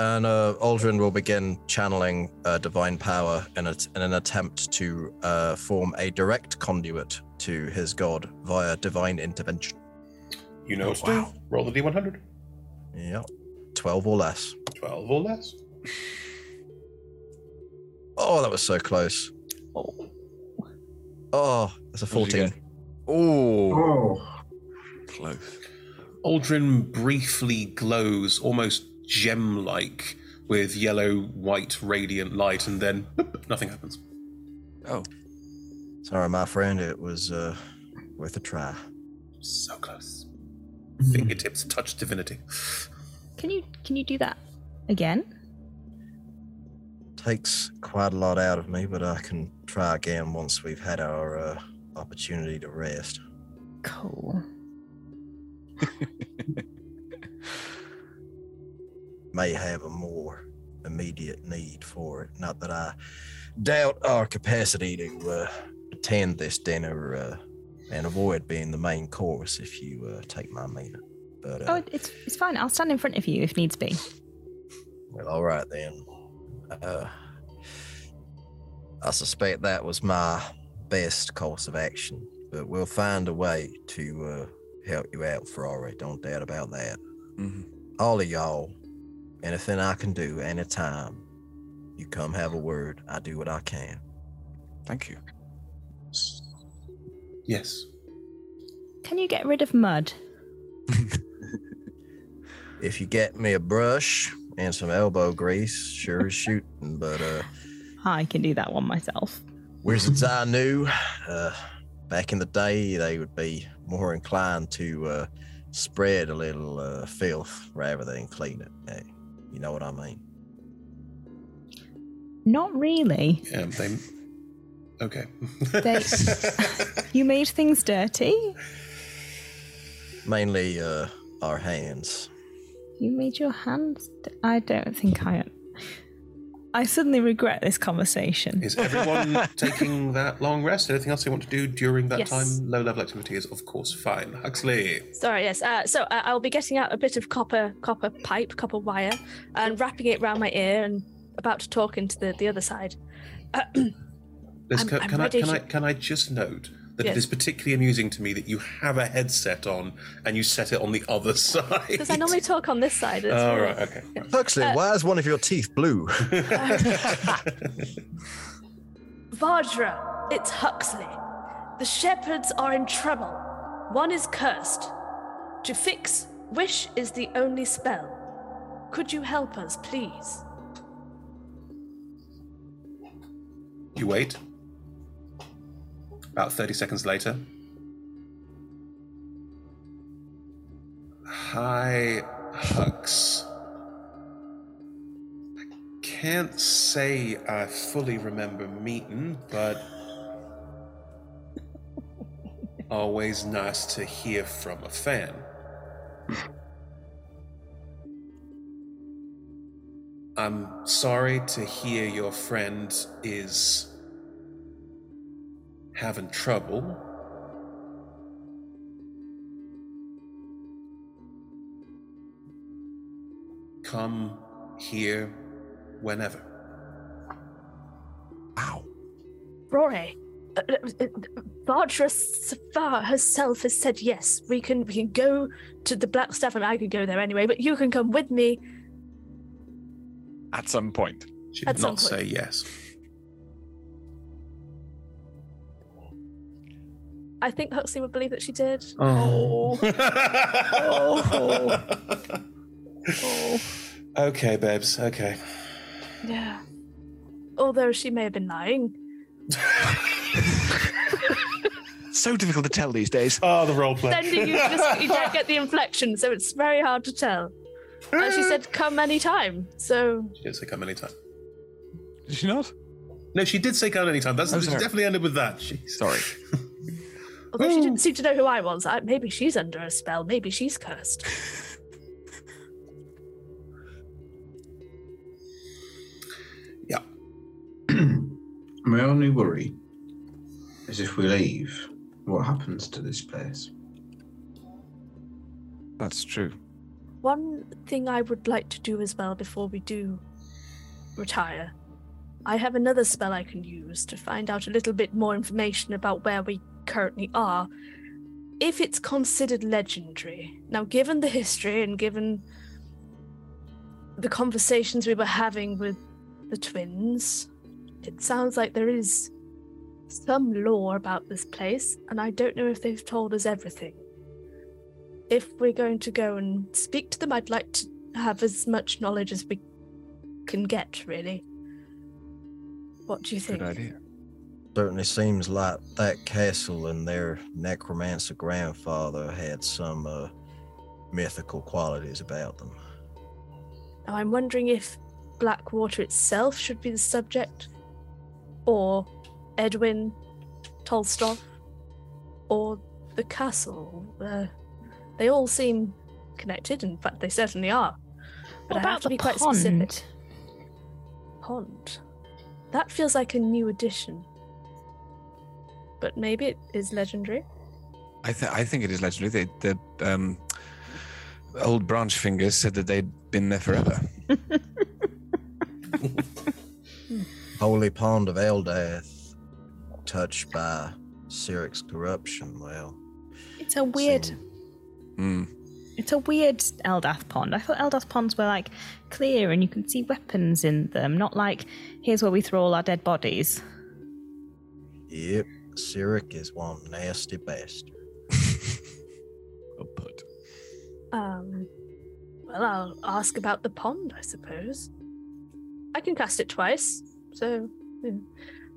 And uh, Aldrin will begin channeling uh, divine power in, a, in an attempt to uh, form a direct conduit to his god via divine intervention. You know what to do. Roll the d100. Yep. 12 or less. 12 or less. Oh, that was so close. Oh, that's a What did you 14. Oh. Oh, Close. Aldrin briefly glows, almost gem like, with yellow, white, radiant light, and then boop, nothing happens. Oh. Sorry, my friend. It was uh, worth a try. So close. Fingertips touch divinity. Can you can you do that again? Takes quite a lot out of me, but I can try again once we've had our uh, opportunity to rest. Cool. may have a more immediate need for it. Not that I doubt our capacity to uh, attend this dinner uh, and avoid being the main course if you uh, take my meaning. But Oh, uh, it- it's it's fine. I'll stand in front of you if needs be. well, all right then. Uh, I suspect that was my best course of action, but we'll find a way to uh, help you out, Ferrari. Don't doubt about that. Mhm. All of y'all, anything I can do anytime, you come have a word. I do what I can. Thank you. Yes. Can you get rid of mud? If you get me a brush and some elbow grease, sure as shooting. But uh, I can do that one myself. wizards I knew uh, back in the day, they would be more inclined to uh, spread a little uh, filth rather than clean it. Hey, you know what I mean? Not really. Yeah, they. Okay. They, you made things dirty. Mainly uh, our hands. You made your hands. I don't think I. I suddenly regret this conversation. Is everyone taking that long rest? Anything else they want to do during that Yes. time? Low level activity is, of course, fine. Huxley. Sorry, yes. Uh, so uh, I'll be getting out a bit of copper, copper pipe, copper wire, and wrapping it round my ear, and about to talk into the, the other side. Liz, I'm- can, I'm can I, can, I, can I just note that Yes. it is particularly amusing to me that you have a headset on and you set it on the other side? Because I normally talk on this side. It's Oh, really- right, okay. Huxley, Uh, why is one of your teeth blue? Vajra, it's Huxley. The shepherds are in trouble. One is cursed. To fix, wish is the only spell. Could you help us, please? You wait. About 30 seconds later. Hi, Hux. I can't say I fully remember meeting, but always nice to hear from a fan. I'm sorry to hear your friend is having trouble. Come here whenever. Rory, uh, uh, Safahr herself has said yes. We can we can go to the Blackstaff, and I could go there anyway. But you can come with me. At some point. She At did some not point. say yes. I think Huxley would believe that she did. Oh. oh. Oh. Okay, babes. Okay. Yeah. Although she may have been lying. So difficult to tell these days. Oh, the role play. Then you just you don't get the inflection, so it's very hard to tell. And she said, "Come anytime." So She did say come anytime. Did she not? No, she did say come anytime. That's Oh, she. Definitely ended with that. Jeez. Sorry. although she didn't mm. seem to know who I was, I, maybe she's under a spell. Maybe she's cursed. Yeah. My only worry is if we leave, what happens to this place? That's true. One thing I would like to do as well before we do retire, I have another spell I can use to find out a little bit more information about where we currently are. If it's considered legendary. Now, given the history and given the conversations we were having with the twins, it sounds like there is some lore about this place, and I don't know if they've told us everything if we're going to go and speak to them, I'd like to have as much knowledge as we can get, really. What do you think? Good idea. Certainly seems like that castle and their necromancer grandfather had some uh, mythical qualities about them. Now, I'm wondering if Blackwater itself should be the subject, or Edwin Tolstov, or the castle. Uh, they all seem connected. In fact, they certainly are. But What I have about to the be quite pond? specific. Pond. That feels like a new addition. But maybe it is legendary. I, th- I think it is legendary. They, the um, old branch fingers said that they'd been there forever. Holy Pond of Eldath, touched by Cyric's corruption. Well, It's a weird. Hmm. It's a weird Eldath pond. I thought Eldath ponds were like clear and you can see weapons in them, not like here's where we throw all our dead bodies. Yep, Cyric is one nasty bastard. well put. Um, well, I'll ask about the pond, I suppose. I can cast it twice, so. yeah.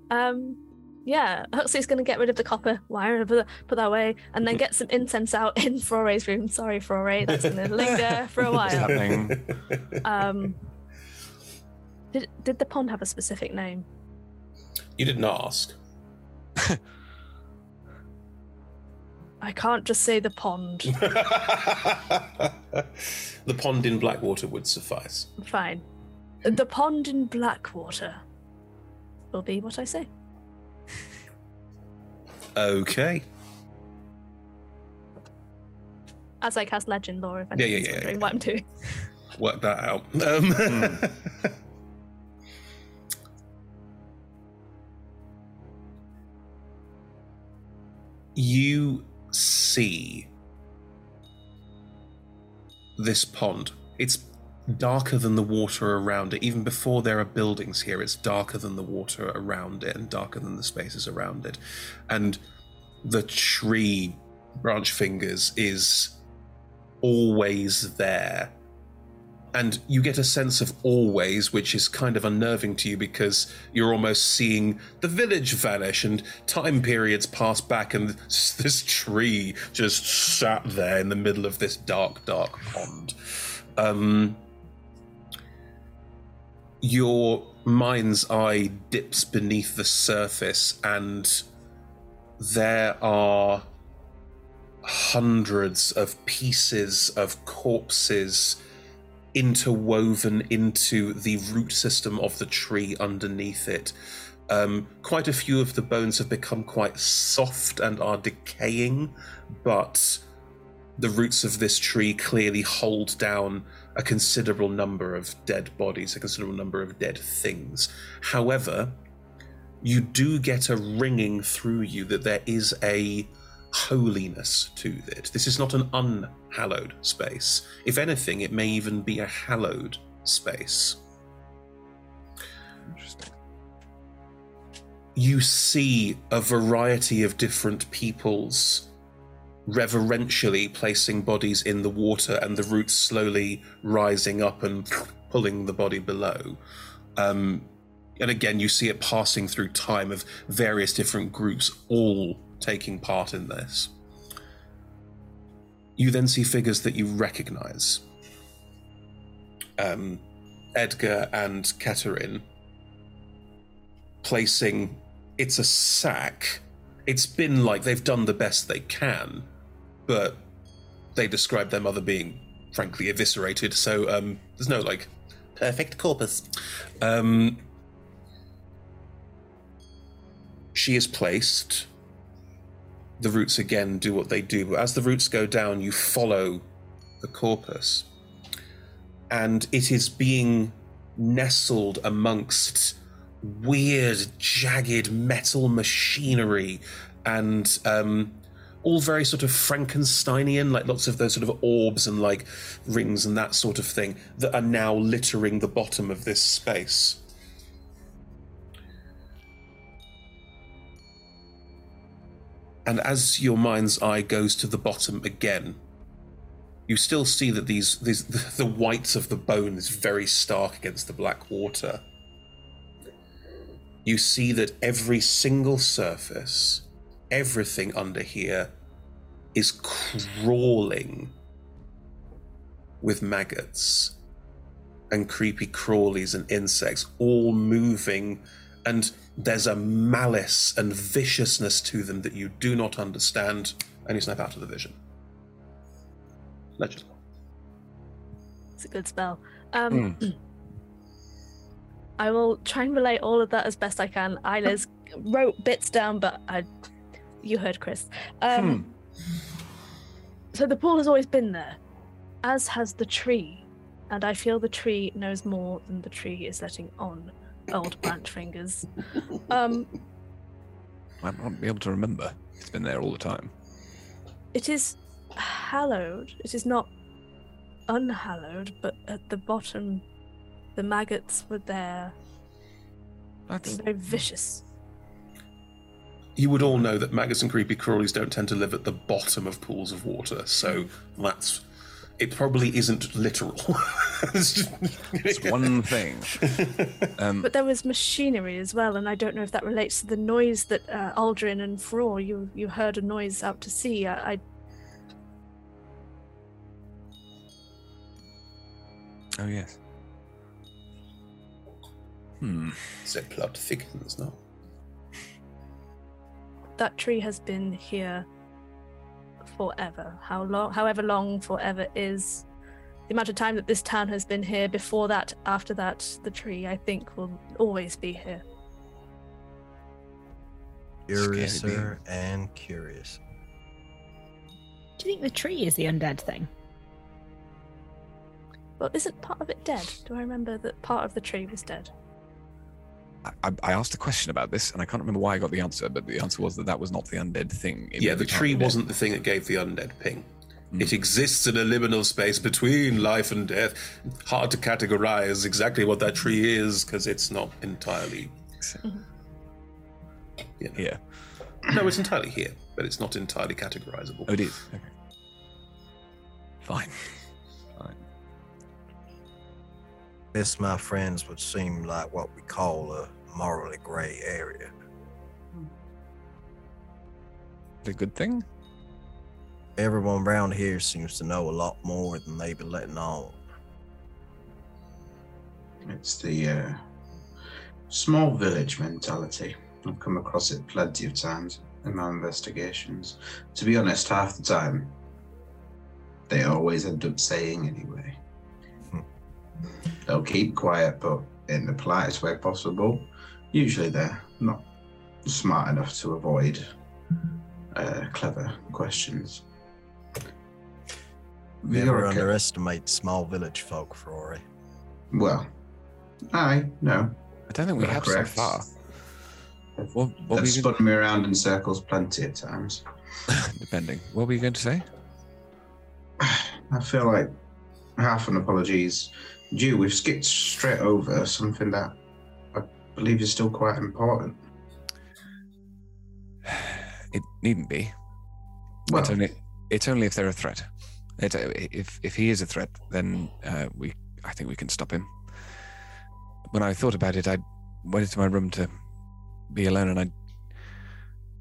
Um, yeah, Huxley's going to get rid of the copper wire, put, put that away, and then get some incense out in Flore's room. Sorry, Flore, that's going to linger for a while. happening. Um, did did the pond have a specific name? You didn't ask. I can't just say the pond. the pond in Blackwater would suffice. Fine. The pond in Blackwater will be what I say. Okay. As I cast legend lore, if Yeah, yeah, yeah, wondering yeah. what I'm doing. Work that out. Um, you see this pond. It's darker than the water around it. Even before there are buildings here, it's darker than the water around it and darker than the spaces around it. And the tree branch fingers is always there. And you get a sense of always, which is kind of unnerving to you because you're almost seeing the village vanish and time periods pass back, and this tree just sat there in the middle of this dark, dark pond. Um, your mind's eye dips beneath the surface, and there are hundreds of pieces of corpses interwoven into the root system of the tree underneath it. Um, quite a few of the bones have become quite soft and are decaying, but the roots of this tree clearly hold down a considerable number of dead bodies, a considerable number of dead things. However, you do get a ringing through you that there is a holiness to it. This is not an unhallowed space. If anything, it may even be a hallowed space. Interesting. You see a variety of different peoples reverentially placing bodies in the water and the roots slowly rising up and pulling the body below. Um, and again, you see it passing through time of various different groups all taking part in this. You then see figures that you recognize. Um, Edgar and Katerin placing it's a sack. It's been like they've done the best they can, but they describe their mother being frankly eviscerated, so um, there's no like perfect corpus. Um, she is placed. The roots again do what they do, but as the roots go down, you follow the corpus. And it is being nestled amongst weird, jagged metal machinery and um, all very sort of Frankensteinian, like lots of those sort of orbs and like rings and that sort of thing that are now littering the bottom of this space. And as your mind's eye goes to the bottom again, you still see that these, these the whites of the bone is very stark against the black water. You see that every single surface, everything under here, is crawling with maggots and creepy crawlies and insects, all moving, and there's a malice and viciousness to them that you do not understand, and you snap out of the vision. Legend. It's a good spell. Um, I will try and relate all of that as best I can. Isla's wrote bits down, but I, you heard Chris. Um, So the pool has always been there, as has the tree, and I feel the tree knows more than the tree is letting on. Old branch fingers. Um, I won't be able to remember. It's been there all the time. it is hallowed. It is not unhallowed, but at the bottom, the maggots were there. That's very vicious. You would all know that maggots and creepy crawlies don't tend to live at the bottom of pools of water, so that's. It probably isn't literal. It's one thing. Um, But there was machinery as well, and I don't know if that relates to the noise that uh, Aldrin and Flore, you you heard a noise out to sea. I, I oh yes. Hmm. The plot thickens, no? that tree has been here forever. How long? However long forever is. The amount of time that this town has been here. Before that, after that, the tree I think will always be here. Curiouser and curious. Do you think the tree is the undead thing? Well, isn't part of it dead? Do I remember that part of the tree was dead? I, I asked a question about this, and I can't remember why I got the answer, but the answer was that that was not the undead thing. Yeah, the tree wasn't the thing that gave the undead ping. Mm. It exists in a liminal space between life and death. Hard to categorize exactly what that tree is because it's not entirely. Mm-hmm. You know. Here. No, it's entirely here, but it's not entirely categorizable. Oh, it is. Okay. Fine. This, my friends, would seem like what we call a morally grey area. A good thing? Everyone around here seems to know a lot more than they've been letting on. It's the uh, small village mentality. I've come across it plenty of times in my investigations. To be honest, half the time, they always end up saying anyway. They'll keep quiet, but in the politest way possible. Usually they're not smart enough to avoid uh, clever questions. Never Viorica- underestimate small village folk, Rory. Well, I no. I don't think we have so far. What, what They've you going spun me around in circles plenty of times. depending. What were you going to say? I feel like half an apology is due. We've skipped straight over something that I believe is still quite important. It needn't be. Well- it's only it's only if they're a threat. It, if if he is a threat, then uh, we I think we can stop him. When I thought about it, I went into my room to be alone, and I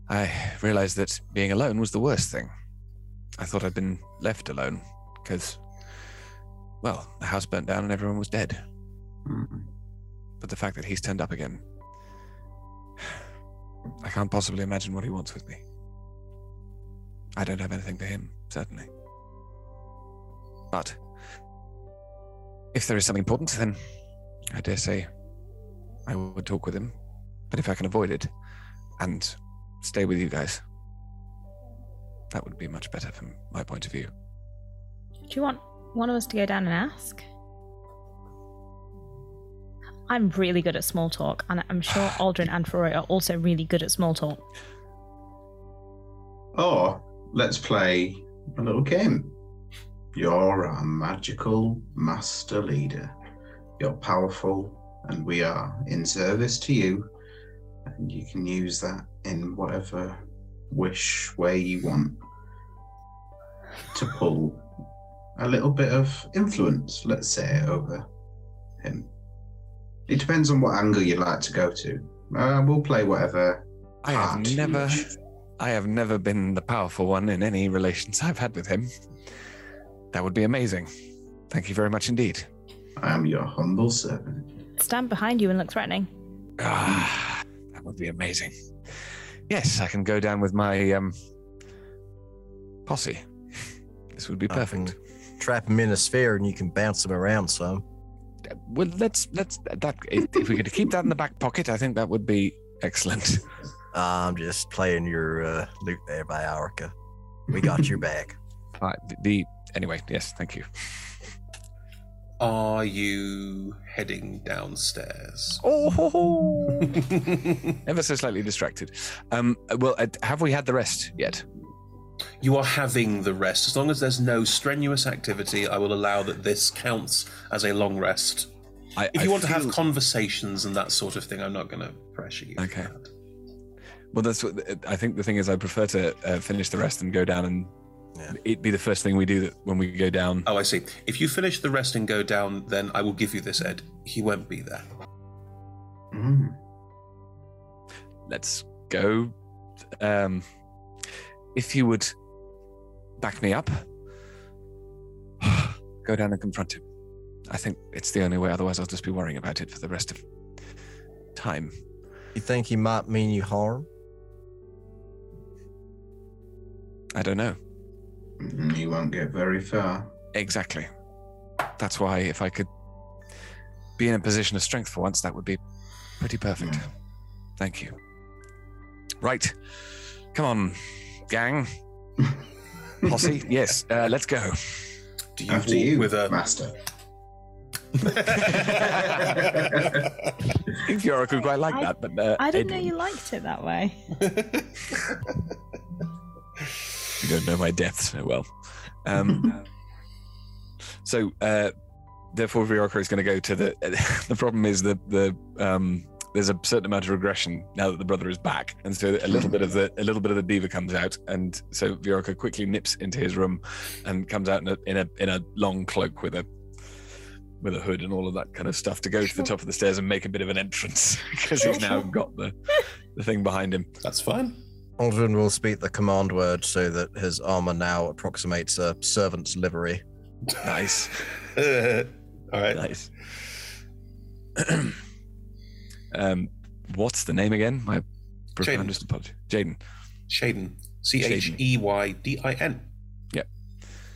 I realized that being alone was the worst thing. I thought I'd been left alone because, well, the house burnt down and everyone was dead. Hmm. But the fact that he's turned up again, I can't possibly imagine what he wants with me. I don't have anything for him, certainly. But if there is something important, then I dare say I would talk with him. But if I can avoid it and stay with you guys, that would be much better from my point of view. Do you want one of us to go down and ask? I'm really good at small talk, and I'm sure Aldrin and Ferroy are also really good at small talk. Or let's play a little game. You're a magical master leader. You're powerful, and we are in service to you. And you can use that in whatever wish way you want to pull a little bit of influence, let's say, over him. It depends on what angle you'd like to go to. Uh, we'll play whatever. I have never, wish. I have never been the powerful one in any relations I've had with him. That would be amazing. Thank you very much indeed. I am your humble servant. Stand behind you and look threatening. Ah, that would be amazing. Yes, I can go down with my um, posse. This would be I perfect. Can Trap him in a sphere and you can bounce him around some. Well, let's let's that if, if we could keep that in the back pocket, I think that would be excellent. I'm just playing your uh, loot there, Viorica. We got your back. Right, the, the anyway, yes, thank you. Are you heading downstairs? Oh, ever so slightly distracted. Um, well, uh, have we had the rest yet? You are having the rest. As long as there's no strenuous activity, I will allow that this counts as a long rest. I, if I you want to have conversations and that sort of thing, I'm not going to pressure you. Okay. Well, that's what I think. The thing is, I prefer to uh, finish the rest and go down, and it'd be the first thing we do that when we go down. Oh, I see. If you finish the rest and go down, then I will give you this, Ed. He won't be there. Let's go. Um, if you would back me up, go down and confront him. I think it's the only way. Otherwise, I'll just be worrying about it for the rest of time. You think he might mean you harm? I don't know. Mm, You won't get very far. Exactly. That's why if I could be in a position of strength for once, that would be pretty perfect. Thank you. Right. Come on, gang. Posse. yes, uh, let's go. Do you After you, with a master? I think Fiora could quite like I- that, but uh, I didn't Ed- know you liked it that way. You don't know my depth so well. Um, so, uh, therefore, Viorica is going to go to the. the problem is that the um, there's a certain amount of regression now that the brother is back, and so a little bit of the a little bit of the diva comes out, and so Viorica quickly nips into his room and comes out in a in a in a long cloak with a with a hood and all of that kind of stuff to go to the top of the stairs and make a bit of an entrance because he's now got the the thing behind him. That's fine. Aldrin will speak the command word so that his armor now approximates a servant's livery. Nice. All right. Nice. um, what's the name again? My profoundest apology. Jaden. Shaden. C H E Y D I N. Yep.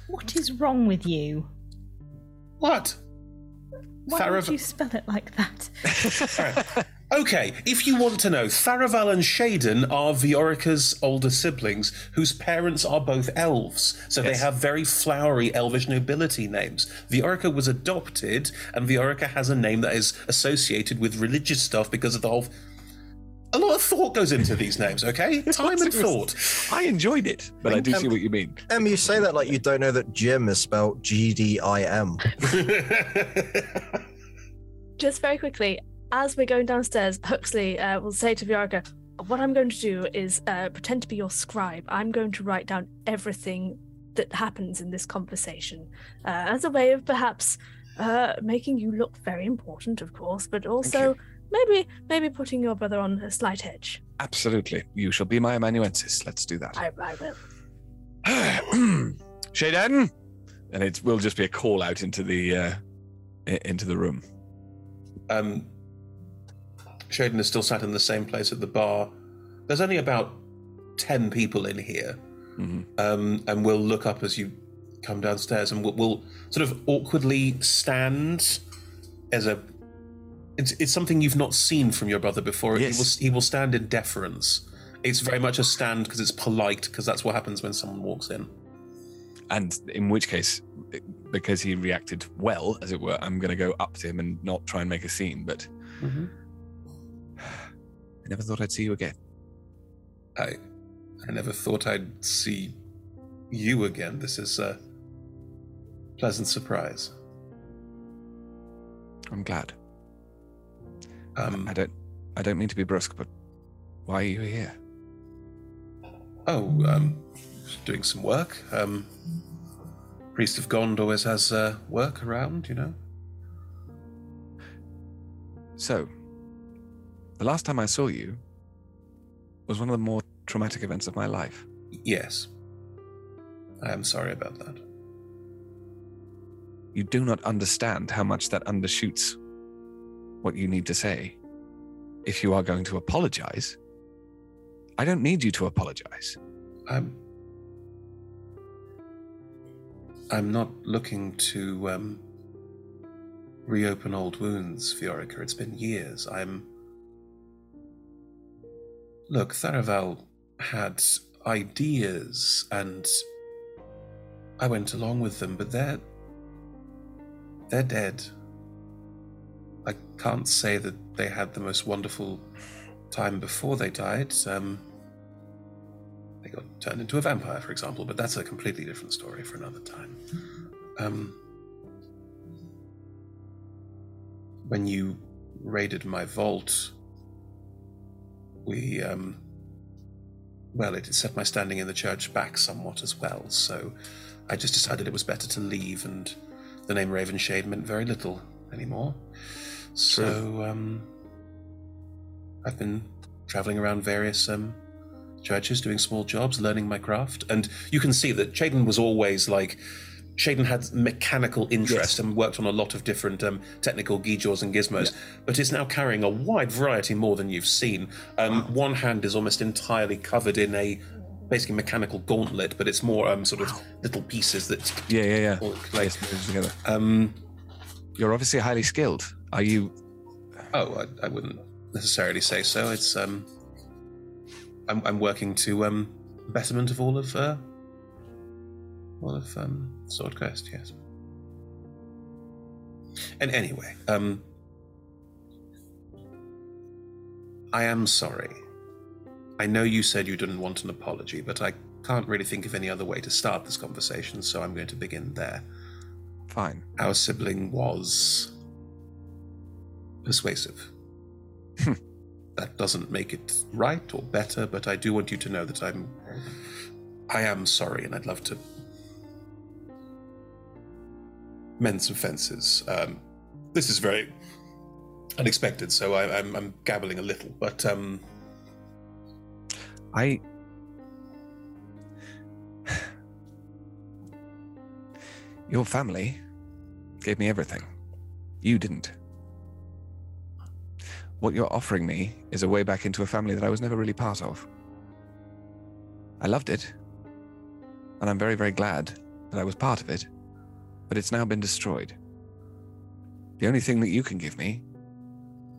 What is wrong with you? What? Why Tharav- would you spell it like that? Okay, if you want to know, Tharaval and Shaden are Viorica's older siblings whose parents are both elves, so they have very flowery elvish nobility names. Viorica was adopted, and Viorica has a name that is associated with religious stuff because of the whole. A lot of thought goes into these names, okay? Time and thought. I enjoyed it, but I do Um, see what you mean. Em, you say that like you don't know that Jim is spelled G D I M. Just very quickly, as we're going downstairs, Huxley uh, will say to Viorica, What I'm going to do is uh, pretend to be your scribe. I'm going to write down everything that happens in this conversation uh, as a way of perhaps uh, making you look very important, of course, but also maybe maybe putting your brother on a slight edge. Absolutely. You shall be my amanuensis. Let's do that. I, I will. Shaden! And it will just be a call out into the uh, into the room. Um, Shaden is still sat in the same place at the bar. There's only about 10 people in here. Um, and we'll look up as you come downstairs and we'll, we'll sort of awkwardly stand as a. It's, it's something you've not seen from your brother before. He, will, he will stand in deference. It's very much a stand because it's polite, because that's what happens when someone walks in. And in which case, because he reacted well, as it were, I'm going to go up to him and not try and make a scene. But I never thought I'd see you again. I, I never thought I'd see you again. This is a pleasant surprise. I'm glad. Um, I don't. I don't mean to be brusque, but why are you here? Oh, um, doing some work. Um, Priest of Gond always has uh, work around, you know. So, the last time I saw you was one of the more traumatic events of my life. Yes. I am sorry about that. You do not understand how much that undershoots what you need to say. If you are going to apologize, I don't need you to apologize. I'm. I'm not looking to um, reopen old wounds, Viorica. It's been years. I'm. Look, Tharaval had ideas, and I went along with them, but they're. they're dead. I can't say that they had the most wonderful time before they died. Um, they got turned into a vampire, for example, but that's a completely different story for another time. Um, when you raided my vault, we um, well, it set my standing in the church back somewhat as well, so I just decided it was better to leave, and the name Ravenshade meant very little anymore. So, um, I've been traveling around various um, churches, doing small jobs, learning my craft, and you can see that Shaden was always like. Shaden had mechanical interest and worked on a lot of different um, technical geejaws and gizmos, but is now carrying a wide variety more than you've seen. Um, One hand is almost entirely covered in a basically mechanical gauntlet, but it's more um, sort of little pieces that Yeah, yeah, yeah. like, Yes, together. um, You're obviously highly skilled. Are you? Oh, I, I wouldn't necessarily say so. It's um, I'm, I'm working to um, betterment of all of uh, all of um, Sword Coast. Yes. And anyway, um, I am sorry. I know you said you didn't want an apology, but I can't really think of any other way to start this conversation, so I'm going to begin there. Fine. Our sibling was persuasive. that doesn't make it right or better, but I do want you to know that I'm I am sorry and I'd love to mend some fences. Um, this is very unexpected, so I, I'm, I'm gabbling a little, but um, I. Your family gave me everything. You didn't. What you're offering me is a way back into a family that I was never really part of. I loved it. And I'm very, very glad that I was part of it. But it's now been destroyed. The only thing that you can give me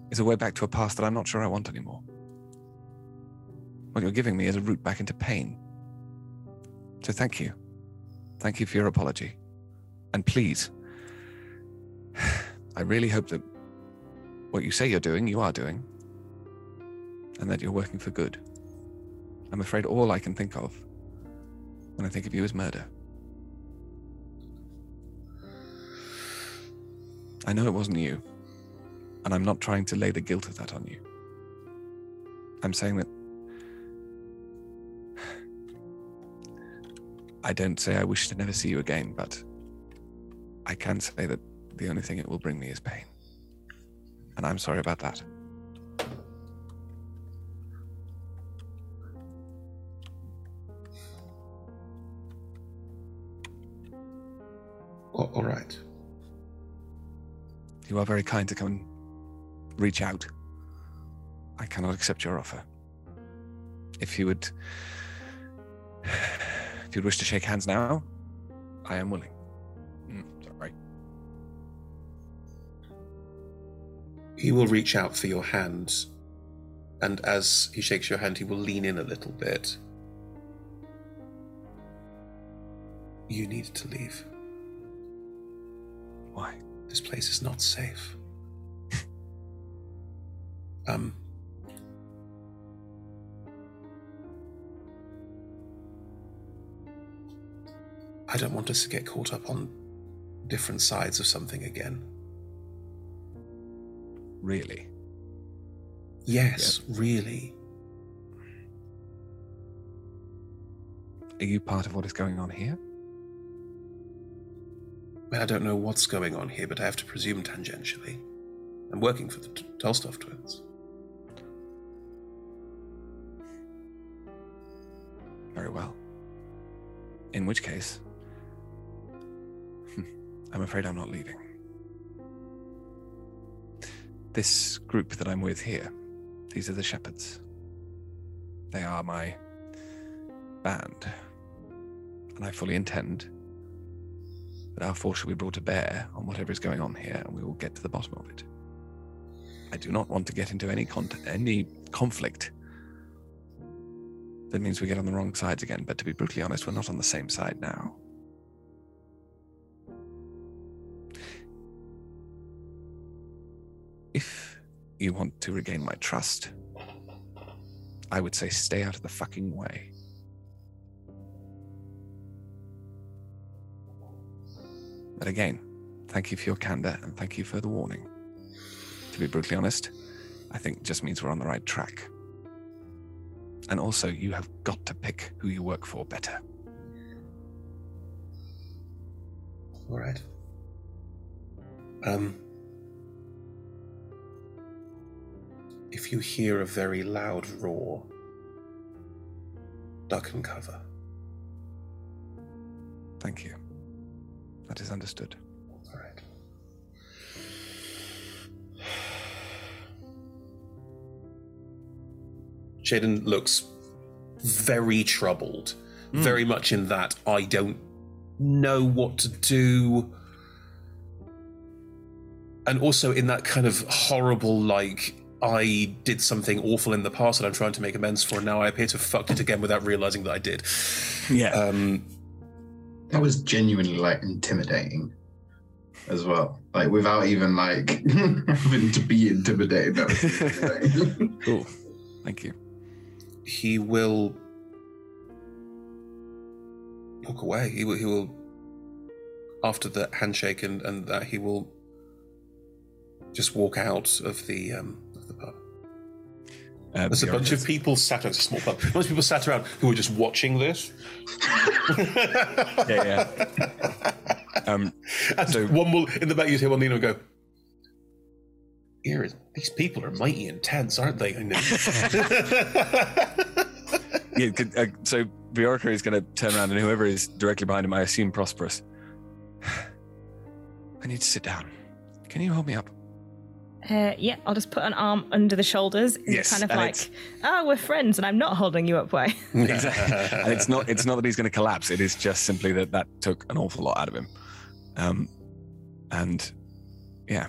is a way back to a past that I'm not sure I want anymore. What you're giving me is a route back into pain. So thank you. Thank you for your apology. And please, I really hope that what you say you're doing, you are doing, and that you're working for good. I'm afraid all I can think of when I think of you is murder. I know it wasn't you, and I'm not trying to lay the guilt of that on you. I'm saying that I don't say I wish to never see you again, but I can say that the only thing it will bring me is pain. And I'm sorry about that. all- right. You are very kind to come and reach out. I cannot accept your offer. If you would if you'd wish to shake hands now, I am willing. Mm, sorry. He will reach out for your hand, and as he shakes your hand, he will lean in a little bit. You need to leave. Why? This place is not safe. um. I don't want us to get caught up on different sides of something again. Really? Yes, really. Are you part of what is going on here? Well, I don't know what's going on here, but I have to presume tangentially. I'm working for the T- Tolstov twins. Very well. In which case, I'm afraid I'm not leaving. This group that I'm with here, these are the shepherds. They are my band. And I fully intend that our force shall be brought to bear on whatever is going on here, and we will get to the bottom of it. I do not want to get into any con- any conflict that means we get on the wrong sides again. But to be brutally honest, we're not on the same side now. If you want to regain my trust, I would say stay out of the fucking way. But again, thank you for your candor and thank you for the warning. To be brutally honest, I think just means we're on the right track. And also, you have got to pick who you work for better. All right. Um, if you hear a very loud roar, duck and cover. Thank you. That is understood. All right. Jaden looks very troubled, very much in that I don't know what to do. And also in that kind of horrible, like, I did something awful in the past that I'm trying to make amends for, and now I appear to have fucked it again without realizing that I did. Yeah. Um, That was genuinely like intimidating as well. Like without even like having to be intimidated. That was intimidating. cool. Thank you. he will walk away. He will, he will after the handshake and, and that he will just walk out of the um, of the pub. Uh, There's a bunch of people sat around. It's a small pub. A bunch of people sat around who were just watching this. yeah, yeah. Um, and one will in the back. You hear one lean and go. Here, these people are mighty intense, aren't they? Yeah, uh, so Bjorka is going to turn around, and whoever is directly behind him, I assume Prosperous. I need to sit down. Can you hold me up? Uh, yeah, I'll just put an arm under the shoulders. Yes, kind of like, it's- oh, we're friends, and I'm not holding you up way. exactly. and it's not. It's not that he's going to collapse. It is just simply that that took an awful lot out of him. Um, and yeah.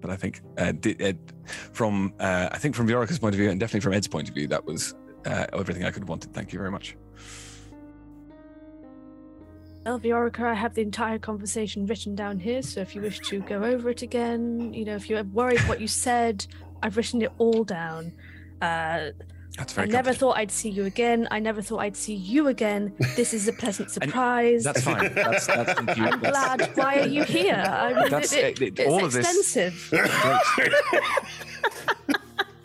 But I think uh, Ed, from uh, I think from Viorica's point of view, and definitely from Ed's point of view, that was uh, everything I could have wanted. Thank you very much. Well, Viorica, I have the entire conversation written down here, so if you wish to go over it again, you know, if you're worried what you said, I've written it all down. Uh, That's I never thought I'd see you again. I never thought I'd see you again. This is a pleasant surprise. That's fine. That's, that's you. I'm That's- glad. Why are you here? I mean, That's- it, it- all of this- extensive.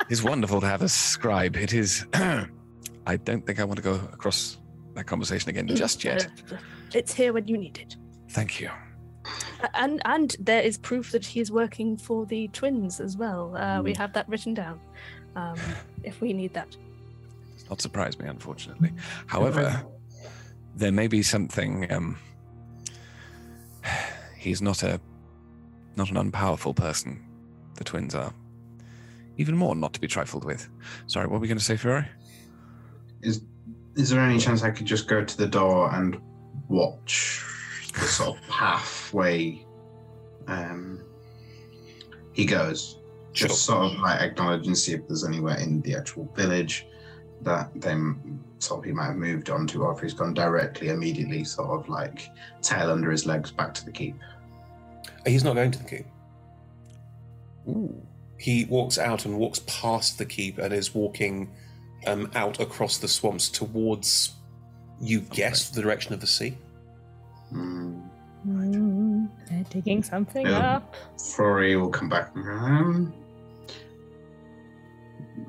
It's wonderful to have a scribe. It is. I don't think I want to go across that conversation again just yet. It's here when you need it. Thank you. And and there is proof that he is working for the twins as well. Uh, we have that written down. Um, if we need that. It's not surprised me, unfortunately. However, there may be something. Um, he's not a not an unpowerful person. The twins are. Even more not to be trifled with. Sorry, what were we going to say, Fury? Is is there any chance I could just go to the door and watch the sort of pathway um, he goes? Just sort of like acknowledge and see if there's anywhere in the actual village that then sort of he might have moved on to, or if he's gone directly, immediately, sort of like tail under his legs back to the keep. He's not going to the keep. He walks out and walks past the keep and is walking um, out across the swamps towards, you guess, the direction of the sea. Mm, they're digging something Yeah. up. Flore will come back. Um,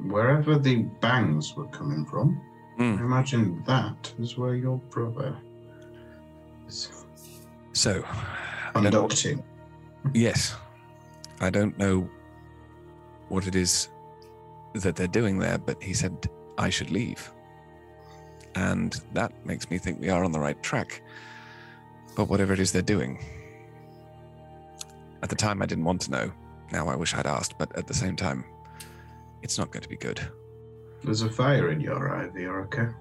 wherever the bangs were coming from, I imagine that is where your brother is So, I don't conducting. Yes. I don't know what it is that they're doing there, but he said I should leave. And that makes me think we are on the right track. But whatever it is they're doing. At the time, I didn't want to know. Now I wish I'd asked, but at the same time, it's not going to be good. There's a fire in your eye, Viorica.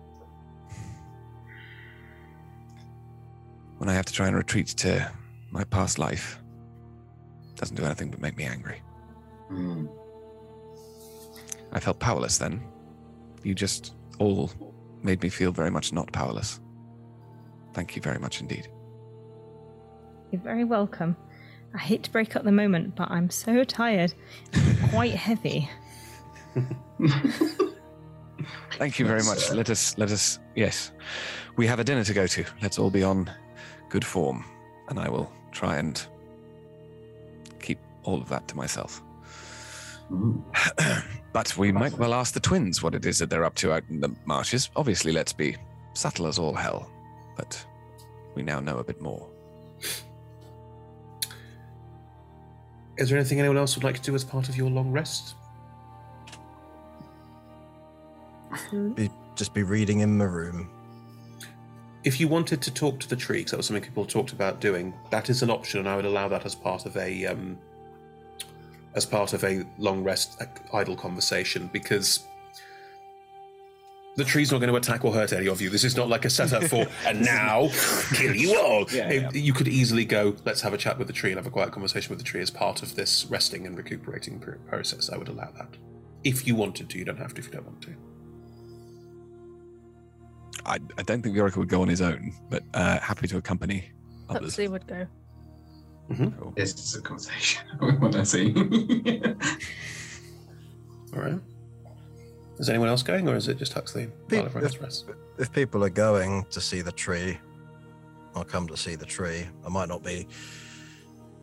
When I have to try and retreat to my past life, doesn't do anything but make me angry. Hmm. I felt powerless then. You just all made me feel very much not powerless. Thank you very much indeed. You're very welcome. I hate to break up the moment, but I'm so tired. It's quite heavy. Thank you very much. Let us let us yes. We have a dinner to go to. Let's all be on good form. And I will try and keep all of that to myself. Mm-hmm. But we might well ask the twins what it is that they're up to out in the marshes. Obviously, let's be subtle as all hell, but we now know a bit more. Is there anything anyone else would like to do as part of your long rest? Be, just be reading in my room. If you wanted to talk to the tree, because that was something people talked about doing, that is an option, and I would allow that as part of a um, as part of a long rest like, idle conversation because the tree's not going to attack or hurt any of you. This is not like a setup for and now kill you all. Yeah, It- yeah. You could easily go, let's have a chat with the tree and have a quiet conversation with the tree as part of this resting and recuperating pr- process. I would allow that. If you wanted to, you don't have to if you don't want to. I, I don't think Viorica would go on his own, but uh, happy to accompany others. Huxley would go. This is a conversation we want to see. All right. Is anyone else going, or is it just Huxley while everyone else rests? If people are going to see the tree, I'll come to see the tree. I might not be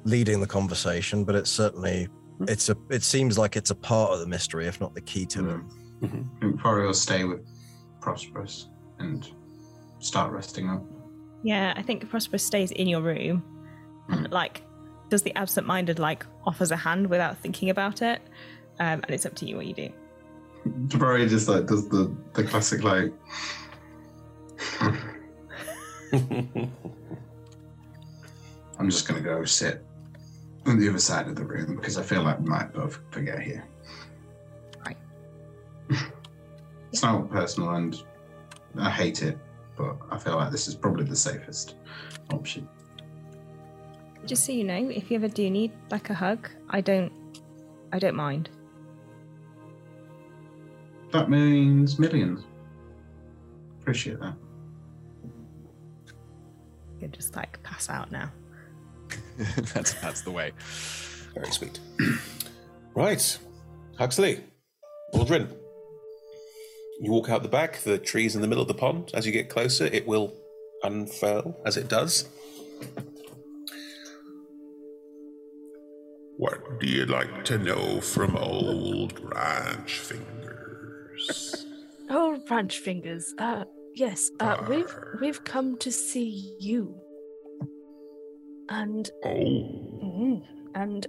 leading the conversation, but it's certainly hmm. it's a it seems like it's a part of the mystery, if not the key to it. Mm-hmm. Mm-hmm. we probably will stay with Prosperous and start resting up. Yeah, I think Prosperous stays in your room and like does the absent-minded like offers a hand without thinking about it, um, and it's up to you what you do. Probably just like does the the classic like. I'm just gonna go sit on the other side of the room because I feel like we might both forget here. Right. it's not personal, and I hate it, but I feel like this is probably the safest option. Just so you know, if you ever do need like a hug, I don't, I don't mind. That means millions. Appreciate that. You can just like pass out now. that's that's the way. Very sweet. right. Huxley, Aldrin. You walk out the back, the tree's in the middle of the pond. As you get closer, it will unfurl as it does. What do you like to know from old ranch fingers? Oh, branch fingers. Uh, yes. Uh, we've we've come to see you. And Oh, Mm, and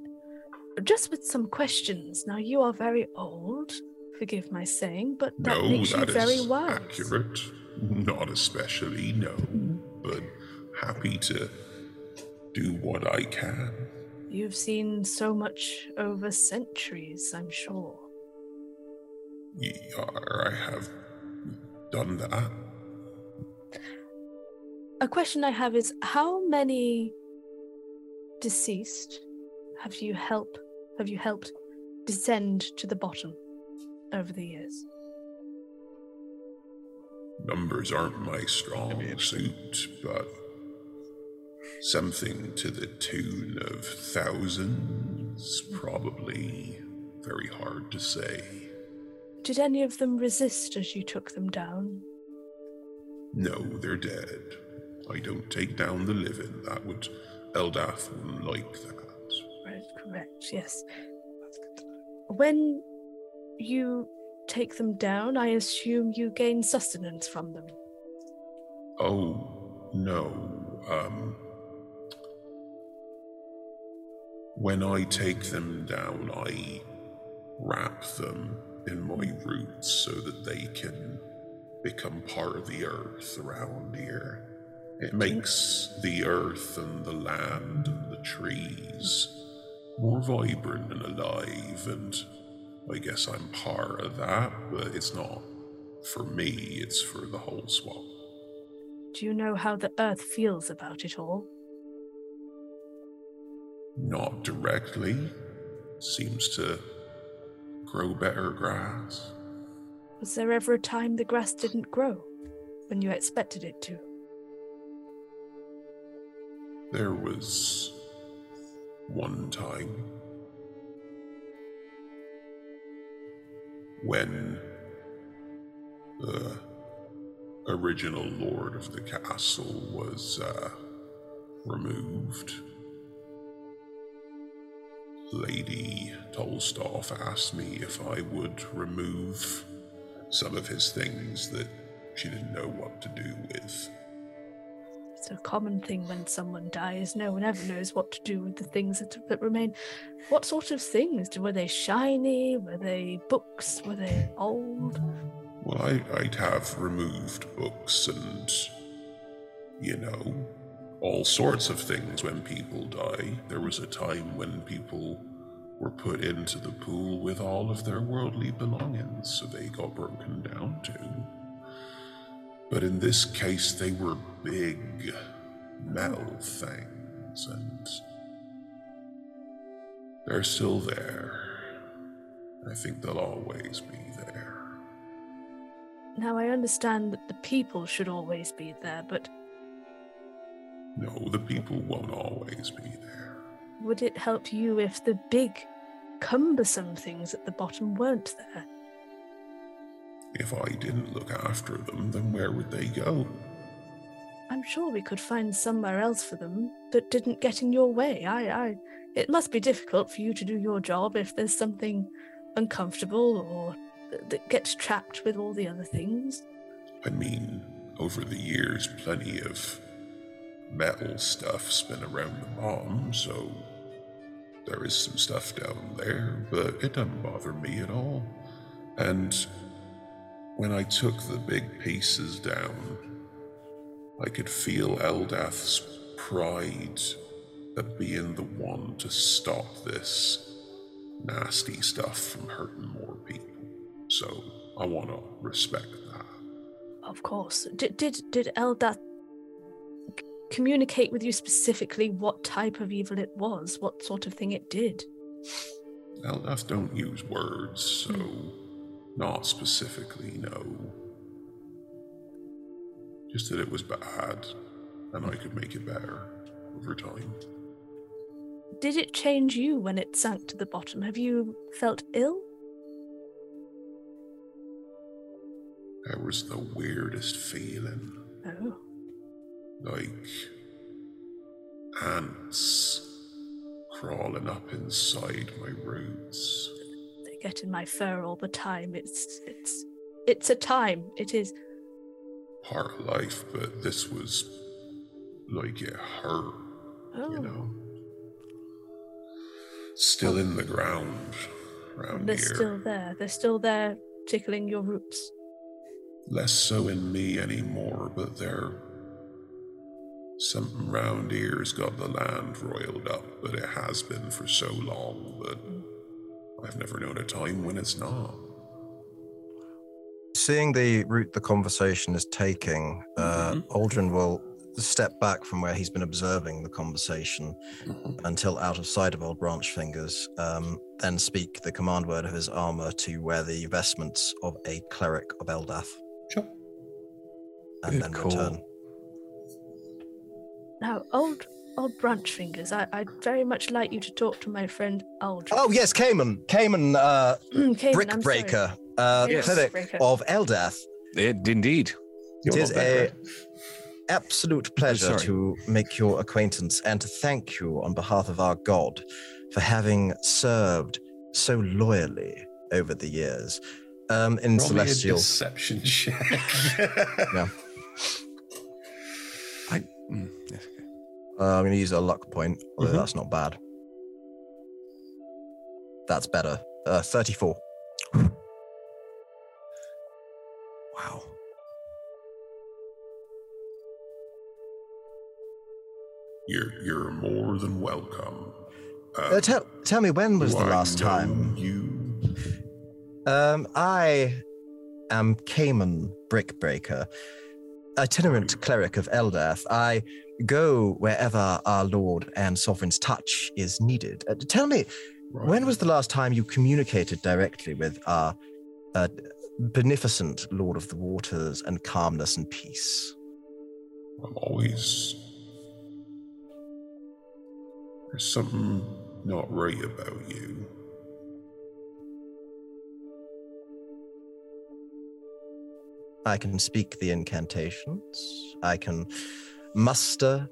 just with some questions. Now you are very old. Forgive my saying, but that no, makes you that is very wise. accurate. Not especially, no. But happy to do what I can. You've seen so much over centuries, I'm sure. Yeah, I have done that. A question I have is how many deceased have you help have you helped descend to the bottom over the years? Numbers aren't my strong suit, but something to the tune of thousands, probably very hard to say. Did any of them resist as you took them down? No, they're dead. I don't take down the living. That would Eldath wouldn't like that. Right, correct, yes. When you take them down, I assume you gain sustenance from them. Oh no. Um when I take them down I wrap them in my roots so that they can become part of the earth around here. It makes the earth and the land and the trees more vibrant and alive, and I guess I'm part of that, but it's not for me, it's for the whole swamp. Do you know how the earth feels about it all? Not directly. Seems to grow better grass. Was there ever a time the grass didn't grow when you expected it to? There was one time when the original lord of the castle was uh, removed. Lady Tolstoff asked me if I would remove some of his things that she didn't know what to do with. It's a common thing when someone dies. No one ever knows what to do with the things that, that remain. What sort of things? Were they shiny? Were they books? Were they old? Well, I, I'd have removed books and, you know, all sorts of things when people die. There was a time when people were put into the pool with all of their worldly belongings, so they got broken down too. But in this case, they were big metal things, and they're still there. I think they'll always be there. Now, I understand that the people should always be there, but No, the people won't always be there. would it help you if the big, cumbersome things at the bottom weren't there? If I didn't look after them, then where would they go? I'm sure we could find somewhere else for them that didn't get in your way. I, I, it must be difficult for you to do your job if there's something uncomfortable or that gets trapped with all the other things. I mean, over the years, plenty of metal stuff's been around the bomb, so there is some stuff down there, but it doesn't bother me at all. And when I took the big pieces down, I could feel Eldath's pride at being the one to stop this nasty stuff from hurting more people. So I want to respect that. Of course. Did did did Eldath communicate with you specifically what type of evil it was, what sort of thing it did? Eldath don't use words, so hmm. not specifically, no. Just that it was bad, and I could make it better over time. Did it change you when it sank to the bottom? Have you felt ill? That was the weirdest feeling. Oh. Like ants crawling up inside my roots. They get in my fur all the time. It's it's it's a time. It is. Part of life, but this was like it hurt, Oh. you know? Still in the ground around They're here. still there. They're still there, tickling your roots. Less so in me anymore, but there. Something round here's got the land roiled up, but it has been for so long that I've never known a time when it's not. Seeing the route the conversation is taking, uh, Aldrin will step back from where he's been observing the conversation until out of sight of old branch fingers, um, then speak the command word of his armor to wear the vestments of a cleric of Eldath. Sure. And Good then call. return. Now, old old branch fingers. I, I'd very much like you to talk to my friend Aldrin. Oh yes, Cayman, Cayman, uh, Cayman, Brickbreaker, uh, Yes. cleric Brickbreaker. of Eldath. It, indeed. It You're is not a absolute pleasure to make your acquaintance and to thank you on behalf of our God for having served so loyally over the years. Um, in Roll me a Celestial. deception check. Yeah. I, mm, yes, okay. Uh, I'm going to use a luck point, although Mhm. that's not bad. That's better. Uh, 34. Wow. You're you're more than welcome. Uh, tell, tell me, when was the last time? You Um, I am Cayman Brickbreaker, itinerant cleric of Eldath. I go wherever our Lord and Sovereign's touch is needed. Uh, tell me, when was the last time you communicated directly with our uh, beneficent Lord of the Waters and calmness and peace? I'm always. There's something not right about you. I can speak the incantations. I can muster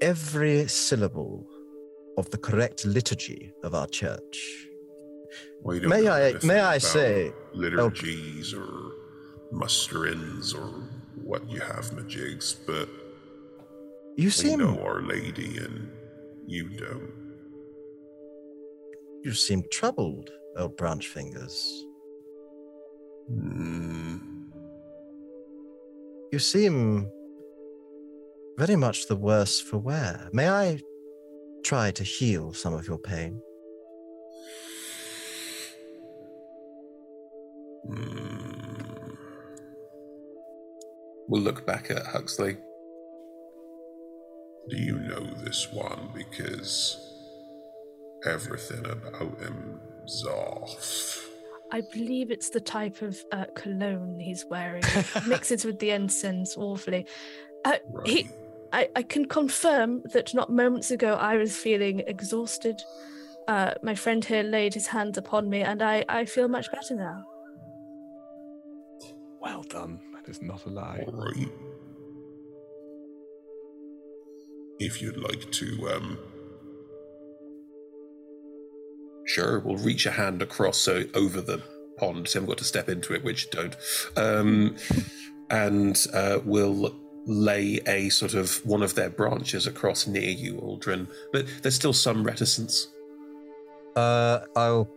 every syllable of the correct liturgy of our church. We don't May I- may I say- liturgies or musterings or what you have, majigs, but You seem know Our Lady and you don't. you seem troubled, old branch fingers. Hmm. You seem very much the worse for wear. May I try to heal some of your pain? Hmm. We'll look back at Huxley. Do you know this one? Because everything about him's off. I believe it's the type of uh, cologne he's wearing. It mixes with the incense awfully. Uh, he, I, I can confirm that not moments ago I was feeling exhausted. Uh, my friend here laid his hands upon me, and I, I feel much better now. Well done. That is not a lie. All right. If you'd like to, um, Sure, we'll reach a hand across so over the pond, so we haven't got to step into it, which don't. Um, and uh, we'll lay a sort of one of their branches across near you, Aldrin. But there's still some reticence. Uh, I'll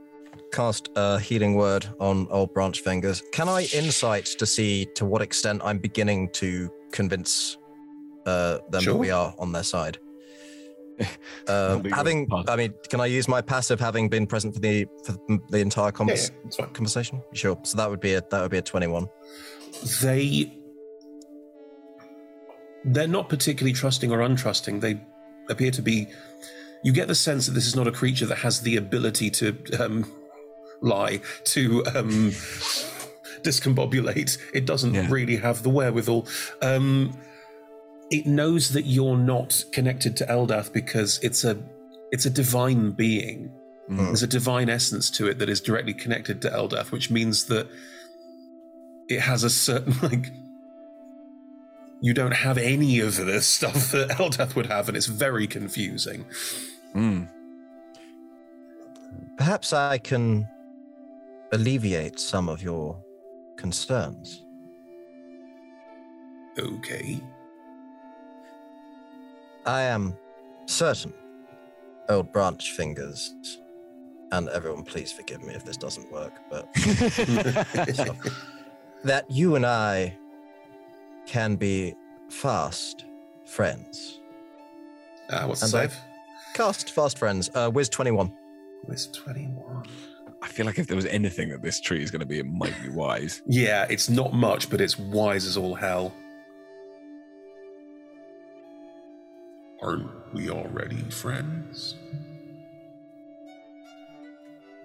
cast a healing word on old branch fingers. Can I insight to see to what extent I'm beginning to convince uh, them that we are on their side? Uh, having. I mean, can I use my passive having been present for the for the entire convers- Yeah, yeah, conversation? Sure. So that would be a that would be a twenty-one. They. They're not particularly trusting or untrusting. They appear to be. You get the sense that this is not a creature that has the ability to um, lie, to um, discombobulate. It doesn't really have the wherewithal. Um, it knows that you're not connected to Eldath because it's a it's a divine being. There's a divine essence to it that is directly connected to Eldath, which means that it has a certain like you don't have any of the stuff that Eldath would have, and it's very confusing. Hmm. Perhaps I can alleviate some of your concerns. Okay. I am certain, old branch fingers, and everyone please forgive me if this doesn't work, but So, that you and I can be fast friends. Uh, what's the And I- save? Cast fast friends. Uh, Wiz 21. Wiz 21. I feel like if there was anything that this tree is going to be, it might be wise. Yeah, it's not much, but it's wise as all hell. aren't we already friends?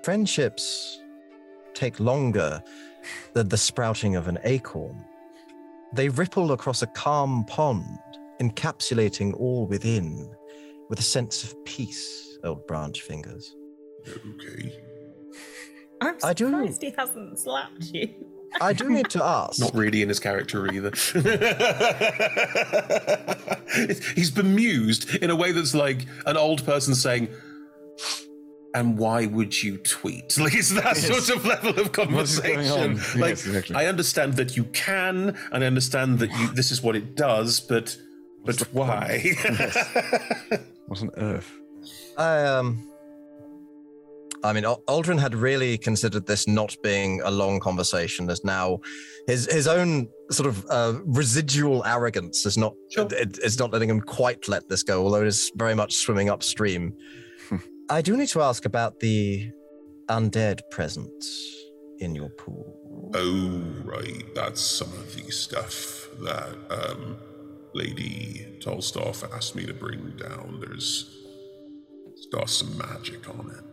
Friendships take longer than the sprouting of an acorn. They ripple across a calm pond, encapsulating all within with a sense of peace, old branch fingers. Okay. I'm I do- surprised he hasn't slapped you. I do need to ask. Not really in his character either. He's bemused in a way that's like an old person saying, and why would you tweet? Like it's that Yes. sort of level of What's going on? conversation. Like Yes, exactly. I understand that you can, and I understand that you this is what it does, but but why? What on earth? I um I mean Al- Aldrin had really considered this not being a long conversation as now his his own sort of uh, residual arrogance is not it, it's not letting him quite let this go although it is very much swimming upstream. I do need to ask about the undead presence in your pool. Oh, right. That's some of the stuff that um, Lady Tolstoff asked me to bring down. There's got some magic on it.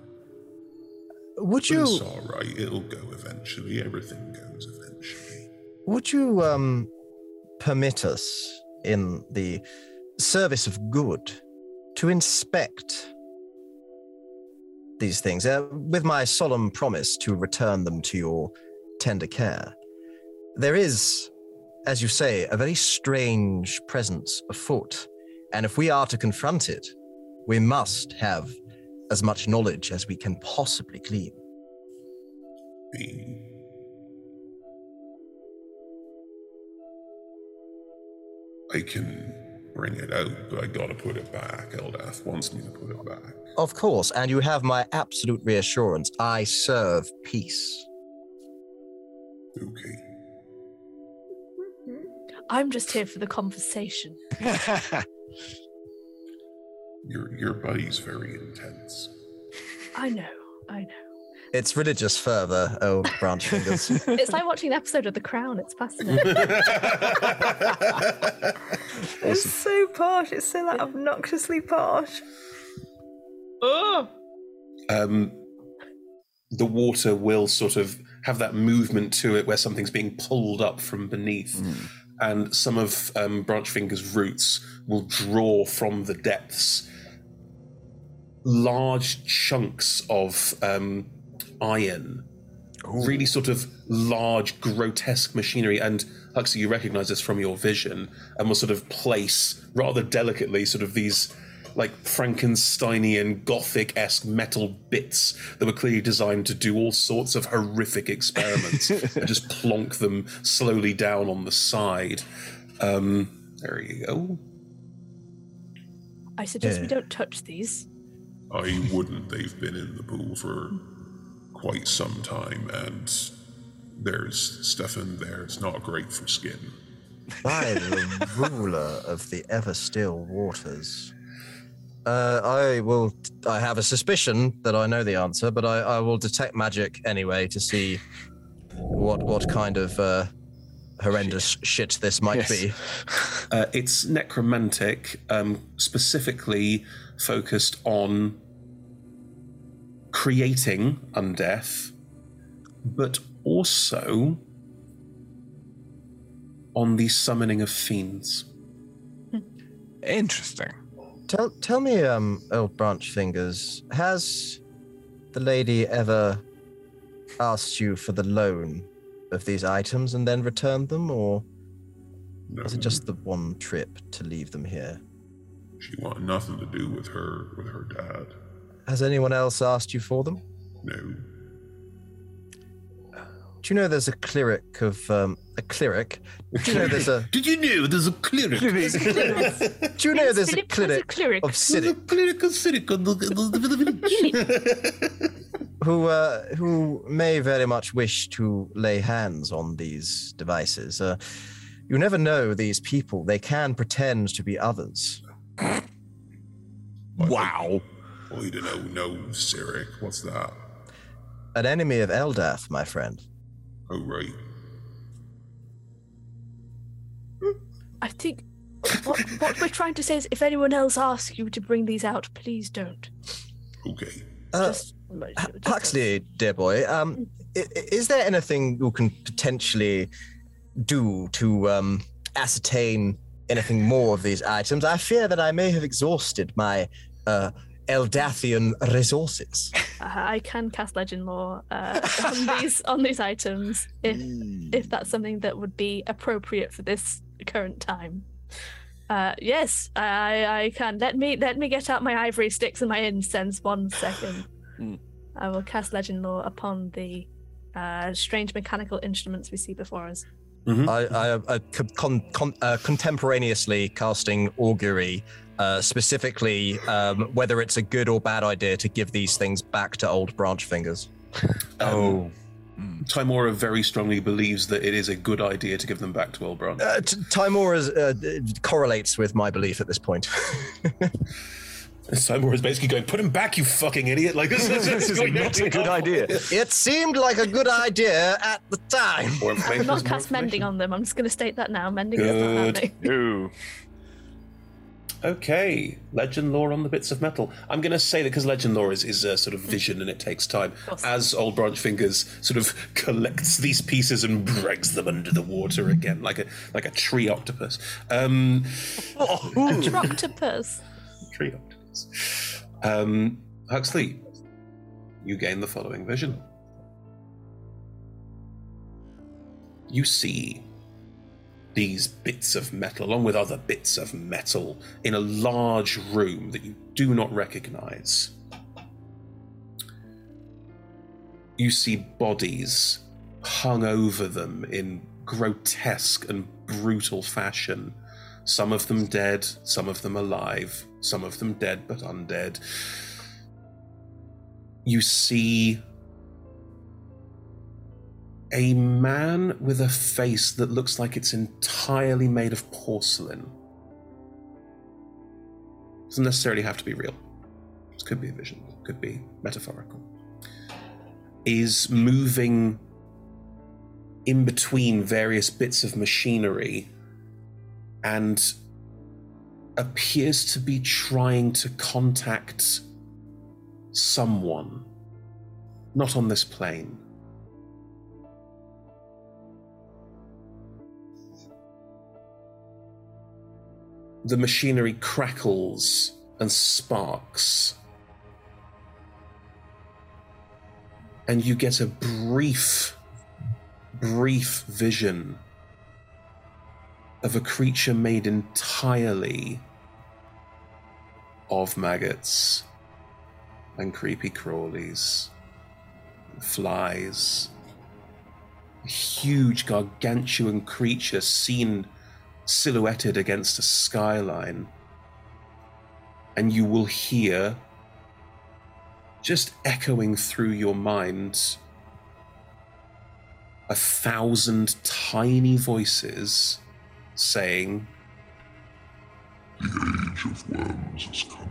Would But you It's all right. It'll go eventually. Everything goes eventually. Would you um, permit us, in the service of good, to inspect these things, uh, with my solemn promise to return them to your tender care? There is, as you say, a very strange presence afoot, and if we are to confront it, We must have as much knowledge as we can possibly glean. I can bring it out, but I gotta put it back. Eldath wants me to put it back. Of course, and you have my absolute reassurance. I serve peace. Okay. I'm just here for the conversation. Your your buddy's very intense. I know, I know. It's religious fervor, oh branch fingers. It's like watching an episode of The Crown. It's fascinating. It's so posh. It's so like obnoxiously posh. Oh. um, the water will sort of have that movement to it where something's being pulled up from beneath. And some of um, Branchfinger's roots will draw from the depths large chunks of um, iron, really sort of large, grotesque machinery. And Huxley, you recognize this from your vision, and will sort of place rather delicately sort of these like Frankensteinian Gothic esque metal bits that were clearly designed to do all sorts of horrific experiments and just plonk them slowly down on the side. Um, there you go. I suggest we don't touch these. I wouldn't. They've been in the pool for quite some time, and there's stuff in there. It's not great for skin. By the ruler of the ever still waters. Uh, I will. I have a suspicion that I know the answer, but I, I will detect magic anyway to see what what kind of uh, horrendous shit, this might Yes. be. Uh, it's necromantic, um, specifically focused on creating undeath, but also on the summoning of fiends. Interesting. Tell tell me, um, old branch fingers, has the lady ever asked you for the loan of these items and then returned them, or was it just the one trip to leave them here? She wanted nothing to do with her with her dad. Has anyone else asked you for them? No. Do you know there's a cleric of um, a cleric? Do you know there's a? Did you know there's a cleric? Do you know there's a cleric, of Cyric cleric of Cyric who uh, who may very much wish to lay hands on these devices? Uh, you never know these people; they can pretend to be others. Wow. Well, you don't know, no, Cyric. What's that? An enemy of Eldath, my friend. Oh, right. I think what, what we're trying to say is if anyone else asks you to bring these out, please don't. Okay. Uh, Huxley, dear boy, um, i- i- is there anything you can potentially do to um, ascertain anything more of these items? I fear that I may have exhausted my uh, Eldathian resources. Uh, I can cast legend lore uh, on these on these items if if that's something that would be appropriate for this current time. Uh, yes, I I can. Let me let me get out my ivory sticks and my incense. One second. I will cast legend lore upon the uh, strange mechanical instruments we see before us. I, I, uh, con, con, uh, contemporaneously casting augury, uh, specifically um, whether it's a good or bad idea to give these things back to old branch fingers. oh. Tymora very strongly believes that it is a good idea to give them back to Elbron. Uh, t- Tymora is, uh, correlates with my belief at this point. Tymora is basically going, put him back, you fucking idiot. Like, this, is not a good idea. It seemed like a good idea at the time. I will not cast mending on them. I'm just going to state that now. Mending is not happening. No. Okay, legend lore on the bits of metal. I'm going to say that because legend lore is, is a sort of vision and it takes time. As Old Branch Fingers sort of collects these pieces and drags them under the water again, like a like a tree octopus. Um, Octopus. tree octopus. Um, Huxley, you gain the following vision. You see these bits of metal, along with other bits of metal, in a large room that you do not recognize. You see bodies hung over them in grotesque and brutal fashion. Some of them dead, some of them alive, some of them dead but undead. You see a man with a face that looks like it's entirely made of porcelain. Doesn't necessarily have to be real. This could be a vision, could be metaphorical. Is moving in between various bits of machinery and appears to be trying to contact someone. Not on this plane. The machinery crackles and sparks. And you get a brief, brief vision of a creature made entirely of maggots and creepy crawlies, flies. A huge, gargantuan creature seen silhouetted against a skyline. And you will hear, just echoing through your mind, a thousand tiny voices saying, The age of worms is coming.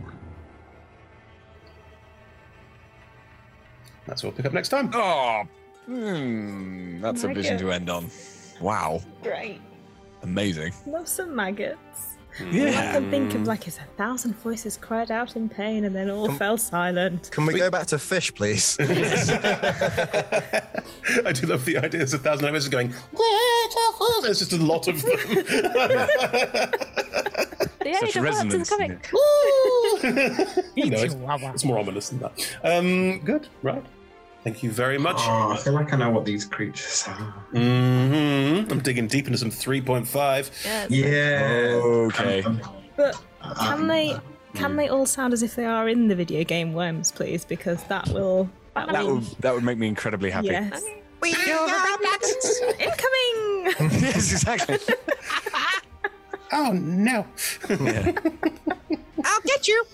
That's what we'll pick up next time. Oh, hmm, that's a vision to end on. Wow, Great. Amazing. Love some maggots. Yeah. All I can think of like is a thousand voices cried out in pain and then all fell silent. Can we go back to fish, please? I do love the idea. There's a thousand voices going, there's just a lot of them. The age of worms is coming. you know, it's, it's more ominous than that. Um, good, right. Thank you very much. Oh, I feel like I know what these creatures are. hmm I'm digging deep into some 3.5. Yeah. Okay. Um, but um, can they can hmm. they all sound as if they are in the video game Worms, please? Because that will that, That will would that would make me incredibly happy. yes. We Incoming. yes, exactly. oh no. Yeah. I'll get you.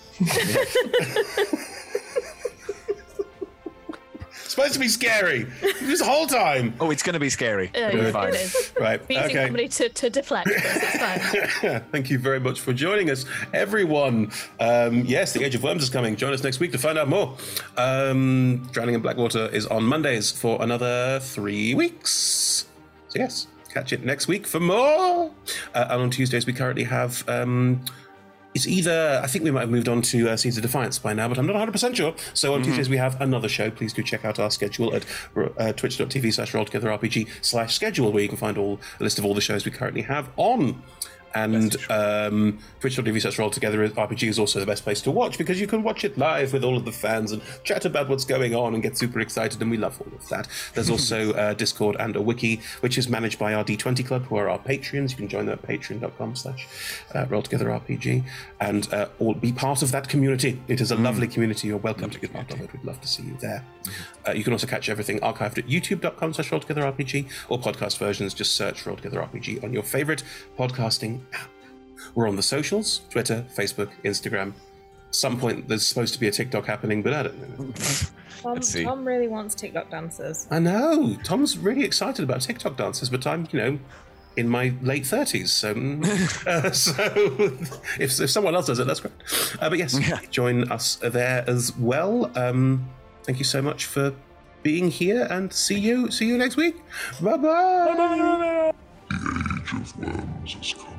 Supposed to be scary this whole time. Oh, it's going to be scary. Yeah, It'll be fine. is. Right. We're using Okay. comedy to, to deflect this. It's fine. Thank you very much for joining us, everyone. Um, yes, The Age of Worms is coming. Join us next week to find out more. Um, Drowning in Blackwater is on Mondays for another three weeks. So, yes, catch it next week for more. Uh, and on Tuesdays, we currently have. Um, it's either, I think we might have moved on to uh, Seeds of Defiance by now, but I'm not 100% sure. So on Tuesdays, we have another show. Please do check out our schedule at uh, twitch.tv slash rolltogetherrpg slash schedule, where you can find all a list of all the shows we currently have on. And um, twitch.tv slash roll together RPG is also the best place to watch because you can watch it live with all of the fans and chat about what's going on and get super excited. And we love all of that. There's also uh, Discord and a wiki, which is managed by our D20 Club, who are our patrons. You can join them at patreon.com slash uh, roll together RPG and uh, all, be part of that community. It is a lovely community. You're welcome to be part of it. We'd love to see you there. Uh, you can also catch everything archived at youtube.com slash roll together RPG or podcast versions. Just search roll together RPG on your favorite podcasting app. We're on the socials Twitter, Facebook, Instagram. Some point there's supposed to be a TikTok happening, but I don't know. Tom, Let's see. Tom really wants TikTok dancers. I know. Tom's really excited about TikTok dances, but I'm, you know, in my late 30s. So, mm, uh, so if, if someone else does it, that's great. Uh, but yes, join us there as well. Um, thank you so much for being here and see you see you next week. Bye bye. The age of worms is coming.